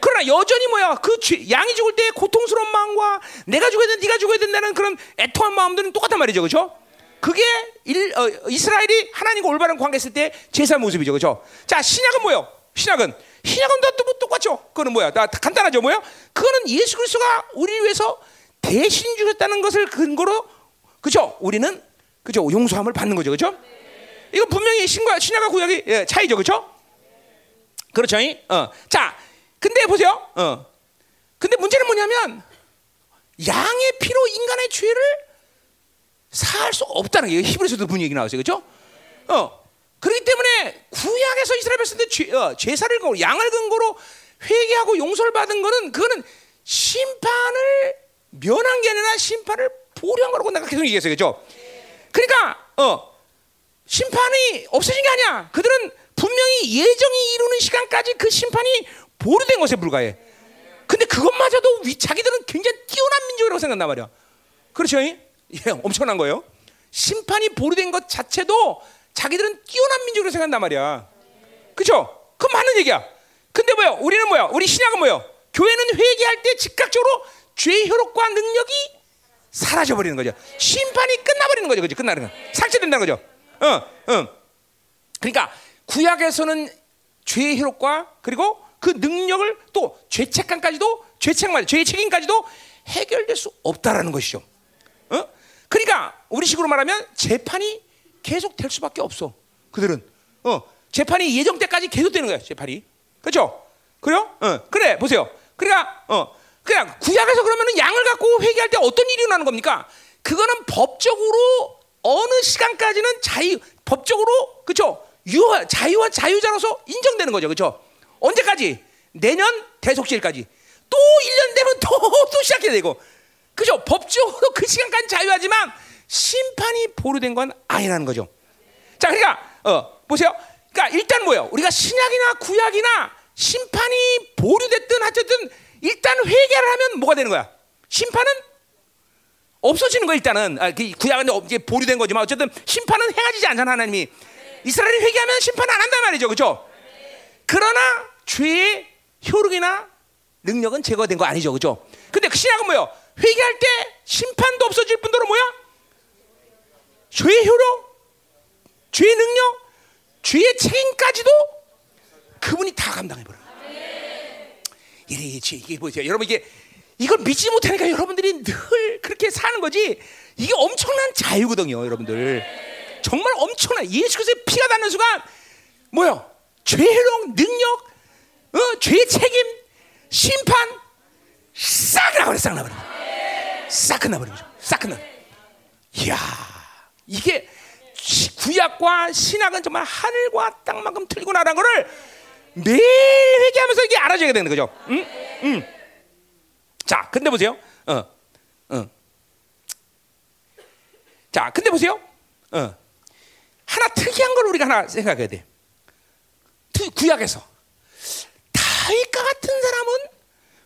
그러나 여전히 뭐야? 그 죄, 양이 죽을 때 고통스러운 마음과 내가 죽어야 돼, 네가 죽어야 된다는 그런 애통한 마음들은 똑같단 말이죠. 그죠? 그게 일, 어, 이스라엘이 하나님과 올바른 관계했을 때 제사 모습이죠. 그죠? 자, 신약은 뭐요? 신약은 신약은 또 똑같죠. 그거는 뭐야? 나 간단하죠, 뭐야? 그거는 예수 그리스도가 우리를 위해서 대신 주셨다는 것을 근거로 그죠? 우리는 그죠? 용서함을 받는 거죠, 그죠? 이거 분명히 신과 신약과 구약의 예, 차이죠, 그죠? 그렇죠? 어, 자, 근데 보세요. 어, 근데 문제는 뭐냐면 양의 피로 인간의 죄를 사할 수 없다는 게 히브리서도 분위기 나왔어요, 그죠? 어, 그렇기 때문에 구약에서 이스라엘 백성들 죄, 어, 제사를 근거로 양을 근거로 회개하고 용서를 받은 거는 그거는 심판을 면한 게 아니라 심판을 보류한 거라고 내가 계속 얘기했어요, 그죠? 그러니까 어 심판이 없어진 게 아니야. 그들은 분명히 예정이 이루는 시간까지 그 심판이 보류된 것에 불과해. 근데 그것마저도 위, 자기들은 굉장히 뛰어난 민족이라고 생각한단 말이야. 그렇죠? 예, 엄청난 거예요. 심판이 보류된 것 자체도 자기들은 뛰어난 민족으로 생각한단 말이야. 그죠? 그건 맞는 얘기야. 근데 뭐야? 우리는 뭐야? 우리 신약은 뭐야? 교회는 회개할 때 즉각적으로 죄의 효력과 능력이 사라져 버리는 거죠. 심판이 끝나버리는 거죠. 그죠? 끝나는 거. 삭제된다는 거죠. 어, 어. 그러니까 구약에서는 죄의 효력과 그리고 그 능력을 또 죄책감까지도 죄책만 죄의 책임까지도 해결될 수 없다라는 것이죠. 어? 그러니까 우리 식으로 말하면 재판이 계속 될 수밖에 없어. 그들은 어 재판이 예정 때까지 계속 되는 거야. 재판이 그렇죠? 그래요? 어 그래 보세요. 그러니까 어 그냥 구약에서 그러면은 양을 갖고 회개할 때 어떤 일이 일어나는 겁니까? 그거는 법적으로 어느 시간까지는 자유 법적으로 그렇죠? 유화 자유와 자유자로서 인정되는 거죠. 그렇죠? 언제까지? 내년 대속실까지. 또 1년 되면 또, 또 시작해야 되고. 그죠? 법적으로 그 시간까지 자유하지만 심판이 보류된 건 아니라는 거죠. 자, 그러니까, 어, 보세요. 그러니까 일단 뭐예요? 우리가 신약이나 구약이나 심판이 보류됐든 하여튼 일단 회개를 하면 뭐가 되는 거야? 심판은 없어지는 거 일단은 아, 그 구약은 이제 보류된 거지만 어쨌든 심판은 행하지 않잖아 하나님이 이스라엘이 회개하면 심판 안 한단 말이죠, 그렇죠? 그러나 죄의 효력이나 능력은 제거된 거 아니죠, 그렇죠? 근데 그 신약은 뭐요? 회개할 때 심판도 없어질 뿐더러 뭐야? 죄의 효력, 죄의 능력, 죄의 책임까지도 그분이 다 감당해 버려. 이게 이게 보세요, 여러분 이게 이걸 믿지 못하니까 여러분들이 늘 그렇게 사는 거지. 이게 엄청난 자유거든요, 여러분들. 정말 엄청난 예수 그리스도의 피가 닿는 순간 뭐요? 죄력, 능력, 어, 죄 책임, 심판 싹 나버려, 싹 나버려. 싹 끝나버린 거죠. 싹 끝나. 이야, 이게 구약과 신약은 정말 하늘과 땅만큼 틀리고 나라는 거를 매일 회개하면서 이게 알아줘야 되는 거죠. 응? 응. 자, 근데 보세요. 어, 어. 자, 근데 보세요. 어. 하나 특이한 걸 우리가 하나 생각해야 돼. 구약에서 다윗과 같은 사람은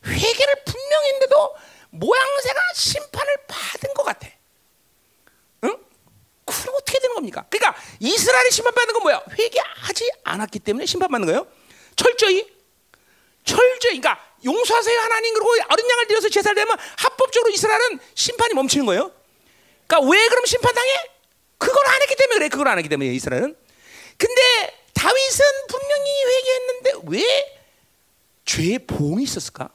회개를 분명히 했는데도 모양새가 심판을 받은 것 같아. 응? 그럼 어떻게 되는 겁니까? 그러니까 이스라엘이 심판받는 건 뭐야? 회개하지 않았기 때문에 심판받는 거예요. 철저히, 철저히. 그러니까 용서하세요 하나님 그러고 어린 양을 들여서 제사를 되면 합법적으로 이스라엘은 심판이 멈추는 거예요. 그러니까 왜 그럼 심판당해? 그걸 안 했기 때문에 그래. 그걸 안 했기 때문에 이스라엘은. 근데 다윗은 분명히 회개했는데 왜 죄의 보응이 있었을까?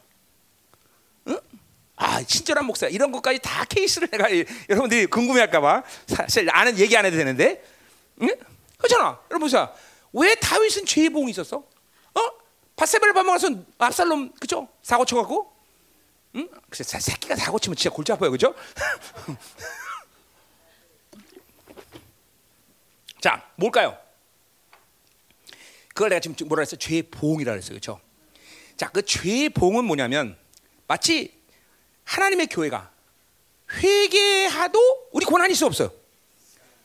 응? 아 친절한 목사 이런 것까지 다 케이스를 내가 여러분들이 궁금해할까봐 사실 아는 얘기 안 해도 되는데, 응? 그렇잖아. 여러분 보세요. 왜 다윗은 죄의 보응이 있었어? 어? 바세바를 밥먹어서 압살롬 그죠? 사고 쳐갖고, 응? 그래서 새끼가 사고 치면 진짜 골치 아파요, 그죠? <laughs> 자, 뭘까요? 그걸 내가 지금 뭐라 했어? 죄의 보응이라 그랬어요, 그렇죠? 자, 그 죄의 보응은 뭐냐면 마치 하나님의 교회가 회개하도 우리 고난이 있어 없어요?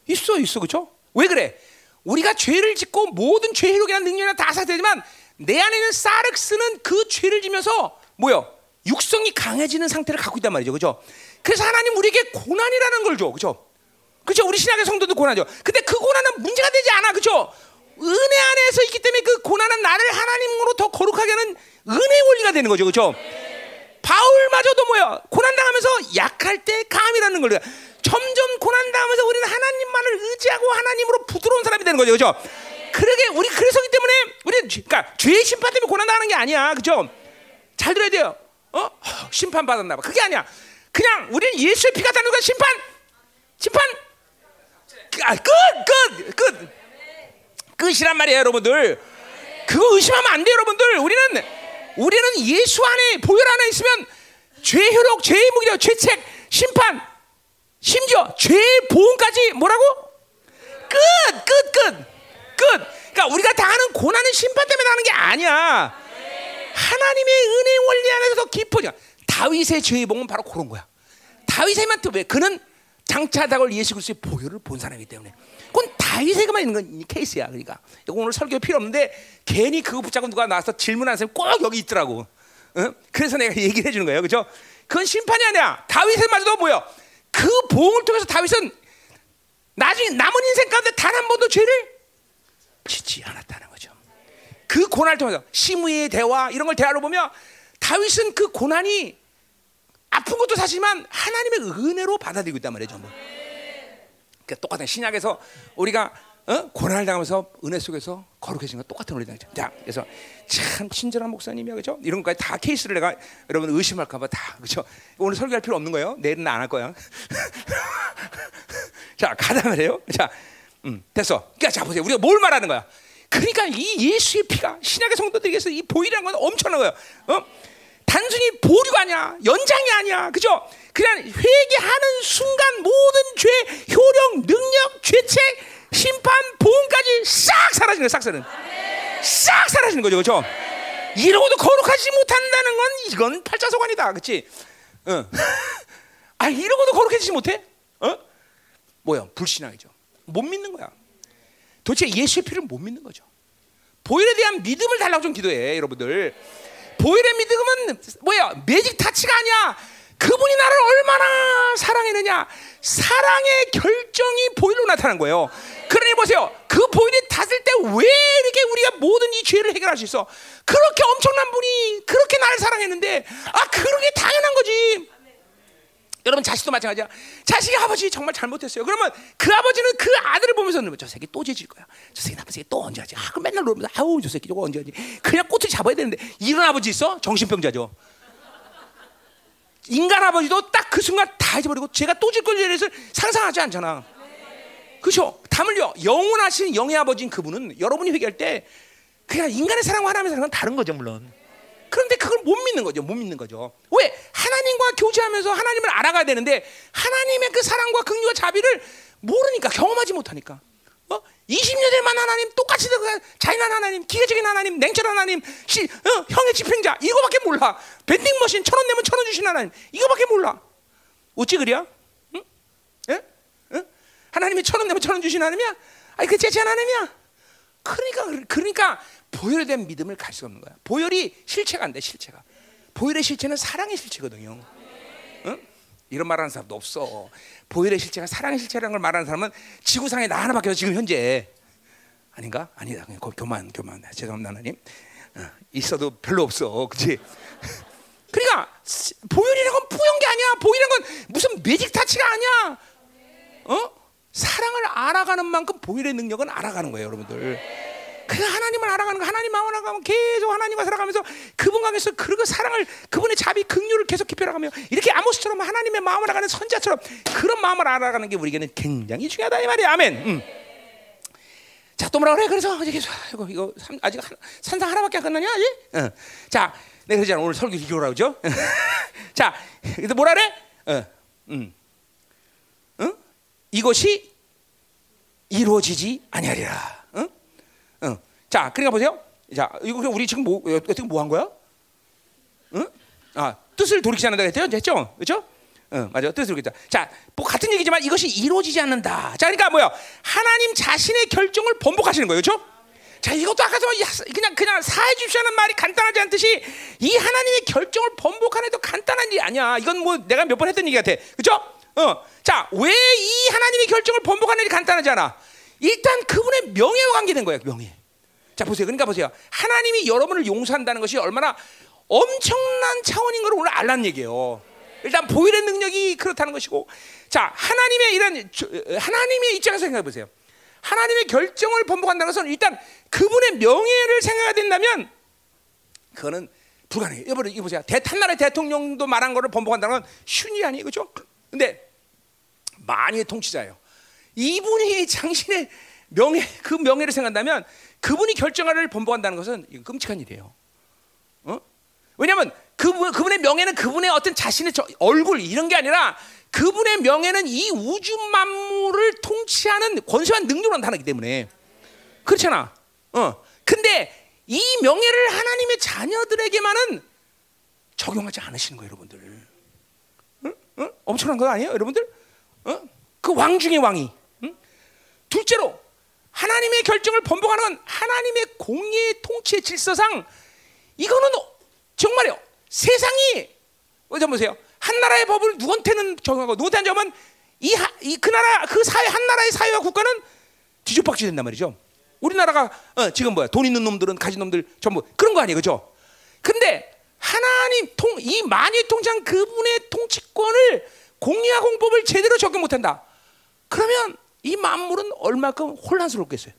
있어, 있어, 그렇죠? 왜 그래? 우리가 죄를 짓고 모든 죄 회력이나 능력이나 다 사되지만 내 안에는 사륵스는 그 죄를 지면서 뭐요? 육성이 강해지는 상태를 갖고 있단 말이죠, 그렇죠? 그래서 하나님 우리에게 고난이라는 걸 줘, 그렇죠? 그렇죠? 우리 신약의 성도도 고난이죠. 근데 그 고난은 문제가 되지 않아, 그렇죠? 은혜 안에서 있기 때문에 그 고난은 나를 하나님으로 더 거룩하게 하는 은혜의 원리가 되는 거죠. 그렇죠? 바울마저도 뭐야? 고난 당하면서 약할 때 감이라는 걸 점점 고난 당하면서 우리는 하나님만을 의지하고 하나님으로 부드러운 사람이 되는 거죠. 그렇죠? 그러게 우리 그래서기 때문에 우리 그러니까 죄의 심판 때문에 고난 당하는 게 아니야. 그렇죠? 잘 들어야 돼요. 어? 심판 받았나 봐. 그게 아니야. 그냥 우리는 예수의 피가 닿는 건 심판 심판 아, 끝, 끝, 끝. 끝이란 말이에요, 여러분들. 그거 의심하면 안 돼요, 여러분들. 우리는 우리는 예수 안에 보혈 안에 있으면 죄 효력, 죄의 무기력, 죄책, 심판, 심지어 죄의 보험까지 뭐라고? 끝, 끝, 끝, 끝. 그러니까 우리가 당하는 고난은 심판 때문에 하는 게 아니야. 하나님의 은혜 원리 안에서 더 깊어져. 다윗의 죄의 봉은 바로 그런 거야. 다윗에게만 왜 그는 장차 다가올 예수 그리스도의 보혈을 본 사람이기 때문에 그건 다윗에게만 있는 건 이 케이스야. 그러니까 이거 오늘 설교 필요 없는데 괜히 그거 붙잡고 누가 나와서 질문하는 사람이 꼭 여기 있더라고. 어? 그래서 내가 <laughs> 얘기를 해주는 거예요. 그죠? 그건 심판이 아니야. 다윗에마저도 뭐요? 그 보응을 통해서 다윗은 나중에 남은 인생 가운데 단 한 번도 죄를 짓지 않았다는 거죠. 그 고난을 통해서 시므의 대화 이런 걸 대화로 보면 다윗은 그 고난이 아픈 것도 사실만 하나님의 은혜로 받아들이고 있단 말이에요. 전부. 그러니까 똑같은 신약에서 우리가 어? 고난을 당하면서 은혜 속에서 거룩해진 건 똑같은 원리다. 자, 그래서 참 친절한 목사님이야, 그죠? 이런 것까지 다 케이스를 내가 여러분 의심할까봐 다, 그죠? 오늘 설교할 필요 없는 거예요. 내일은 안 할 거야. <laughs> 자, 가다 말이에요. 자, 음, 됐어. 그러니까 자 보세요. 우리가 뭘 말하는 거야? 그러니까 이 예수의 피가 신약의 성도들에게서 이 보이라는 건 엄청난 거예요. 어? 단순히 보류가 아니야, 연장이 아니야, 그죠? 그냥 회개하는 순간 모든 죄, 효력, 능력, 죄책, 심판, 보험까지 싹 사라지는 거야, 싹 사라지는. 싹 사라지는 거죠, 그죠? 이러고도 거룩하지 못한다는 건 이건 팔자소관이다, 그렇지? 어. 아, 이러고도 거룩해지지 못해? 어? 뭐야? 불신앙이죠. 못 믿는 거야. 도대체 예수의 피를 못 믿는 거죠. 보혈에 대한 믿음을 달라고 좀 기도해, 여러분들. 보혈의 믿음은 뭐야? 매직 타치가 아니야. 그분이 나를 얼마나 사랑했느냐. 사랑의 결정이 보혈로 나타난 거예요. 그러니 보세요. 그 보혈이 닿을 때 왜 이렇게 우리가 모든 이 죄를 해결할 수 있어? 그렇게 엄청난 분이 그렇게 나를 사랑했는데, 아, 그러게 당연한 거지. 여러분 자식도 마찬가지야. 자식이 아버지 정말 잘못했어요. 그러면 그 아버지는 그 아들을 보면서 저 새끼 또 죄질 거야. 저 새끼 나쁜 새끼 또 언제 하지? 아, 그럼 맨날 놀면서 아우 저 새끼 저거 언제 하지? 그냥 꼬투리 잡아야 되는데 이런 아버지 있어? 정신병자죠. 인간 아버지도 딱 그 순간 다 잊어버리고 제가 또 질 거에 대해서 상상하지 않잖아. 그렇죠? 담을요. 영원하신 영의 아버지인 그분은 여러분이 회개할 때 그냥 인간의 사랑과 하나님의 사랑은 다른 거죠, 물론. 그런데 그걸 못 믿는 거죠. 못 믿는 거죠. 왜? 하나님과 교제하면서 하나님을 알아가야 되는데 하나님의 그 사랑과 긍휼과 자비를 모르니까 경험하지 못하니까. 어? 20년 전만 하나님 똑같이 자인한 하나님, 기계적인 하나님, 냉철한 하나님, 시, 어? 형의 집행자 이거밖에 몰라. 밴딩 머신 천 원 내면 천 원 주신 하나님 이거밖에 몰라. 어찌 그래야? 응? 예? 응? 하나님이 천 원 내면 천 원 주신 하나님이야? 아니 그 제치 하나님이야. 그러니까 그러니까 보혈에 대한 믿음을 갈 수가 없는 거야. 보혈이 실체가 안 돼, 실체가. 보혈의 실체는 사랑의 실체거든요. 응? 이런 말하는 사람도 없어. 보혈의 실체가 사랑의 실체라는 걸 말하는 사람은 지구상에 나 하나밖에 없어 지금 현재. 아닌가? 아니다. 그냥 교만, 교만. 죄송합니다, 하나님. 어, 있어도 별로 없어, 그렇지? <laughs> 그러니까 보혈이라는 건 뿌연 게 아니야. 보혈이라는 건 무슨 매직 타치가 아니야. 어? 사랑을 알아가는 만큼 보혈의 능력은 알아가는 거예요, 여러분들. 그 하나님을 알아가는 거, 하나님 마음을 알아가면 계속 하나님과 살아가면서 그분 강에서 그 사랑을 그분의 자비, 긍휼을 계속 깊혀나가며 이렇게 아모스처럼 하나님의 마음을 알아가는 선자처럼 그런 마음을 알아가는 게 우리에게는 굉장히 중요하다 이 말이야. 아멘. 음. 자, 또 뭐라 그래? 그래서 이제 계속 이거 이거 아직 산상 하나밖에 안 끝나냐? 예? 어. 자, 내가 그러잖아. 오늘 설교 이거라 그죠? <laughs> 자, 그래서 뭐라 그래? 어. 음. 응? 이것이 이루어지지 아니하리라. 응? 응. 자, 그러니까 보세요. 자, 이거 우리 지금 뭐 어떻게 뭐 한 거야? 응? 아, 뜻을 돌이키지 않는다 했죠? 했죠? 그렇죠? 응, 맞아. 뜻을 돌이키자. 자, 뭐 같은 얘기지만 이것이 이루어지지 않는다. 자, 그러니까 뭐야? 하나님 자신의 결정을 번복하시는 거예요, 그렇죠? 자, 이것도 아까 전 그냥 그냥 사해 주시는 말이 간단하지 않듯이 이 하나님의 결정을 번복하는 도 간단한 일이 아니야. 이건 뭐 내가 몇 번 했던 얘기 같아, 그렇죠? 어, 자, 왜 이 하나님의 결정을 번복하는 일이 간단하지 않아? 일단 그분의 명예와 관계된 거예요, 명예. 자, 보세요. 그러니까 보세요. 하나님이 여러분을 용서한다는 것이 얼마나 엄청난 차원인 걸 오늘 알란 얘기예요. 일단 보일의 능력이 그렇다는 것이고, 자, 하나님의 이런 하나님의 입장에서 생각해 보세요. 하나님의 결정을 번복한다는 것은 일단 그분의 명예를 생각해야 된다면, 그거는 불가능해요. 여러분, 이거 보세요. 대탄나라의 대통령도 말한 거를 번복한다는 건 쉬운 일이 아니에요, 그렇죠? 근데 만유의 통치자예요. 이분이 당신의 명예 그 명예를 생각한다면 그분이 결정을 번복한다는 것은 끔찍한 일이에요. 어? 왜냐하면 그분 그분의 명예는 그분의 어떤 자신의 얼굴 이런 게 아니라 그분의 명예는 이 우주 만물을 통치하는 권세한 능력으로 나타나기 때문에 그렇잖아. 어. 근데 이 명예를 하나님의 자녀들에게만은 적용하지 않으시는 거예요, 여러분들. 응? 어? 엄청난 거 아니에요, 여러분들? 어? 그 왕 중의 왕이. 응? 둘째로 하나님의 결정을 번복하는 건 하나님의 공의의 통치 질서상 이거는 정말요 세상이 어좀 보세요 한 나라의 법을 누구한테는 적용하고 누구한테 적용하면 이그 나라 그 사회 한 나라의 사회와 국가는 뒤죽박죽 된단 말이죠. 우리나라가 어, 지금 뭐야 돈 있는 놈들은 가진 놈들 전부 그런 거 아니에요, 그죠? 근데 하나님 통 이 만유 통장 그분의 통치권을 공의와 공법을 제대로 적용 못한다. 그러면 이 만물은 얼마큼 혼란스럽겠어요.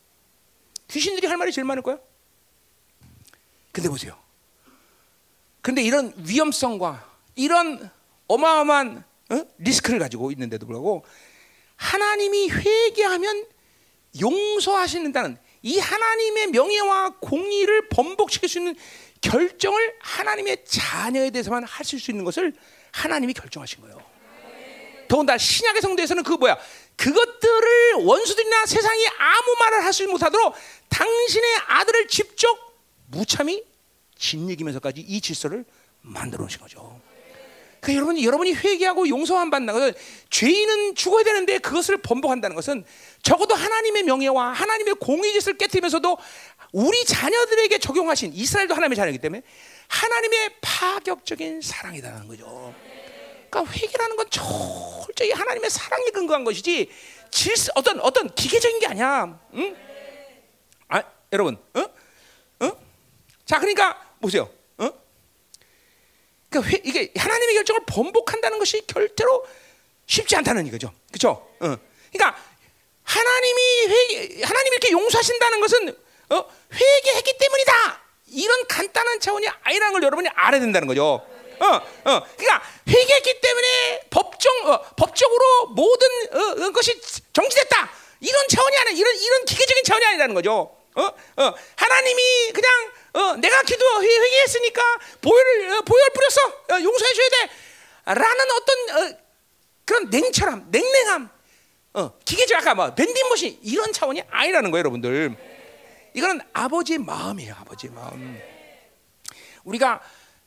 귀신들이 할 말이 제일 많을 거야. 근데 보세요. 근데 이런 위험성과 이런 어마어마한 어? 리스크를 가지고 있는데도 불구하고 하나님이 회개하면 용서하시는다는 이 하나님의 명예와 공의를 번복시킬 수 있는 결정을 하나님의 자녀에 대해서만 하실 수 있는 것을 하나님이 결정하신 거예요. 더군다나 신약의 성도에서는 그 뭐야? 그것들을 원수들이나 세상이 아무 말을 할수 못하도록 당신의 아들을 직접 무참히 짓이기면서까지 이 질서를 만들어 놓으신 거죠. 그러니까 여러분이 여러분이 회개하고 용서함 받는 죄인은 죽어야 되는데 그것을 번복한다는 것은 적어도 하나님의 명예와 하나님의 공의 짓을 깨뜨리면서도 우리 자녀들에게 적용하신 이스라엘도 하나님의 자녀이기 때문에 하나님의 파격적인 사랑이라는 거죠. 그러니까 회개라는 건 철저히 하나님의 사랑에 근거한 것이지 질서 어떤 어떤 기계적인 게 아니야. 응? 아 여러분, 어? 어? 자 그러니까 보세요. 어? 그러니까 회, 이게 하나님의 결정을 번복한다는 것이 절대로 쉽지 않다는 이거죠. 그렇죠? 어. 그러니까 하나님이 회개, 하나님이 이렇게 용서하신다는 것은 어? 회개했기 때문이다. 이런 간단한 차원이 아니라는 걸 여러분이 알아야 된다는 거죠. 어, 어, 그러니까 회개했기 때문에 법정, 어, 법적으로 모든 어, 어, 것이 정지됐다. 이런 차원이 아니라 이런 이런 기계적인 차원이 아니라는 거죠. 어, 어, 하나님이 그냥 어, 내가 기도 회개했으니까 보혈을 어, 보혈 뿌렸어 어, 용서해 줘야 돼 라는 어떤 어, 그런 냉철함, 냉랭함, 어, 기계적 아까 뭐 밴딩머신 이런 차원이 아니라는 거예요, 여러분들. 이거는 아버지의 마음이에요, 아버지의 마음. 우리가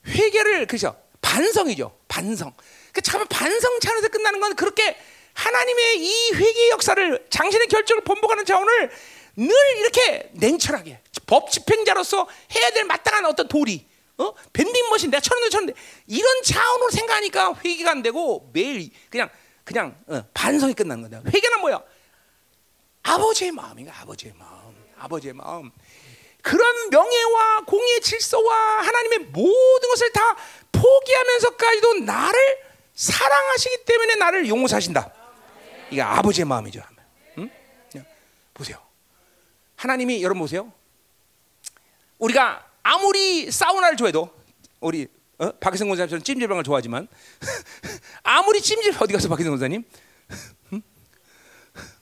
회개를 그죠 반성이죠, 반성. 그 참 반성 차원에서 끝나는 건 그렇게 하나님의 이 회개 역사를 당신의 결정을 번복하는 차원을 늘 이렇게 냉철하게 법 집행자로서 해야 될 마땅한 어떤 도리, 어? 밴딩머신 내가 천원을 쳤는데 이런 차원으로 생각하니까 회개가 안 되고 매일 그냥 그냥 어, 반성이 끝나는 거다. 회개는 뭐야? 아버지의 마음인가 아버지의 마음, 아버지의 마음. 그런 명예와 공의 질서와 하나님의 모든 것을 다 포기하면서까지도 나를 사랑하시기 때문에 나를 용서하신다. 이게 아버지의 마음이죠. 응? 보세요. 하나님이 여러분 보세요. 우리가 아무리 사우나를 좋아해도 우리 어? 박희성 권사님처럼 찜질방을 좋아하지만 <laughs> 아무리 찜질 어디 가서 박희성 권사님?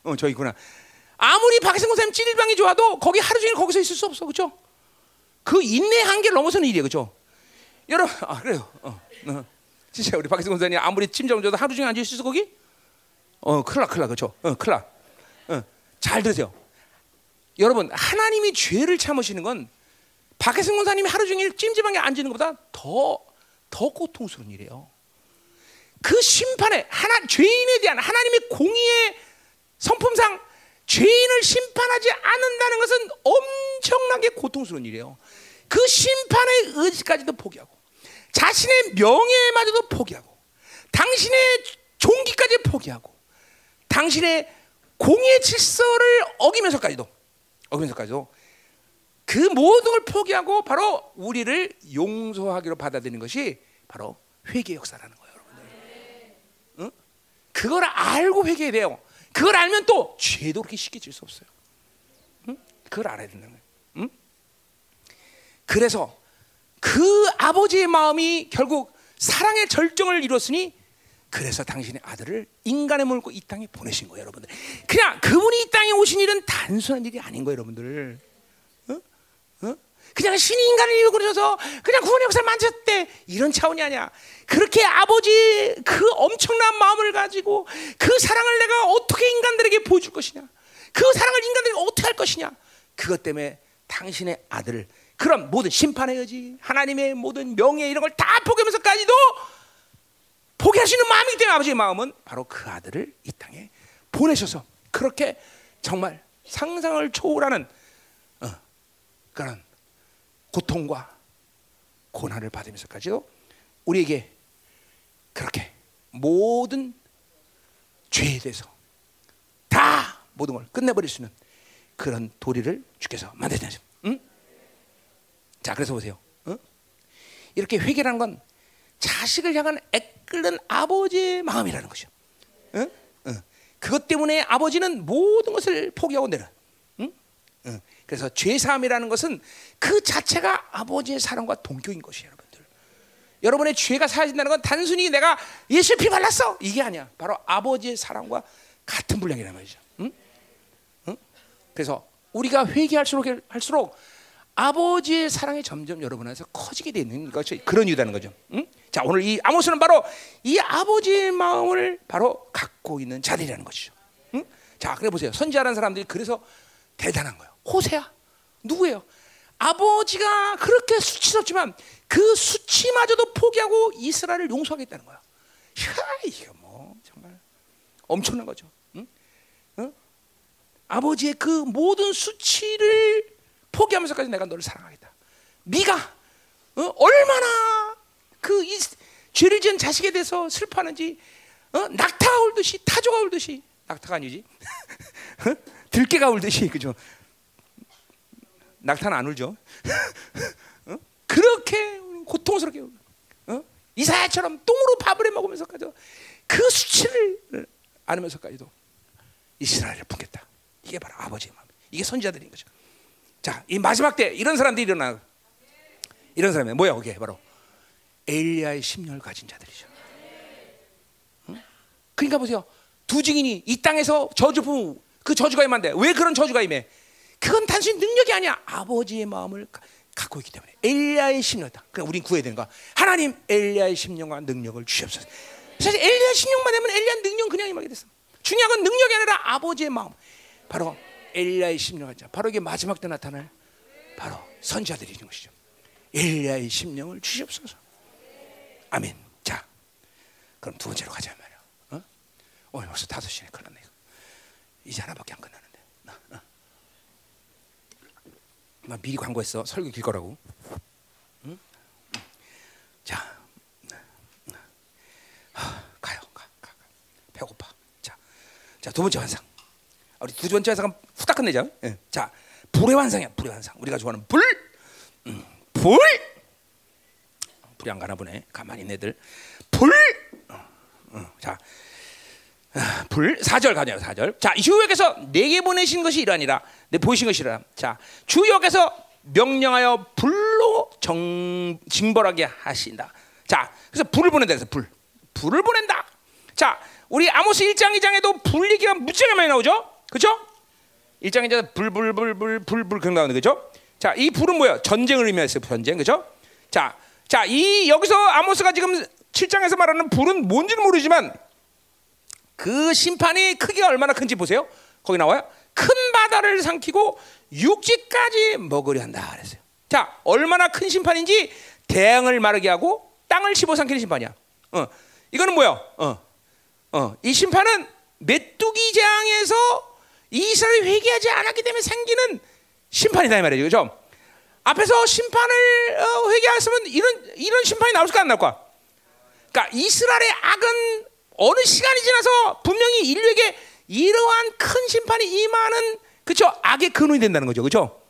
어 저기 있구나. 아무리 박희성 권사님 찜질방이 좋아도 거기 하루 종일 거기서 있을 수 없어, 그렇죠? 그 인내 한계를 넘어서는 일이에요, 그렇죠? 여러분, 아 그래요. 어, 어. 진짜 우리 박희성 권사님 아무리 찜질방 좋아도 하루 종일 앉아 있을 수 거기? 어, 클라 클라 그렇죠? 어, 클라. 어, 잘 들으세요. 여러분, 하나님이 죄를 참으시는 건 박혜승 권사님이 하루 종일 찜질방에 앉는 것보다 더, 더 고통스러운 일이에요. 그 심판에, 하나, 죄인에 대한 하나님의 공의의 성품상 죄인을 심판하지 않는다는 것은 엄청나게 고통스러운 일이에요. 그 심판의 의지까지도 포기하고, 자신의 명예마저도 포기하고, 당신의 종기까지 포기하고, 당신의 공의 질서를 어기면서까지도, 어기면서까지도 그 모든 걸 포기하고 바로 우리를 용서하기로 받아들이는 것이 바로 회개 역사라는 거예요, 여러분들. 응? 그걸 알고 회개해야 돼요. 그걸 알면 또 죄도 그렇게 쉽게 질 수 없어요. 응? 그걸 알아야 된다는 거예요. 응? 그래서 그 아버지의 마음이 결국 사랑의 절정을 이뤘으니 그래서 당신의 아들을 인간의 몸을 이 땅에 보내신 거예요, 여러분들. 그냥 그분이 이 땅에 오신 일은 단순한 일이 아닌 거예요, 여러분들. 그냥 신이 인간을 이루고셔서 그냥 구원의 역사를 만졌대 이런 차원이 아니야. 그렇게 아버지 그 엄청난 마음을 가지고 그 사랑을 내가 어떻게 인간들에게 보여줄 것이냐. 그 사랑을 인간들에게 어떻게 할 것이냐. 그것 때문에 당신의 아들을 그런 모든 심판의 여지, 하나님의 모든 명예 이런 걸 다 포기하면서까지도 있는 마음이기 때문에 아버지의 마음은 바로 그 아들을 이 땅에 보내셔서 그렇게 정말 상상을 초월하는 어, 그런 고통과 고난을 받으면서까지도 우리에게 그렇게 모든 죄에 대해서 다 모든 걸 끝내버릴 수 있는 그런 도리를 주께서 만드셨죠. 응? 자, 그래서 보세요. 응? 이렇게 회개라는 건 자식을 향한 애끓는 아버지의 마음이라는. 응? 응. 그것 때문에 아버지는 모든 것을 포기하고 내려. 그래서 죄사함이라는 것은 그 자체가 아버지의 사랑과 동격인 것이에요, 여러분들. 여러분의 죄가 사라진다는 건 단순히 내가 예수 피 발랐어 이게 아니야. 바로 아버지의 사랑과 같은 분량이란 말이죠. 응? 응? 그래서 우리가 회개할수록 할수록 아버지의 사랑이 점점 여러분 안에서 커지게 되는 것이 그런 이유라는 거죠. 응? 자 오늘 이 아모스는 바로 이 아버지의 마음을 바로 갖고 있는 자들이라는 것이죠. 응? 자 그래 보세요. 선지하는 사람들이 그래서 대단한 거예요. 호세야 누구예요? 아버지가 그렇게 수치스럽지만 그 수치마저도 포기하고 이스라엘을 용서하겠다는 거야. 야 이거 뭐 정말 엄청난 거죠. 응? 응? 아버지의 그 모든 수치를 포기하면서까지 내가 너를 사랑하겠다. 네가 어? 얼마나 그 이, 죄를 지은 자식에 대해서 슬퍼하는지 어? 낙타가 울듯이 타조가 울듯이 낙타가 아니지 <laughs> 어? 들깨가 울듯이 그죠? 낙타는 안 울죠. <laughs> 어? 그렇게 고통스럽게 어? 이사야처럼 똥으로 밥을 해 먹으면서까지도 그 수치를 안으면서까지도 이스라엘을 품겠다. 이게 바로 아버지의 마음. 이게 선지자들인 거죠. 자, 이 마지막 때 이런 사람들이 일어나. 이런 사람이 뭐야? 그게 바로 엘리야의 심령을 가진 자들이죠. 응? 그러니까 보세요. 두 증인이 이 땅에서 저주 부그 저주가 임한데 왜 그런 저주가 임해? 그건 단순히 능력이 아니야. 아버지의 마음을 갖고 있기 때문에 엘리야의 심령이다. 그러니까 우린 구해야 되는 거. 하나님 엘리야의 심령과 능력을 주시옵소서. 사실 엘리야 심령만 되면 엘리야 능력 그냥 임하게 됐어. 중요한 건 능력이 아니라 아버지의 마음. 바로 엘리야의 심령을 자. 바로 이게 마지막 때 나타날 바로 선자들이 있는 것이죠. 엘리야의 심령을 주시옵소서. 아멘. 자, 그럼 두 번째로 가자 말이야. 어? 오늘 벌써 다섯 시네 큰일 났네. 이제 하나밖에 안 끝나는데. 어? 어. 나 미리 광고했어. 설교 길 거라고. 응? 자, 하, 가요. 가, 가, 가. 배고파. 자, 자 두 번째 환상. 우리 두 번째 환상은 후딱 끝내자. 예. 자, 불의 환상이야. 불의 환상. 우리가 좋아하는 불. 음, 불. 불이 안 가나 보네. 가만히 있는 애들. 불. 어, 어, 자. 아, 불 4절 가냐 4절. 자 주여께서 내게 보내신 것이 이러하니라. 내 보이신 것이라 자 주여께서 명령하여 불로 정, 징벌하게 하신다. 자 그래서 불을 보낸다 그래서 불. 불을 보낸다. 자 우리 아모스 1장 2장에도 불 얘기가 무지하게 많이 나오죠? 그렇죠 1장 2장 불불불불불불 그런 나오는 거죠 자 이 불은 뭐야 전쟁을 의미했어요 전쟁 그렇죠 자 자 이 여기서 아모스가 지금 7장에서 말하는 불은 뭔지는 모르지만 그 심판이 크기가 얼마나 큰지 보세요. 거기 나와요. 큰 바다를 삼키고 육지까지 먹으려 한다 그랬어요. 자, 얼마나 큰 심판인지 대양을 마르게 하고 땅을 씹어 삼키는 심판이야. 어, 이거는 뭐야? 어, 어, 이 심판은 메뚜기 재앙에서 이스라엘이 회개하지 않았기 때문에 생기는 심판이다 이 말이죠, 그죠? 앞에서 심판을 어, 회개했으면 이런 이런 심판이 나올까 안 나올까? 그러니까 이스라엘의 악은 어느 시간이 지나서 분명히 인류에게 이러한 큰 심판이 임하는 그렇죠 악의 근원이 된다는 거죠, 그렇죠?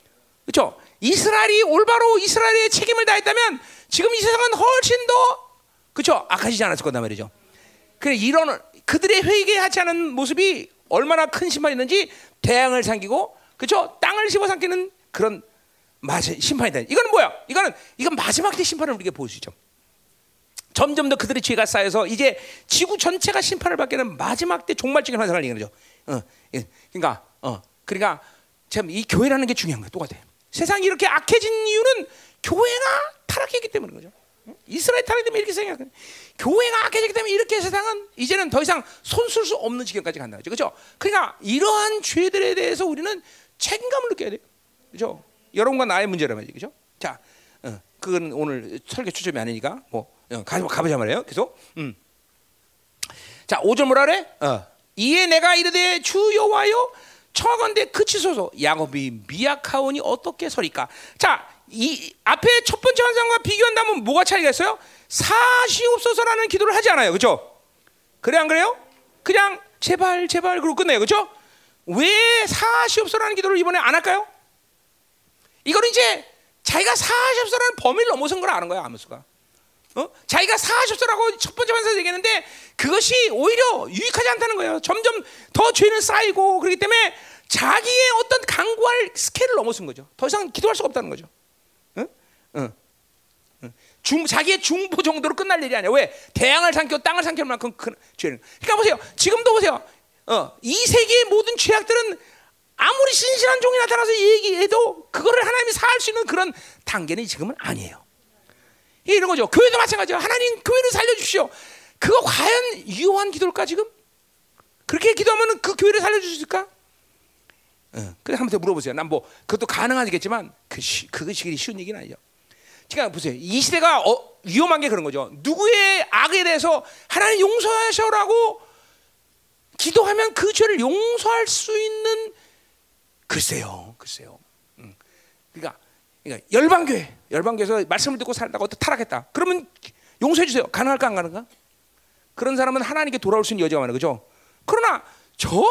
그렇죠? 이스라엘이 올바로 이스라엘의 책임을 다했다면 지금 이 세상은 훨씬 더 그렇죠 악하지 않았을 거단 말이죠. 그래 이런 그들의 회개하지 않은 모습이 얼마나 큰 심판이 있는지 대양을 삼키고 그렇죠 땅을 씹어 삼키는 그런 심판이다. 이거는 뭐야? 이거는 이건 마지막 때 심판을 우리가 볼 수 있죠. 점점 더 그들의 죄가 쌓여서 이제 지구 전체가 심판을 받게 되는 마지막 때 종말적인 환상을 얘기하는 거죠. 어, 예. 그러니까 어, 그러니까 참 이 교회라는 게 중요한 거예요. 똑같아요. 세상이 이렇게 악해진 이유는 교회가 타락했기 때문인 거죠. 이스라엘 타락이 때문에 이렇게 생각해요. 교회가 악해졌기 때문에 이렇게 세상은 이제는 더 이상 손쓸 수 없는 지경까지 간다. 그렇죠? 그러니까 이러한 죄들에 대해서 우리는 책임감을 느껴야 돼요. 그렇죠? 여러분과 나의 말이죠. 그렇죠? 자, 어, 그건 오늘 설교 초점이 아니니까 뭐 어, 가, 가보자 말이에요. 계속. 음. 자, 5절 뭐라 그래? 어. 이에 내가 이르되 주 여호와여 청하건대 그치소서 야곱이 미약하오니 어떻게 서리까? 자, 이 앞에 첫 번째 환상과 비교한다면 뭐가 차이가 있어요? 사시옵소서라는 기도를 하지 않아요. 그렇죠? 그래 안 그래요? 그냥 제발 제발 그러고 끝내요. 그렇죠? 왜 사시옵소서라는 기도를 이번에 안 할까요? 이거는 이제 자기가 사시옵소서라는 범위를 넘어선 걸 아는 거야, 아무수가. 어? 자기가 사하셨어라고 첫 번째 반사 얘기했는데 그것이 오히려 유익하지 않다는 거예요. 점점 더 죄는 쌓이고 그렇기 때문에 자기의 어떤 강구할 스케일을 넘어선 거죠. 더 이상 기도할 수가 없다는 거죠. 중, 자기의 중보 정도로 끝날 일이 아니야. 왜? 대양을 삼키고 땅을 삼킬 만큼 큰 죄는. 그러니까 보세요. 지금도 보세요. 어, 이 세계의 모든 죄악들은 아무리 신실한 종이 나타나서 얘기해도 그거를 하나님이 사할 수 있는 그런 단계는 지금은 아니에요. 이런 거죠. 교회도 마찬가지예요. 하나님 교회를 살려주십시오. 그거 과연 유효한 기도일까 지금? 그렇게 기도하면 그 교회를 있을까? 어, 그래 한번 더 물어보세요. 난 뭐 그것도 가능하겠지만 그 시, 그것이 쉬운 얘기는 아니죠. 그러니까 보세요. 이 시대가 어, 위험한 게 그런 거죠. 누구의 악에 대해서 하나님 용서하셔라고 기도하면 그 죄를 용서할 수 있는 글쎄요, 글쎄요. 음. 그러니까, 그러니까 열방교회, 열방교회에서 말씀을 듣고 살다가 어떻게 타락했다. 그러면 용서해 주세요. 가능할까 안 가능가? 그런 사람은 하나님께 돌아올 수 있는 여지가 많아요, 그죠? 그러나 전혀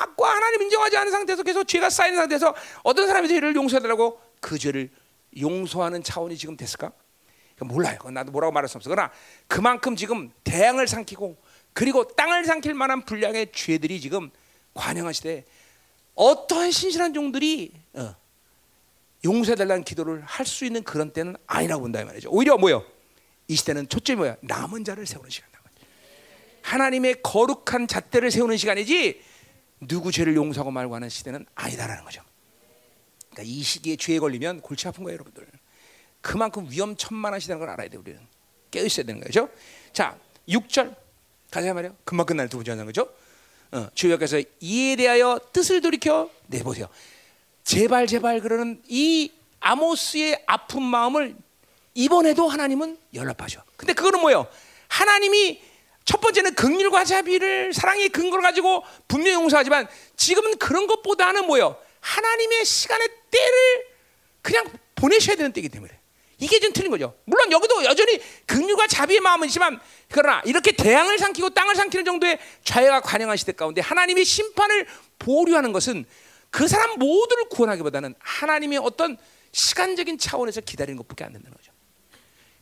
악과 하나님 인정하지 않은 상태에서 계속 죄가 쌓이는 상태에서 어떤 사람의 죄를 용서해달라고 그 죄를 용서하는 차원이 지금 됐을까? 몰라요. 나도 뭐라고 말할 수 없어. 그러나 그만큼 지금 대양을 삼키고 그리고 땅을 삼킬 만한 분량의 죄들이 지금 관영한 시대에 어떠한 신실한 종들이 어, 용서해달라는 기도를 할 수 있는 그런 때는 아니라고 본다 이 말이죠. 오히려 뭐요? 이 시대는 초점이 뭐야? 남은 자를 세우는 시간. 하나님의 거룩한 잣대를 세우는 시간이지 누구 죄를 용서하고 말고 하는 시대는 아니다라는 거죠. 그러니까 이 시기에 죄에 걸리면 골치 아픈 거예요, 여러분들. 그만큼 위험천만한 시대라는 걸 알아야 돼 우리는 깨어 있어야 되는 거죠. 자, 6절 가자 말이요. 금방 끝날 두 번째 하는 거죠. 어, 주여께서 이에 대하여 뜻을 돌이켜 내 보세요. 제발 제발 그러는 이 아모스의 아픈 마음을 이번에도 하나님은 연락하셔. 근데 그거는 뭐예요? 하나님이 첫 번째는 극률과 자비를 사랑의 근거를 가지고 분명히 용서하지만 지금은 그런 것보다는 뭐예요? 하나님의 시간의 때를 그냥 보내셔야 되는 때이기 때문에 이게 좀 틀린 거죠. 물론 여기도 여전히 극률과 자비의 마음은 있지만 그러나 이렇게 대양을 삼키고 땅을 삼키는 정도의 자유가 관영한 시대 가운데 하나님의 심판을 보류하는 것은 그 사람 모두를 구원하기보다는 하나님의 어떤 시간적인 차원에서 기다리는 것밖에 안 된다는 거죠.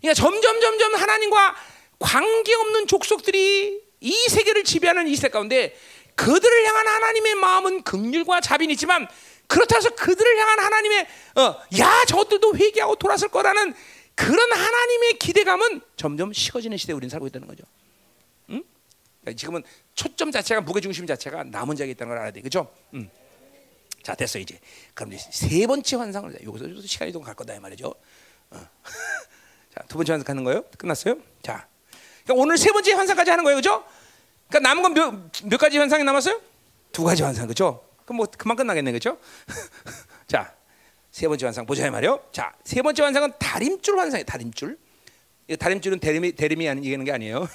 그러니까 점점 점점 하나님과 관계 없는 족속들이 이 세계를 지배하는 이 시대 가운데 그들을 향한 하나님의 마음은 극률과 자비는 있지만 그렇다 서 그들을 향한 하나님의 어, 야 저것들도 회개하고 돌아설 거라는 그런 하나님의 기대감은 점점 식어지는 시대에 우리는 살고 있다는 거죠. 응? 그러니까 지금은 초점 자체가 무게 중심 자체가 남은 자에 있다는 걸 알아야 돼, 그죠? 응. 자 됐어 이제. 그럼 이제 세 번째 환상을 여기서 시간이 좀 갈 거다 이 말이죠. 어. <laughs> 자두 번째 환상 가는 거예요? 끝났어요? 자. 그러니까 오늘 세 번째 환상까지 하는 거예요, 그죠? 그러니까 남은 건몇몇 가지 환상이 남았어요? 두 가지 환상, 그죠? 그럼 뭐 그만 끝나겠네, 그죠? <laughs> 자, 세 번째 환상 보자 말이요. 자, 세 번째 환상은 다림줄 환상이에요. 다림줄. 다림줄은 대림이 대림이 아닌 얘기하는 게 아니에요.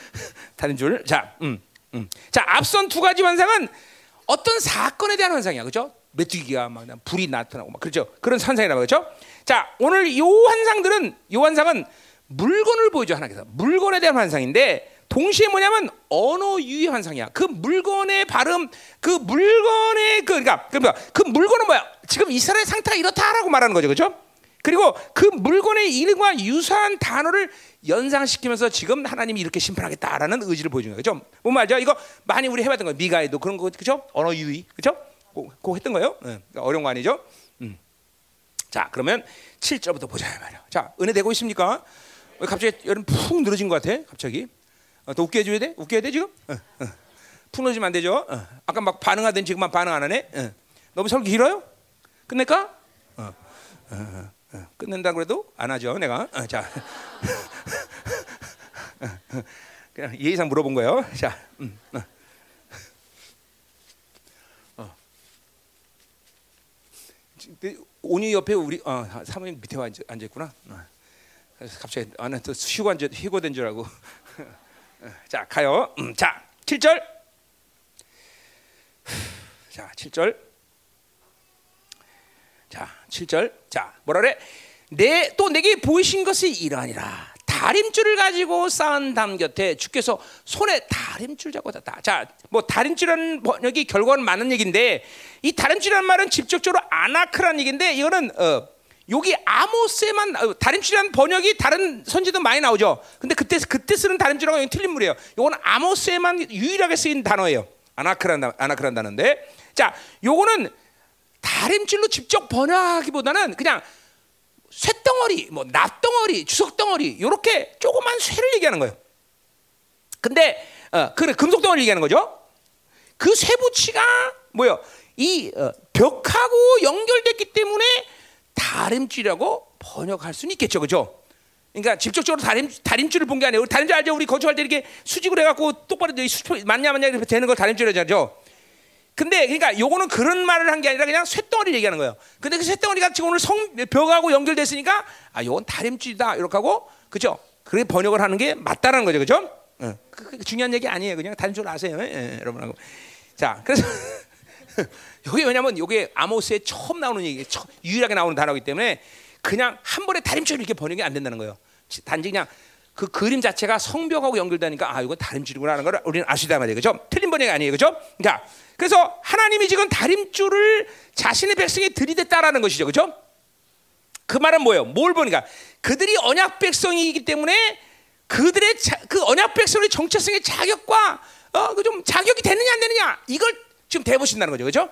<laughs> 다림줄. 자, 음, 음. 자, 앞선 두 가지 환상은 어떤 사건에 대한 환상이야, 그죠? 메뚜기가 막 불이 나타나고 막 그렇죠. 그런 환상이라 그렇죠. 자, 오늘 이 환상들은 이 환상은 물건을 보여줘 하나님께서 물건에 대한 환상인데 동시에 뭐냐면 언어 유희 환상이야. 그 물건의 발음, 그 물건의 그 그러니까 그러니까 그 물건은 뭐야? 지금 이스라엘 상태가 이렇다라고 말하는 거죠, 그렇죠? 그리고 그 물건의 이름과 유사한 단어를 연상시키면서 지금 하나님이 이렇게 심판하겠다라는 의지를 보여주는 거죠. 뭔 말이죠? 이거 많이 우리 해봤던 거예요. 미가에도 그런 거 그죠? 언어 유희 그죠? 그거 했던 거예요. 네. 어려운 거 아니죠? 음. 자, 그러면 7절부터 보자 말이야. 자, 은혜 되고 있습니까? 갑자기 여름 푹 늘어진 것 같아. 갑자기. 어, 더 웃게 해줘야 돼? 웃게 해야 돼 지금? 어, 어. 푹 늘어지면 안 되죠. 어. 아까 막 반응하던 지금만 반응 안 하네. 어. 너무 설교 길어요? 끝낼까? 어. 어, 어. 끝낸다 그래도 안 하죠. 내가. 어, 자, <laughs> 그냥 예의상 물어본 거예요. 자, 음, 어. 오니 옆에 우리 어, 사모님 밑에 앉아, 앉아 있구나. 어. 갑자기 아는 또 휴고 앉아 휴고된 줄 알고 <laughs> 자, 가요. 음, 자, 7절. 자, 7절. 자, 7절. 자, 뭐라 그래? 내 또 내게 보이신 것이 이러하니라. 다림줄을 가지고 쌓은 담 곁에 주께서 손에 다림줄 잡고 다 자, 뭐 다림줄이라는 번역이 결과는 많은 얘기인데 이 다림줄이라는 말은 직접적으로 아나크라는 얘기인데 이거는 어 여기 아모스에만 어, 다림줄이라는 번역이 다른 선지도 많이 나오죠. 근데 그때 그때 쓰는 다림줄하고 틀린 물이에요. 이거는 아모스에만 유일하게 쓰인 단어예요. 아나크란 아나크란 단어인데 자, 요거는 다림줄로 직접 번역하기보다는 그냥 쇳덩어리, 뭐 납덩어리, 주석덩어리 이렇게 조그만 쇠를 얘기하는 거예요. 근데 어, 그래 금속덩어리 얘기하는 거죠. 그 쇠붙이가 뭐요? 이 어, 벽하고 연결됐기 때문에 다림줄이라고 번역할 수는 있겠죠, 그죠? 그러니까 직접적으로 다림 다림줄을 본 게 아니에요. 다림줄 알죠? 우리 건축할 때 이렇게 수직으로 해갖고 똑바로 수평 맞냐 맞냐 이렇게 되는 걸 다림줄이라죠. 근데 그러니까 요거는 그런 말을 한 게 아니라 그냥 쇳덩어리 얘기하는 거예요. 근데 그 쇳덩어리가 지금 오늘 성 벽하고 연결됐으니까 아 요건 다림줄이다 이렇게 하고 그죠? 그렇게 번역을 하는 게 맞다라는 거죠, 그죠? 어, 그, 그 중요한 얘기 아니에요. 그냥 다림줄 아세요, 예, 여러분하고. 자, 그래서 <laughs> 여기 왜냐면 요게 아모스에 처음 나오는 얘기, 처, 유일하게 나오는 단어이기 때문에 그냥 한 번에 다림줄 이렇게 번역이 안 된다는 거예요. 단지 그냥 그 그림 자체가 성벽하고 연결되니까 아 이건 다림줄이구나 하는 걸 우리는 아시다 말이에요. 그죠? 틀린 번역이 아니에요. 그죠? 자, 그래서 하나님이 지금 다림줄을 자신의 백성에 들이댔다라는 것이죠. 그죠? 그 말은 뭐예요? 뭘 보니까 그들이 언약 백성이기 때문에 그들의 자, 그 언약 백성의 정체성의 자격과 어, 그 좀 자격이 되느냐 안 되느냐 이걸 지금 대보신다는 거죠. 그죠?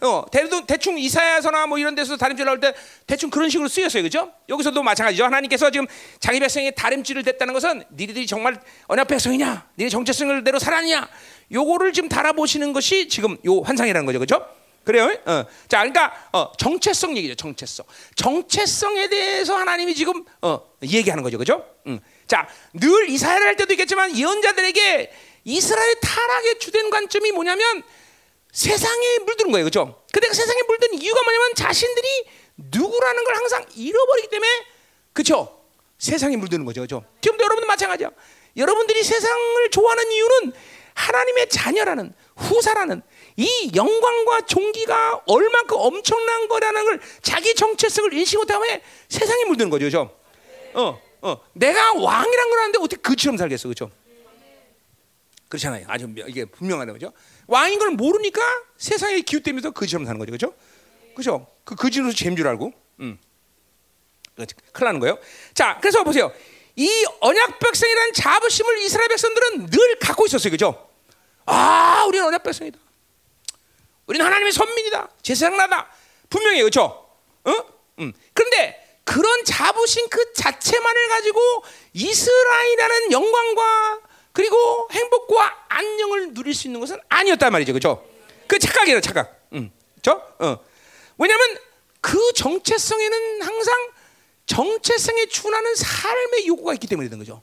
어, 대도 대충 이사야서나 뭐 이런 데서 다림줄 나올 때 대충 그런 식으로 쓰였어요. 그죠? 여기서도 마찬가지죠. 하나님께서 지금 자기 백성에 다림줄을 댔다는 것은 니들이 정말 언약 백성이냐? 니네 정체성을 대로 살았냐? 요거를 지금 달아보시는 것이 지금 요 환상이라는 거죠. 그죠? 그래요? 어. 자, 그러니까 어, 정체성 얘기죠. 정체성. 정체성에 대해서 하나님이 지금 어, 얘기하는 거죠. 그죠? 음. 자, 늘 이스라엘 할 때도 있겠지만 예언자들에게 이스라엘 타락의 주된 관점이 뭐냐면 세상에 물드는 거예요. 그죠? 근데 그 세상에 물든 이유가 뭐냐면 자신들이 누구라는 걸 항상 잃어버리기 때문에 그죠? 세상에 물드는 거죠. 그죠? 지금도 여러분도 마찬가지야. 여러분들이 세상을 좋아하는 이유는 하나님의 자녀라는 후사라는 이 영광과 종기가 얼만큼 엄청난 거라는 걸 자기 정체성을 인식 못하면 세상에 물드는 거죠. 그죠? 어, 어. 내가 왕이란 걸 아는데 어떻게 그처럼 살겠어. 그죠? 그렇잖아요. 아주 이게 분명하다 그죠? 왕인 걸 모르니까 세상에 기웃대면서 거지처럼 사는 거죠, 그죠? 그죠? 그 거지로 잼줄 알고, 음, 큰일 나는 거예요. 자, 그래서 보세요. 이 언약 백성이라는 자부심을 이스라엘 백성들은 늘 갖고 있었어요, 그죠? 아, 우리는 언약 백성이다. 우리는 하나님의 선민이다. 제사장나다. 분명히 그죠? 어? 음. 그런데 그런 자부심 그 자체만을 가지고 이스라엘이라는 영광과 그리고 행복과 안녕을 누릴 수 있는 것은 아니었단 말이죠. 그죠? 그 착각이에요, 착각. 음. 저? 어. 왜냐면 그 정체성에는 항상 정체성에 준하는 삶의 요구가 있기 때문에 되는 거죠.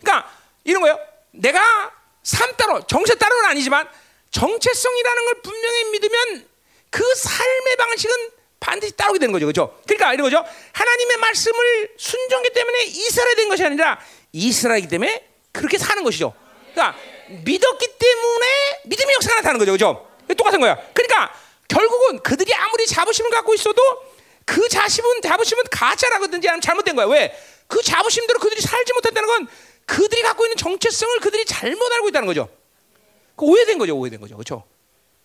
그러니까 이런 거예요. 내가 삶 따로, 정체 따로는 아니지만 정체성이라는 걸 분명히 믿으면 그 삶의 방식은 반드시 따르게 되는 거죠. 그죠? 그러니까 이런 거죠. 하나님의 말씀을 순종하기 때문에 이스라엘 된 것이 아니라 이스라엘이기 때문에 그렇게 사는 것이죠. 그러니까 믿었기 때문에 믿음의 역사가 나타나는 거죠. 그죠? 똑같은 거야. 그러니까 결국은 그들이 아무리 자부심을 갖고 있어도 그 자심은 자부심은 가짜라든지 아니면 잘못된 거야. 왜? 그 자부심대로 그들이 살지 못한다는 건 그들이 갖고 있는 정체성을 그들이 잘못 알고 있다는 거죠. 그 오해된 거죠. 오해된 거죠. 그렇죠?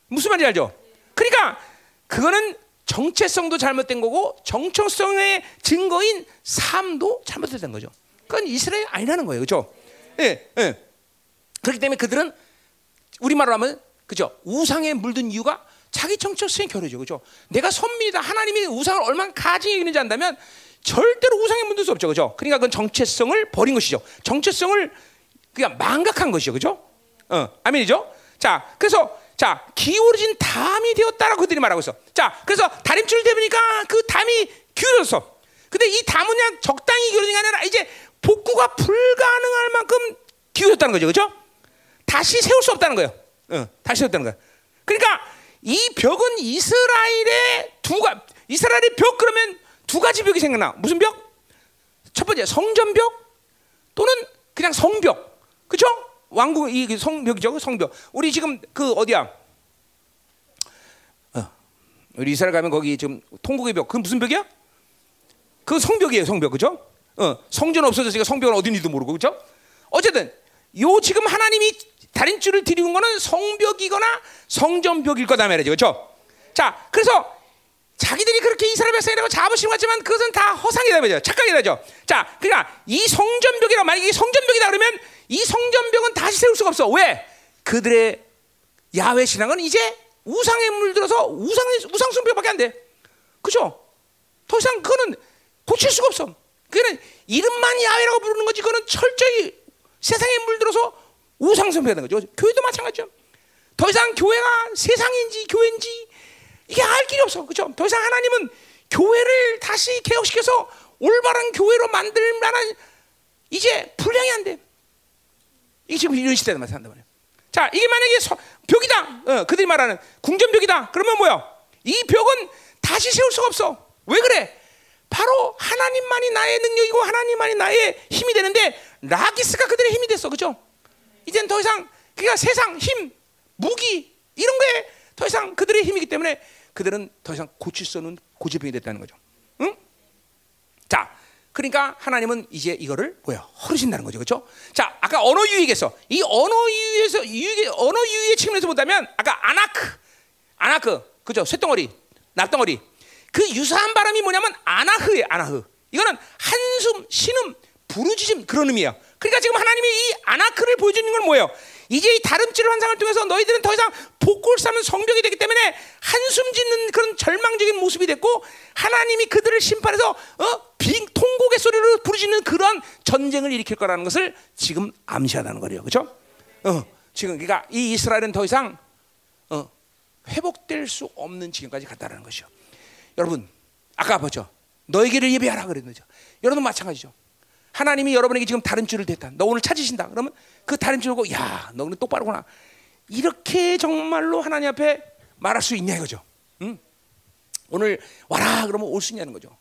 무슨 말인지 알죠? 그러니까 그거는 정체성도 잘못된 거고 정체성의 증거인 삶도 잘못된 거죠. 그건 이스라엘 아니라는 거예요. 그렇죠? 예, 예. 그렇기 때문에 그들은 우리말로 하면 그죠? 우상에 물든 이유가 자기 정체성의 결여죠. 그죠? 내가 선민이다. 하나님이 우상을 얼마나 가증히 여기는지 안다면 절대로 우상에 물들 수 없죠. 그죠? 그러니까 그건 정체성을 버린 것이죠. 정체성을 그냥 망각한 것이죠. 그죠? 어, 아멘이죠? 자, 그래서 자, 기울어진 담이 되었다라고 그들이 말하고 있어. 자, 그래서 다림줄 대보니까 그 담이 기울었어. 근데 이 담은 그냥 적당히 기울어진 게 아니라 이제 복구가 불가능할 만큼 기울었다는 거죠. 그죠? 다시 세울 수 없다는 거예요. 어, 다시 세웠다는 거예요. 그러니까 이 벽은 이스라엘의 두가 이스라엘의 벽 그러면 두 가지 벽이 생겨나. 무슨 벽? 첫 번째 성전벽 또는 그냥 성벽. 그죠? 왕궁 이 성벽이죠, 그 성벽. 우리 지금 그 어디야? 어, 우리 이스라엘 가면 거기 지금 통곡의 벽. 그 무슨 벽이야? 그 성벽이에요, 성벽, 그죠? 어, 성전 없어졌으니까 성벽은 어딘지도 모르고, 그죠? 어쨌든 요 지금 하나님이 다림줄을 드리는 거는 성벽이거나 성전벽일 거다 말이죠, 그죠? 자, 그래서 자기들이 그렇게 이스라엘 백성이라고 자부심 갖지만 그것은 다 허상이다 말이죠. 착각이다죠. 자, 그러니까 이 성전벽이라 만약에 이 성전벽이다 그러면 이 성전벽은 다시 세울 수가 없어. 왜? 그들의 야훼 신앙은 이제 우상에 물들어서 우상의 우상 숭배밖에 안 돼. 그죠? 더 이상 그거는 고칠 수가 없어. 그는 이름만 야훼라고 부르는 거지. 그거는 철저히 세상에 물들어서 우상 숭배하는 거죠. 교회도 마찬가지죠. 더 이상 교회가 세상인지 교회인지 이게 알 길이 없어. 그죠? 더 이상 하나님은 교회를 다시 개혁시켜서 올바른 교회로 만들 만한 이제 분량이 안 돼. 이게 지금 이런 시대에 산단 말이야. 자, 이게 만약에 서, 벽이다. 어, 그들이 말하는 궁전벽이다. 그러면 뭐야? 이 벽은 다시 세울 수가 없어. 왜 그래? 바로 하나님만이 나의 능력이고 하나님만이 나의 힘이 되는데 라기스가 그들의 힘이 됐어. 그죠? 이젠 더 이상 그러니까 세상 힘, 무기 이런 거에 더 이상 그들의 힘이기 때문에 그들은 더 이상 고칠 수 없는 고질병이 됐다는 거죠. 응? 자, 그러니까 하나님은 이제 이거를 뭐야 허르신다는 거죠, 그렇죠? 자, 아까 언어 유익에서 이 언어 유익에서 유익의 언어 유익의 측면에서 본다면 아까 아나크, 아나크, 그죠? 쇳덩어리, 낙덩어리 그 유사한 발음이 뭐냐면 아나흐예, 아나흐. 이거는 한숨, 신음, 부르짖음 그런 의미야. 그러니까 지금 하나님이 이 아나크를 보여주는 건 뭐예요? 이제 이 다름질 환상을 통해서 너희들은 더 이상 복골 삼는 성벽이 되기 때문에 한숨 짓는 그런 절망적인 모습이 됐고 하나님이 그들을 심판해서 어? 빙 통곡의 소리로 부르짖는 그런 전쟁을 일으킬 거라는 것을 지금 암시하다는 거예요. 그렇죠? 어, 지금 그러니까 이 이스라엘은 더 이상 어, 회복될 수 없는 지경까지 갔다라는 것이죠. 여러분 아까 보죠. 너에게를 예배하라 그랬죠. 여러분 마찬가지죠. 하나님이 여러분에게 지금 다른 줄을 댔다. 너 오늘 찾으신다. 그러면 그 다른 줄 보고 야, 너는 똑바로구나. 이렇게 정말로 하나님 앞에 말할 수 있냐 이거죠. 응? 오늘 와라 그러면 올 수 있냐는 거죠.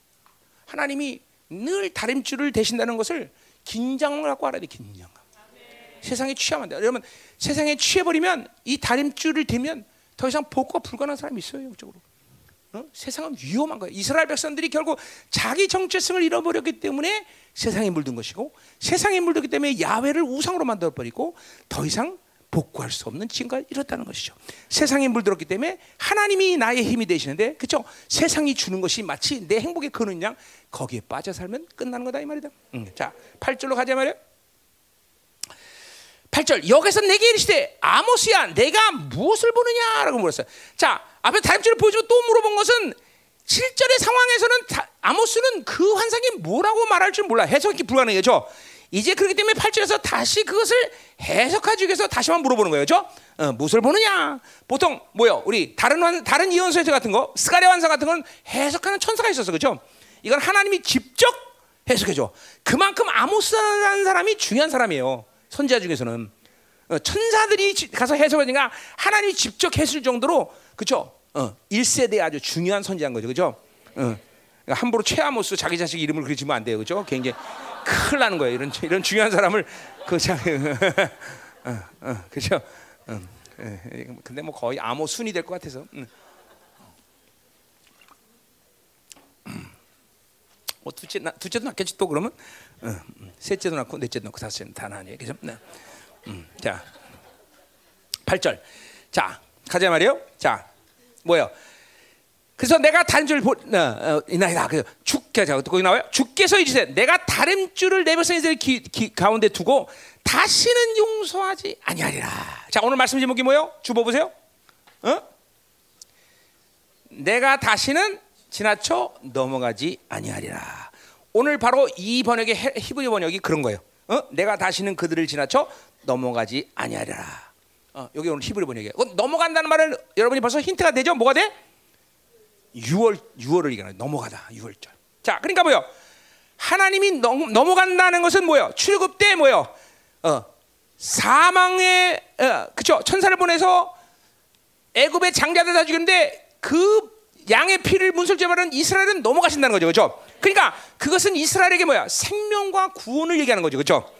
하나님이 늘 다림줄을 대신다는 것을 긴장을 갖고 알아야 돼. 긴장. 세상에 취하면 안 돼. 여러분 세상에 취해버리면 이 다림줄을 대면 더 이상 복구가 불가능한 사람이 있어요. 영적으로. 어? 세상은 위험한 거예요. 이스라엘 백성들이 결국 자기 정체성을 잃어버렸기 때문에 세상에 물든 것이고 세상에 물들기 때문에 야훼를 우상으로 만들어 버리고 더 이상 복구할 수 없는 지금까지 이렇다는 것이죠. 세상에 물들었기 때문에 하나님이 나의 힘이 되시는데 그렇죠? 세상이 주는 것이 마치 내 행복의 근원 양 거기에 빠져 살면 끝나는 거다 이 말이다. 음. 자, 8절로 가자 말이야. 8절 여기서 내게 이르시되 아모스야 내가 무엇을 보느냐라고 물었어요. 자 앞에 다림줄을 보여주고 또 물어본 것은 7절의 상황에서는 다, 아모스는 그 환상이 뭐라고 말할 줄 몰라 해석이 불가능해죠. 이제 그렇기 때문에 8절에서 다시 그것을 해석하기 위해서 다시만 물어보는 거예요. 죠 어, 무엇을 보느냐? 보통 뭐요? 우리 다른 환, 다른 이언서 해석 같은 거, 스가랴 환상 같은 건 해석하는 천사가 있었어. 그죠? 이건 하나님이 직접 해석해 줘. 그만큼 아모스라는 사람이 중요한 사람이에요. 선지자 중에서는 어, 천사들이 가서 해석하니까 하나님이 직접 해줄 정도로 그죠? 어, 1세대 아주 중요한 선지자인 거죠. 그죠? 어, 그러니까 함부로 최아모스 자기 자식 이름을 그리지면 안 돼요. 그죠? 굉장히 큰일 나는 거예요. 이런 이런 중요한 사람을 그 참, <laughs> 어, 어, 그죠? 어, 예, 근데 뭐 거의 아모순이 될 것 같아서. 음. 뭐 둘째 나, 둘째도 낳겠지 또 그러면 어, 음. 셋째도 낳고 넷째도 낳고 다섯째는 다 나니 그죠? 네. 음, 자 8절 자 가자 말이요. 자 뭐요? 그래서 내가 단줄 보, 어, 어, 이나이다. 그 주께 자 거기 나와요. 주께서 이제 내가 다림줄을 내 백성들 가운데 두고 다시는 용서하지 아니하리라. 자 오늘 말씀 제목이 뭐요? 주보 보세요. 어? 내가 다시는 지나쳐 넘어가지 아니하리라. 오늘 바로 이 번역의 히브리 번역이 그런 거예요. 어? 내가 다시는 그들을 지나쳐 넘어가지 아니하리라. 어, 여기 오늘 히브리 번역이에요. 어, 넘어간다는 말은 여러분이 벌써 힌트가 되죠? 뭐가 돼? 6월 6월을 얘기하는 넘어가다 6월절. 자, 그러니까 뭐요? 하나님이 넘, 넘어간다는 것은 뭐요? 출급 때 뭐요? 어, 사망의 어, 그쵸? 천사를 보내서 애굽의 장자들 다 죽였는데 그 양의 피를 문설제하는 이스라엘은 넘어가신다는 거죠, 그렇죠? 그러니까 그것은 이스라엘에게 뭐야? 생명과 구원을 얘기하는 거죠, 그렇죠?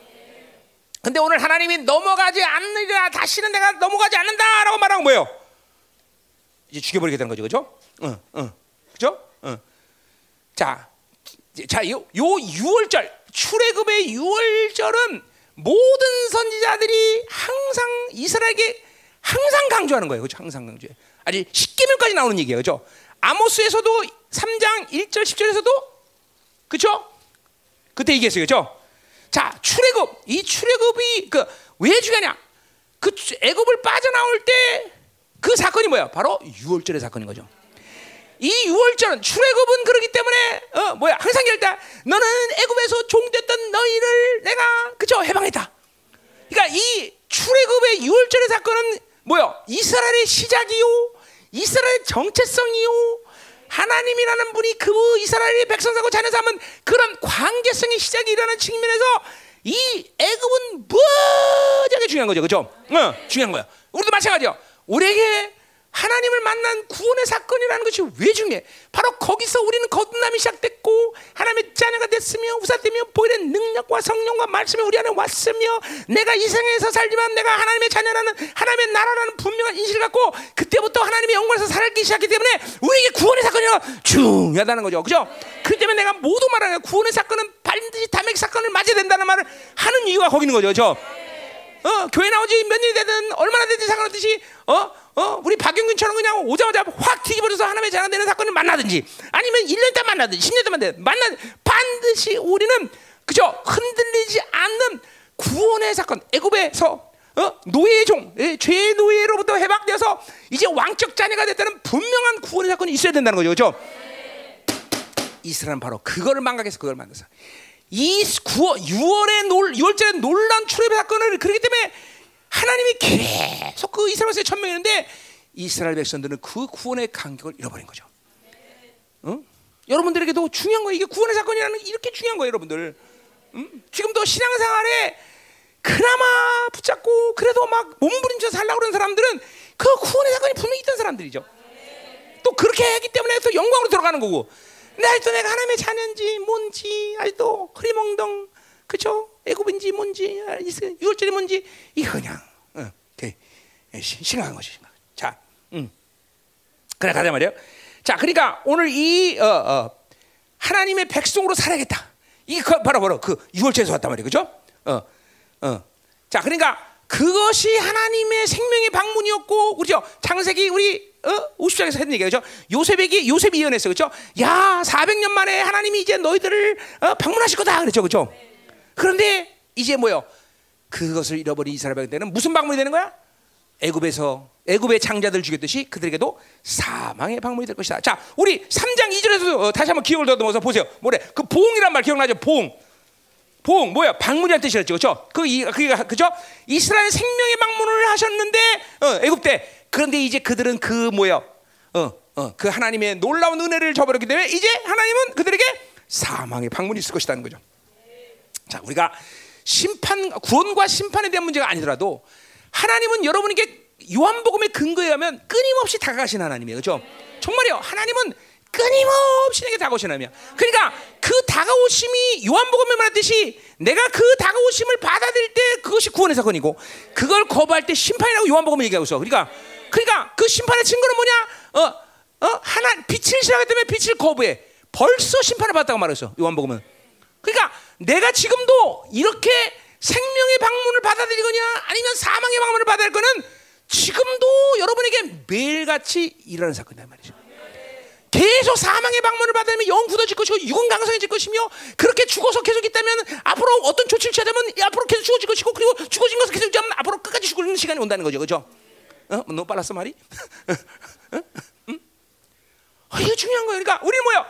근데 오늘 하나님이 넘어가지 않느라 다시는 내가 넘어가지 않는다라고 말하는 뭐예요? 이제 죽여버리게 되는 거죠, 그죠? 응, 응, 그죠? 응. 자, 자, 요, 요 6월절 출애굽의 6월절은 모든 선지자들이 항상 이스라엘에게 항상 강조하는 거예요, 그죠? 항상 강조해. 아직 십계명까지 나오는 얘기예요, 그죠? 아모스에서도 3장 1절 10절에서도 그죠? 그때 얘기했어요, 그죠? 자, 출애굽 이 출애굽이 그 왜 중요하냐? 그 애굽을 빠져나올 때 그 사건이 뭐야? 바로 6월절의 사건인 거죠. 이 6월절은 출애굽은 그러기 때문에 어 뭐야? 항상 열다 너는 애굽에서 종됐던 너희를 내가 그죠 해방했다. 그러니까 이 출애굽의 6월절의 사건은 뭐야? 이스라엘의 시작이요, 이스라엘의 정체성이요. 하나님이라는 분이 그 이스라엘의 백성하고 자녀 삼은 그런 관계성의 시작이 일어나는 측면에서 이 애굽은 무지하게 중요한 거죠, 그렇죠? 어, 중요한 거야. 우리도 마찬가지요. 우리에게 하나님을 만난 구원의 사건이라는 것이 왜 중요해? 바로 거기서 우리는 거듭남이 시작됐고 하나님의 자녀가 됐으며 우사되며 보이는 능력과 성령과 말씀이 우리 안에 왔으며 내가 이 세상에서 살지만 내가 하나님의 자녀라는 하나님의 나라라는 분명한 인식을 갖고 그때부터 하나님의 영광에서 살기 시작했기 때문에 우리에게 구원의 사건이 중요하다는 거죠. 그죠? 그 때문에 내가 모두 말하는 구원의 사건은 반드시 담의 사건을 맞아야 된다는 말을 하는 이유가 거기 있는 거죠. 그죠? 어, 교회 나오지 몇 년이 되든 얼마나 되든 상관없듯이 어, 어, 우리 박영균처럼 그냥 오자마자 확 뒤집어져서 하나님의 자가 되는 사건을 만나든지 아니면 1년 때 만나든지 10년 때 만나든 만나 반드시 우리는 그죠 흔들리지 않는 구원의 사건 애굽에서 어? 노예의 종, 예, 죄의 노예로부터 해방되어서 이제 왕적 자녀가 됐다는 분명한 구원의 사건이 있어야 된다는 거죠, 그렇죠? 이스라엘은 바로 그거를 망각해서 그걸 만들어서 이 9월, 6월의 놀, 6월절에 놀란 출애굽 사건을 그렇기 때문에 하나님이 계속 그 이스라엘 백성의 천명이는데 이스라엘 백성들은 그 구원의 간격을 잃어버린 거죠. 어? 여러분들에게도 중요한 거예요. 이게 구원의 사건이라는 이렇게 중요한 거예요, 여러분들. 음? 지금도 신앙생활에 그나마 붙잡고 그래도 막 몸부림쳐 살라고 그러는 사람들은 그 구원의 사건이 분명히 있던 사람들이죠. 또 그렇게 했기 때문에 또 영광으로 들어가는 거고. 근데 아직도 내가 하나님의 자녀인지 뭔지 아직도 흐리멍덩 그죠? 애굽인지 뭔지 유월절이 뭔지 이거 그냥 어, 심각한 것이 심각. 자, 음. 그래 가자 말이요. 자, 그러니까 오늘 이 어, 어, 하나님의 백성으로 살아야겠다. 이게 바로 바로 그 유월절에서 왔단 말이에요, 그죠? 어, 어. 자, 그러니까 그것이 하나님의 생명의 방문이었고, 그죠? 창세기 우리 어? 50장에서 했던 얘기죠. 요셉에게 요셉이 예언했어, 그죠? 야, 400년 만에 하나님이 이제 너희들을 어, 방문하실 거다, 그랬죠, 그죠? 그런데 이제 뭐요? 그것을 잃어버린 이스라엘 백성들은 무슨 방문이 되는 거야? 애굽에서 애굽의 장자들 죽였듯이 그들에게도 사망의 방문이 될 것이다. 자, 우리 3장 2절에서 어, 다시 한번 기억을 더듬어서 보세요. 뭐래? 그 보응이란 말 기억나죠? 보응. 보응 뭐야? 방문이란 뜻이었죠. 그렇죠? 그 이, 그게 그죠? 이스라엘 생명의 방문을 하셨는데 어, 애굽 때 그런데 이제 그들은 그 뭐야? 어, 어, 그 하나님의 놀라운 은혜를 저버렸기 때문에 이제 하나님은 그들에게 사망의 방문이 있을 것이라는 거죠. 자, 우리가 심판 구원과 심판에 대한 문제가 아니더라도 하나님은 여러분에게 요한복음의 근거에 하면 끊임없이 다가가신 하나님이에요. 그렇죠? 정말요. 하나님은 끊임없이 내게 다가오신 하나님이야. 그러니까 그 다가오심이 요한복음에 말했듯이 내가 그 다가오심을 받아들일 때 그것이 구원의 사건이고 그걸 거부할 때 심판이라고 요한복음을 얘기하고 있어. 그러니까 그러니까 그 심판의 증거는 뭐냐? 어, 어, 하나 빛을 싫어하기 때문에 빛을 거부해. 벌써 심판을 받았다고 말했어. 요한복음은. 그러니까 내가 지금도 이렇게 생명의 방문을 받아들이거냐 아니면 사망의 방문을 받아들일 거는 지금도 여러분에게 매일같이 일어나는 사건이다 말이죠. 계속 사망의 방문을 받으면 영 굳어질 것이고 육은 강성해질 것이며 그렇게 죽어서 계속 있다면 앞으로 어떤 조치를 취하자면 앞으로 계속 죽어질 것이고 그리고 죽어진 것을 계속 있자면 앞으로 끝까지 죽는 시간이 온다는 거죠, 그렇죠? 어? 너무 빨랐어 말이? <laughs> 어? 응? 어, 이거 중요한 거예요. 그러니까 우리 뭐요?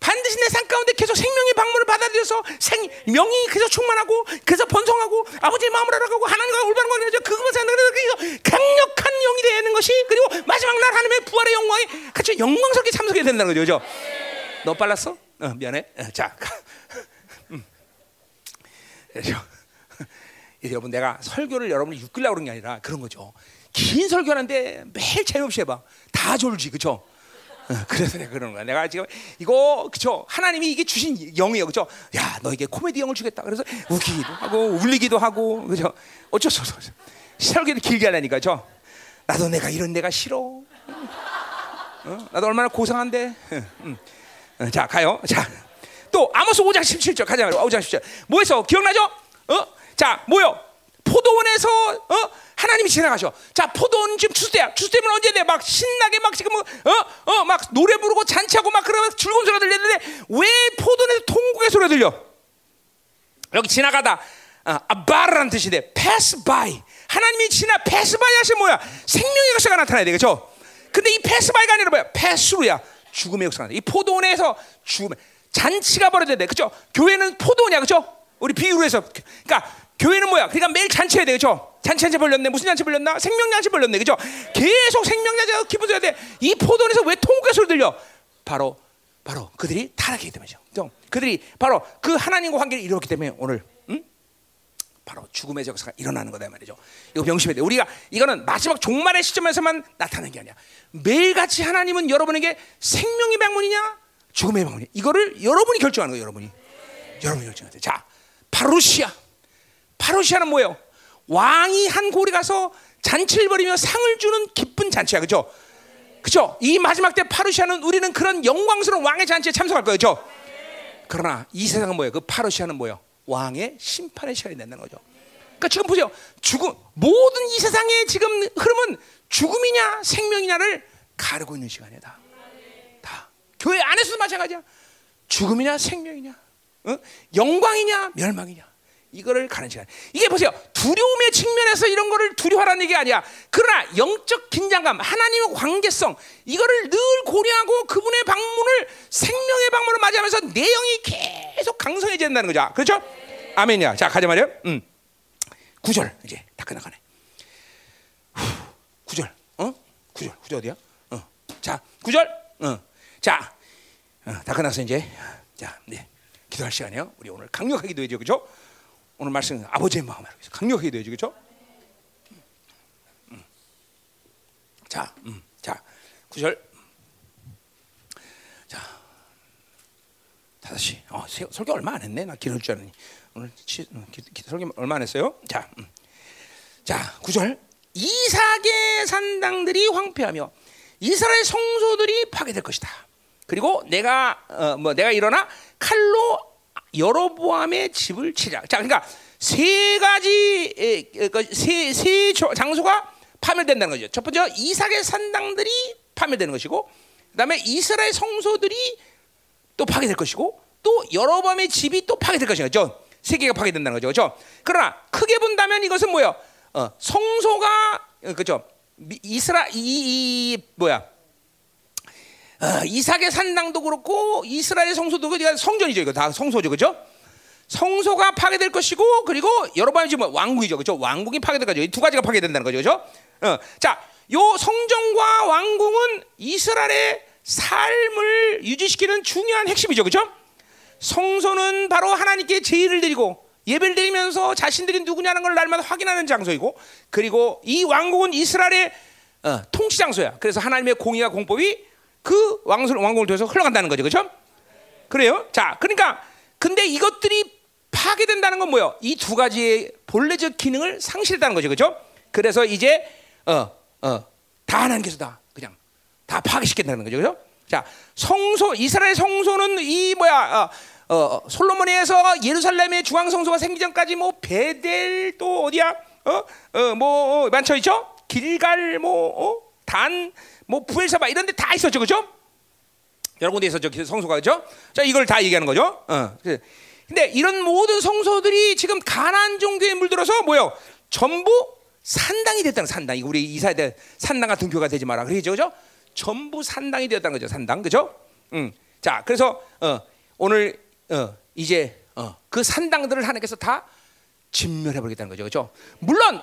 반드시 내 삶 가운데 계속 생명의 방문을 받아들여서 생 명이 계속 충만하고 그래서 번성하고 아버지의 마음을 알아가고 하나님과 올바른 걸 해서 그것만 생각해서 강력한 영이 되는 것이 그리고 마지막 날 하나님의 부활의 영광에 같이 영광스럽게 참석해야 된다는 거죠. 그죠? 너 빨랐어? 어, 미안해. 어, 자, <laughs> 음. <laughs> 여러분 내가 설교를 여러분이 육으려고 그런 게 아니라 그런 거죠. 긴 설교하는데 매일 재미없이 해봐. 다 졸지, 그렇죠? 어, 그래서 내가 그러는 거야. 내가 지금 이거 그죠? 하나님이 이게 주신 영이에요, 그죠? 야, 너에게 코미디 영을 주겠다. 그래서 웃기기도 하고 울리기도 하고, 그죠? 어쩔 수 없어. 설교를 길게 하려니까, 죠? 나도 내가 이런 내가 싫어. 어? 나도 얼마나 고상한데. 응. 어, 자, 가요. 자, 또 아모스 5장 17절 가자 말이야. 5장 17절. 뭐해서 기억나죠? 어? 자, 뭐요? 포도원에서 어? 하나님이 지나가셔. 자, 포도원 지금 추수때야. 추수때면 언제 돼? 막 신나게 막 지금 어? 어? 막 노래 부르고 잔치하고 막 그러면서 즐거운 소리가 들리는데 왜 포도원에서 통곡의 소리가 들려? 여기 지나가다 아, 아바라는 뜻이 돼. pass by. 하나님이 지나 pass by 하시 뭐야? 생명의 역사가 나타나야 되겠죠? 근데 이 pass by가 아니라 뭐야? through야. 죽음의 역사가 나타나. 이 포도원에서 죽음 잔치가 벌어져야 돼. 그죠? 교회는 포도원이야. 그죠? 우리 비유로 해서 그러니까 교회는 뭐야? 그러니까 매일 잔치해야 돼. 그죠? 잔치 잔치 벌렸네. 무슨 잔치 벌렸나? 생명 잔치 벌렸네. 그죠? 계속 생명 잔치가 기분 줘야 돼. 이 포도원에서 왜 통곡의 소리 들려? 바로 바로 그들이 타락했기 때문이죠. 그들이 바로 그 하나님과 관계를 이루었기 때문에 오늘 응? 바로 죽음의 역사가 일어나는 거다 말이죠. 이거 명심해야 돼. 우리가 이거는 마지막 종말의 시점에서만 나타나는 게 아니야. 매일같이 하나님은 여러분에게 생명의 방문이냐, 죽음의 방문이냐. 이거를 여러분이 결정하는 거예요. 여러분이. 여러분이 결정해야 돼. 자, 파루시아. 파루시아는 뭐예요? 왕이 한 고리 가서 잔치를 벌이며 상을 주는 기쁜 잔치야. 그죠? 그죠? 이 마지막 때 파루시아는 우리는 그런 영광스러운 왕의 잔치에 참석할 거예요. 그죠? 그러나 이 세상은 뭐예요? 그 파루시아는 뭐예요? 왕의 심판의 시간이 된다는 거죠. 그러니까 지금 보세요. 죽음 모든 이 세상의 지금 흐름은 죽음이냐 생명이냐를 가르고 있는 시간이다. 다 교회 안에서도 마찬가지야. 죽음이냐 생명이냐, 어? 영광이냐 멸망이냐. 이거를 가는 시간. 이게 보세요. 두려움의 측면에서 이런 거를 두려워하라는 얘기 아니야. 그러나 영적 긴장감, 하나님의 관계성, 이거를 늘 고려하고 그분의 방문을 생명의 방문을 맞이하면서 내 영이 계속 강성해진다는 거죠. 그렇죠? 아멘이야. 자, 가자 말이요. 음. 9절 이제 다 끝나가네. 9절. 어? 9절. 9절 어디야? 어. 자, 9절. 어. 자. 어, 다 끝났어 이제. 자, 네. 기도할 시간이요. 우리 오늘 강력하게 기도해죠. 그렇죠? 오늘 말씀 아버지의 마음을 강력하게 되죠, 그렇죠? 음. 자, 음, 자, 구절. 자, 다섯 시. 어, 설교 얼마 안 했네. 나 기도할 줄 알았니. 오늘 치, 음, 기, 기, 설교 얼마 안 했어요? 자, 음. 자, 구절. 이삭의 산당들이 황폐하며 이스라엘 성소들이 파괴될 것이다. 그리고 내가 어, 뭐 내가 일어나 칼로 여로보암의 집을 치자. 자, 그러니까 세 가지 세세 세 장소가 파멸된다는 거죠. 첫 번째 이삭의 산당들이 파멸되는 것이고, 그다음에 이스라엘 성소들이 또 파괴될 것이고, 또 여로보암의 집이 또 파괴될 것이죠. 세 개가 파괴된다는 거죠. 그렇죠? 그러나 크게 본다면 이것은 뭐요? 어, 성소가 그렇죠. 이스라 이, 이 뭐야? 어, 이삭의 산당도 그렇고 이스라엘 성소도 그러니까 성전이죠. 이거 다 성소죠. 그죠? 성소가 파괴될 것이고 그리고 여러분 지금 왕국이죠. 그죠? 왕국이 파괴될 거죠. 이 두 가지가 파괴된다는 거죠. 그죠? 어, 자, 요 성전과 왕궁은 이스라엘의 삶을 유지시키는 중요한 핵심이죠. 그죠? 성소는 바로 하나님께 제의를 드리고 예배를 드리면서 자신들이 누구냐는 걸 날마다 확인하는 장소이고 그리고 이 왕국은 이스라엘의 어, 통치 장소야. 그래서 하나님의 공의와 공법이 그 왕, 왕궁을 통해서 흘러간다는 거죠. 그렇죠? 그래요? 자, 그러니까 근데 이것들이 파괴된다는 건 뭐예요? 이 두 가지의 본래적 기능을 상실했다는 거죠. 그렇죠? 그래서 이제 어, 어, 다 하나님께서 다 그냥 다 파괴시킨다는 거죠. 그렇죠? 자, 성소 이스라엘 성소는 이 뭐야? 어, 어, 솔로몬에서 예루살렘의 중앙 성소가 생기 전까지 뭐 베델 또 어디야? 어? 어, 뭐 어, 많죠 있죠? 길갈 뭐 어? 단 뭐 부엘사바 이런 데 다 있었죠. 그죠? 여러 군데 있었죠. 성소가 그죠? 자, 이걸 다 얘기하는 거죠. 어. 근데 이런 모든 성소들이 지금 가난 종교에 물들어서 뭐요? 전부 산당이 됐다는 산당. 이 우리 이사야 돼. 산당 같은 교가 되지 마라. 그러죠. 그죠? 전부 산당이 되었다는 거죠. 산당. 그죠? 음. 자, 그래서 어, 오늘 어, 이제 어, 그 산당들을 하나님께서 다 진멸해 버리겠다는 거죠. 그죠? 물론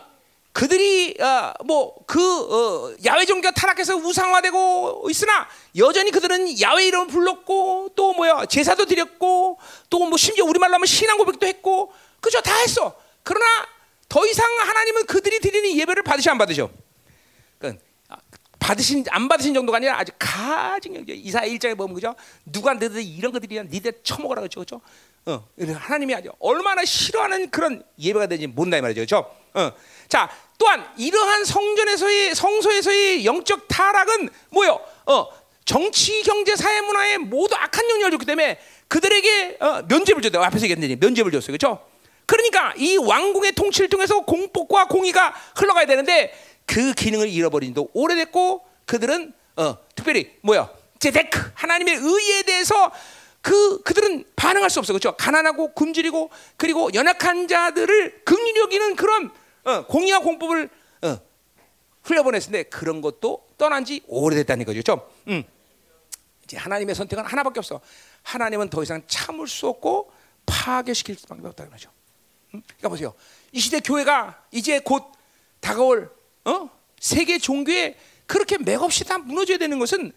그들이 어, 뭐그 어, 야외 종교가 타락해서 우상화되고 있으나 여전히 그들은 야외 이름을 불렀고 또 뭐야 제사도 드렸고 또 뭐 심지어 우리말로 하면 신앙 고백도 했고 그죠 다 했어. 그러나 더 이상 하나님은 그들이 드리는 예배를 받으시 안 받으셔. 그러니까 받으신 안 받으신 정도가 아니라 아주 가증 이사 일장에 보면 그죠? 누가 너희들 이런 것들이야 니들 처먹어라 그죠? 그죠? 어, 하나님이 아주 얼마나 싫어하는 그런 예배가 되는지 모른다 이 말이죠, 그죠? 어, 자 또한 이러한 성전에서의 성소에서의 영적 타락은 뭐요? 어, 정치, 경제, 사회, 문화에 모두 악한 영향을 줬기 때문에 그들에게 어, 면죄를 줬대요. 앞에서 얘기했는데 면죄를 줬어요, 그렇죠? 그러니까 이 왕궁의 통치를 통해서 공복과 공의가 흘러가야 되는데 그 기능을 잃어버린 도 오래됐고 그들은 어, 특별히 뭐야 제데크 하나님의 의에 대해서 그 그들은 반응할 수 없어 그렇죠 가난하고 굶주리고 그리고 연약한 자들을 긍휼히 여기는 그런 어, 공의와 공법을 어, 흘려보냈는데 그런 것도 떠난 지 오래됐다는 거죠 그렇죠 음. 이제 하나님의 선택은 하나밖에 없어 하나님은 더 이상 참을 수 없고 파괴시킬 수밖에 없다는 거죠 음? 그러니까 보세요 이 시대 교회가 이제 곧 다가올 어? 세계 종교에 그렇게 맥없이 다 무너져야 되는 것은